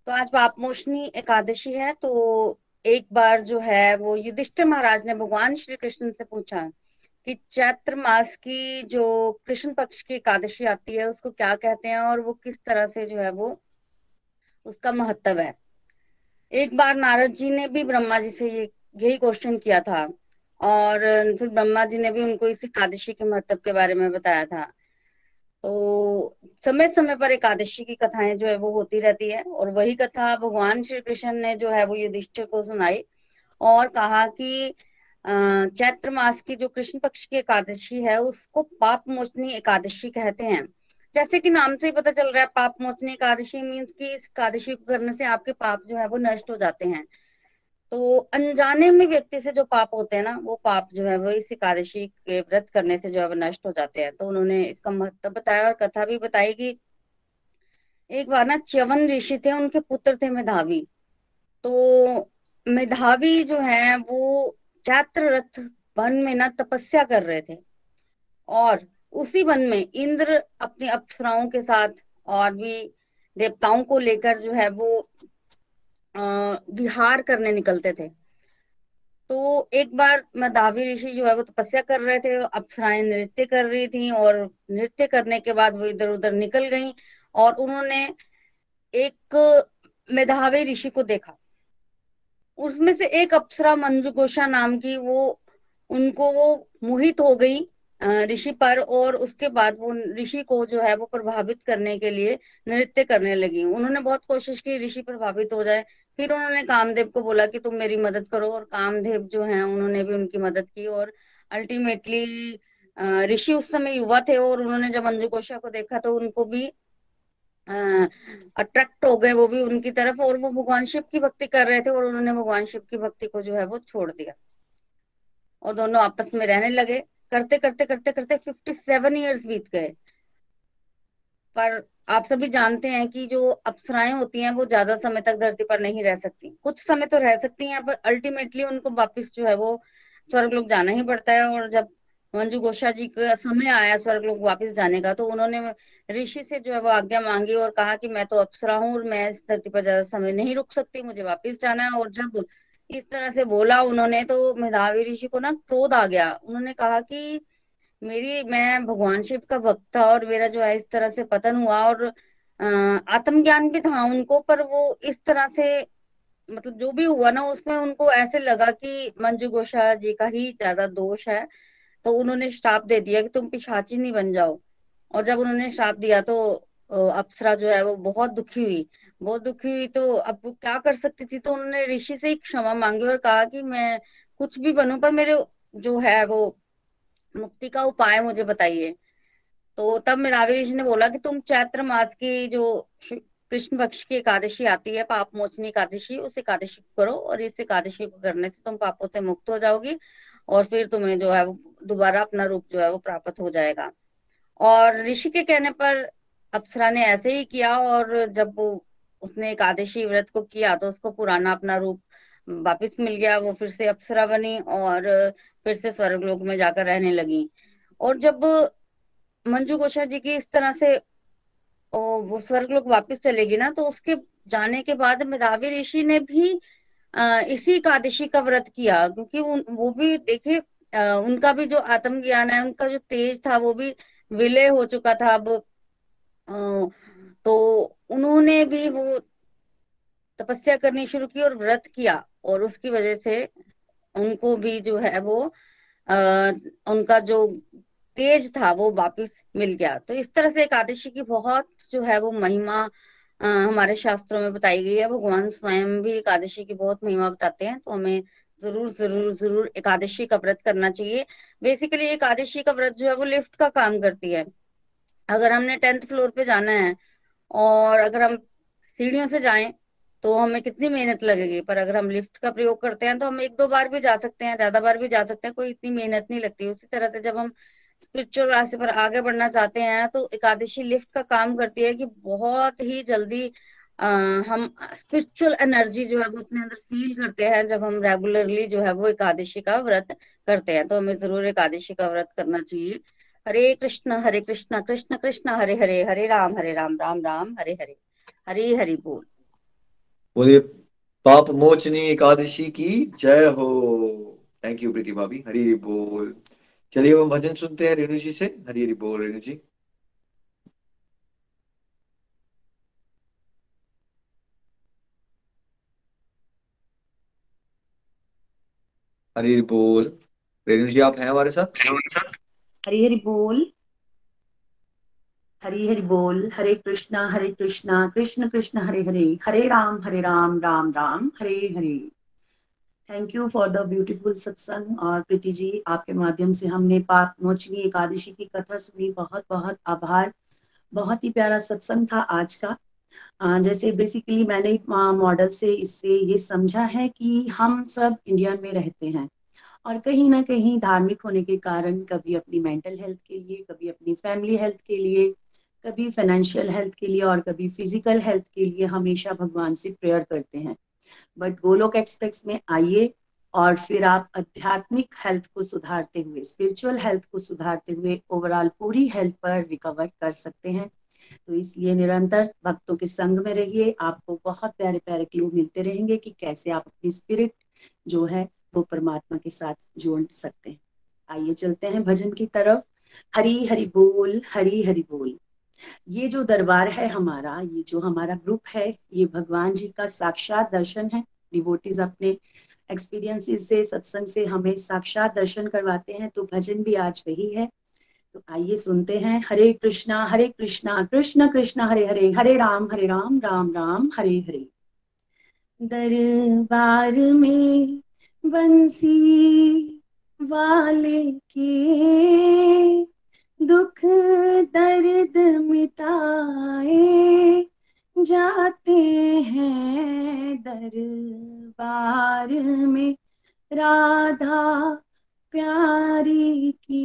S7: तो आज पाप मोशनी एकादशी है तो एक बार जो है वो युधिष्ठिर महाराज ने भगवान श्री कृष्ण से पूछा कि चैत्र मास की जो कृष्ण पक्ष की एकादशी आती है, उसको क्या कहते हैं और वो किस तरह से जो है वो उसका महत्व है। एक बार नारद जी ने भी ब्रह्मा जी से ये, यही क्वेश्चन किया था और फिर ब्रह्मा जी ने भी उनको इस एकादशी के महत्व के बारे में बताया था। तो समय समय पर एकादशी की कथाएँ जो है वो होती रहती है और वही कथा भगवान श्री कृष्ण ने जो है वो युधिष्ठिर को सुनाई और कहा कि चैत्र मास की जो कृष्ण पक्ष की एकादशी है उसको पाप मोचनी एकादशी कहते हैं। जैसे कि नाम से ही पता चल रहा है, पाप मोचनी एकादशी मीन्स कि इस एकादशी को करने से आपके पाप जो है वो नष्ट हो जाते हैं। तो अनजाने में व्यक्ति से जो पाप होते हैं ना, वो पाप जो है, वो इस एकादशी के व्रत करने से जो है वो नष्ट हो जाते हैं। तो उन्होंने इसका महत्व बताया और कथा भी बताई कि एक बार ना च्यवन ऋषि थे, उनके पुत्र थे मेधावी। तो मेधावी जो है, वो चैत्र रथ वन में ना तपस्या कर रहे थे। और उसी वन में इंद्र अपनी अप्सराओं के साथ और भी देवताओं को लेकर जो है वो विहार करने निकलते थे। तो एक बार मदावी ऋषि जो है वो तपस्या कर रहे थे, अप्सराएँ नृत्य कर रही थी और नृत्य करने के बाद वो इधर उधर निकल गई और उन्होंने एक मेधावी ऋषि को देखा। उसमें से एक अप्सरा मंजू गोशा नाम की वो, उनको वो मोहित हो गई ऋषि पर और उसके बाद वो ऋषि को जो है वो प्रभावित करने के लिए नृत्य करने लगी। उन्होंने बहुत कोशिश की, ऋषि प्रभावित हो जाए फिर उन्होंने कामदेव को बोला कि तुम मेरी मदद करो और कामदेव जो है, उन्होंने भी उनकी मदद की और अल्टीमेटली ऋषि उस समय युवा थे और उन्होंने जब अंजु कोशा को देखा तो उनको भी अट्रैक्ट हो गए, वो भी उनकी तरफ़ और वो भगवान शिव की भक्ति कर रहे थे और उन्होंने भगवान शिव की भक्ति को जो है वो छोड़ दिया। और दोनों आपस में रहने लगे। करते करते करते करते फिफ्टी सेवन ईयर्स बीत गए। पर आप सभी जानते हैं कि जो अप्सराएँ होती हैं, वो ज़्यादा समय तक धरती पर नहीं रह सकती। कुछ समय तो रह सकती हैं, पर अल्टीमेटली उनको वापिस जो है वो स्वर्ग लोग जाना ही पड़ता है और जब मंजू गोशा जी का समय आया स्वर्ग लोग वापिस जाने का तो उन्होंने ऋषि से जो है वो आज्ञा मांगी और कहा कि मैं तो अप्सरा हूँ और मैं इस धरती पर ज़्यादा समय नहीं रुक सकती, मुझे वापिस जाना है। और जब इस तरह से बोला उन्होंने तो मेधावी ऋषि को ना क्रोध आ गया। उन्होंने कहा कि मेरी, मैं भगवान शिव का भक्त था और मेरा जो है इस तरह से पतन हुआ और आत्मज्ञान भी था उनको, पर वो इस तरह से मतलब जो भी हुआ ना उसमें उनको ऐसे लगा कि मंजू गोशा जी का ही ज़्यादा दोष है तो उन्होंने श्राप दे दिया कि तुम पिशाची नहीं बन जाओ। और जब उन्होंने श्राप दिया तो अप्सरा जो है वो बहुत दुखी हुई। बहुत दुखी हुई तो अब क्या कर सकती थी? तो उन्होंने ऋषि से क्षमा मांगी और कहा कि मैं कुछ भी बनू, पर मेरे जो है वो मुक्ति का उपाय मुझे बताइए। तो तब मेरावी ऋषि ने बोला कि तुम चैत्र मास की जो कृष्ण पक्ष की एकादशी आती है, पाप मोचनी एकादशी, उस एकादशी को करो और इस एकादशी को करने से तुम पापों से मुक्त हो जाओगी और फिर तुम्हें जो है वो दोबारा अपना रूप जो है वो प्राप्त हो जाएगा। और ऋषि के कहने पर अप्सरा ने ऐसे ही किया और जब उसने एकादशी व्रत को किया तो उसको पुराना अपना रूप वापिस मिल गया, वो फिर से अप्सरा बनी और फिर से स्वर्ग लोक में जाकर रहने लगी। और जब मंजू गोशा जी की इस तरह से वो स्वर्ग लोक वापिस चलेगी ना तो उसके जाने के बाद मेधावी ऋषि ने भी इसी एकादशी का व्रत किया। क्योंकि वो भी देखिए उनका भी जो आत्मज्ञान है, उनका जो तेज था, वो भी विलय हो चुका था अब। तो उन्होंने भी वो तपस्या करनी शुरू की और व्रत किया। और उसकी वजह से उनको भी जो है वो आ, उनका जो तेज था वो वापिस मिल गया। तो इस तरह से एकादशी की बहुत जो है वो महिमा आ, हमारे शास्त्रों में बताई गई है। भगवान स्वयं भी एकादशी की बहुत महिमा बताते हैं तो हमें ज़रूर ज़रूर ज़रूर एकादशी का व्रत करना चाहिए। बेसिकली एकादशी का व्रत जो है वो लिफ्ट का काम करती है। अगर हमने टेंथ फ्लोर पे जाना है और अगर हम सीढ़ियों से जाएँ तो हमें कितनी मेहनत लगेगी? पर अगर हम लिफ्ट का प्रयोग करते हैं तो हम एक दो बार भी जा सकते हैं ज़्यादा बार भी जा सकते हैं कोई इतनी मेहनत नहीं लगती। उसी तरह से जब हम स्पिरिचुअल रास्ते पर आगे बढ़ना चाहते हैं तो एकादशी लिफ्ट का काम करती है कि बहुत ही जल्दी आ, हम स्पिरिचुअल एनर्जी जो है वो अपने अंदर फील करते हैं जब हम रेगुलरली जो है वो एकादशी का व्रत करते हैं। तो हमें ज़रूर एकादशी का व्रत करना चाहिए। हरे कृष्ण हरे कृष्ण कृष्ण कृष्ण हरे हरे हरे राम हरे राम राम राम हरे हरे हरे हरि बोल।
S2: बोलिए, पाप मोचनी एकादशी की जय हो। थैंक यू प्रीति भाभी। हरी हरी बोल। चलिए हम भजन सुनते हैं रेणु जी से। हरी हरी बोल, रेणु जी। हरी हरी बोल। रेणु जी, आप हैं हमारे साथ?
S8: हरी हरी बोल। हरी हरि बोल, Hare Krishna Hare Krishna, Krishna Krishna, Hare Hare Hare Ram Hare Ram Ram Ram, Hare Hare. Thank you for the beautiful satsang और प्रीति जी, आपके माध्यम से हमने पाप मोचनी एकादशी की कथा सुनी। बहुत बहुत आभार। बहुत ही प्यारा सत्संग था आज का। जैसे बेसिकली मैंने मॉडल से इससे ये समझा है कि हम सब इंडिया में रहते हैं। और कहीं ना कहीं धार्मिक होने के कारण, कभी अपनी मेंटल हेल्थ के लिए, कभी अपनी फैमिली हेल्थ के लिए कभी फाइनेंशियल हेल्थ के लिए और कभी फ़िज़िकल हेल्थ के लिए हमेशा भगवान से प्रेयर करते हैं। बट गोलोक एक्सप्रेस में आइए और फिर आप आध्यात्मिक हेल्थ को सुधारते हुए स्पिरिचुअल हेल्थ को सुधारते हुए ओवरऑल पूरी हेल्थ पर रिकवर कर सकते हैं। तो इसलिए निरंतर भक्तों के संग में रहिए। आपको बहुत प्यारे प्यारे क्लू मिलते रहेंगे कि कैसे आप अपनी स्पिरिट जो है वो परमात्मा के साथ जोड़ सकते हैं। आइए चलते हैं भजन की तरफ़। हरी हरि बोल, हरी हरि बोल। ये जो दरबार है हमारा, ये जो हमारा ग्रुप है, ये भगवान जी का साक्षात दर्शन है। डिवोटीज अपने एक्सपीरियंसेस से, सत्संग से हमें साक्षात दर्शन करवाते हैं तो भजन भी आज वही है। तो आइए सुनते हैं, हरे कृष्णा हरे कृष्णा, कृष्ण कृष्ण, हरे हरे हरे राम हरे राम राम राम, हरे हरे। दरबार में बंसी वाले के दुख दर्द मिटाए जाते हैं दरबार में राधा प्यारी की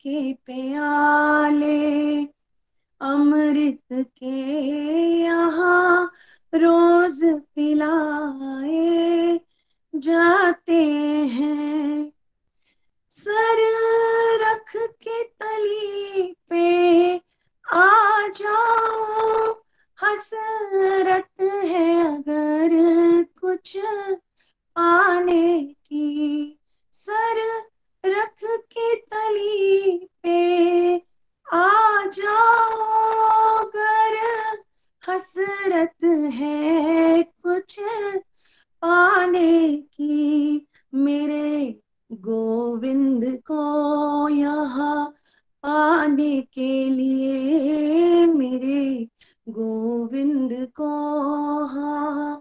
S8: के प्याले, अमृत के यहाँ रोज पिलाए जाते हैं। सर रख के तली पे आ जाओ, हसरत है अगर कुछ पाने की। सर रख के तली पे आ जाओ गर हसरत है कुछ पाने की, मेरे गोविंद को यहाँ पाने के लिए मेरे गोविंद को हाँ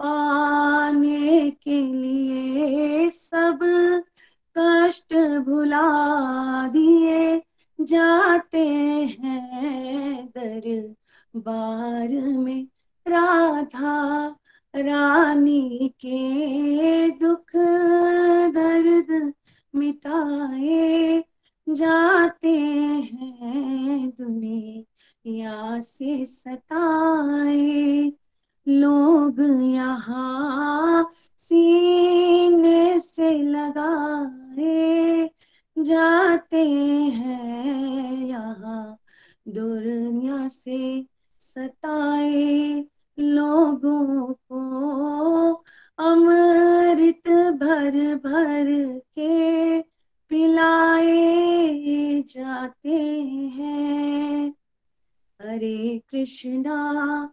S8: पाने के लिए सब कष्ट भुला दिए जाते हैं दर बार में राधा रानी के दुख दर्द मिटाए जाते हैं दुनिया से सताए लोग यहाँ सीने से लगाए जाते हैं यहाँ, दुनिया से सताए लोगों को, अमृत भर भर के पिलाए जाते हैं। हरे कृष्णा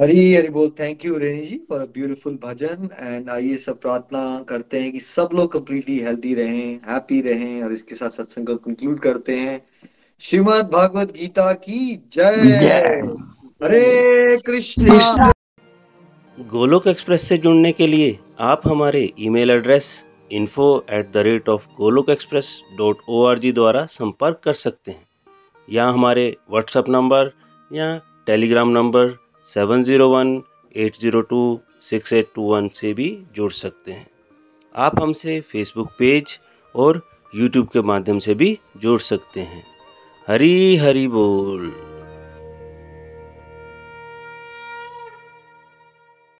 S8: हरी हरी बोल
S2: thank you Reni ji for a beautiful bhajan and आइए सब प्रार्थना करते हैं कि सब लोग कंप्लीटली हेल्दी रहें हैप्पी रहें और इसके साथ सत्संग को कंक्लूड करते हैं। श्रीमद् भागवत गीता की जय। हरे कृष्णा।
S9: गोलोक एक्सप्रेस से जुड़ने के लिए आप हमारे email address info at the rate of Golok express dot O R G द्वारा संपर्क कर सकते हैं। या हमारे व्हाट्सएप नंबर या Telegram number seven zero one, eight zero two, six eight two one से भी जुड़ सकते हैं। आप हमसे फेसबुक पेज और यूट्यूब के माध्यम से भी जुड़ सकते हैं। हरी हरी बोल।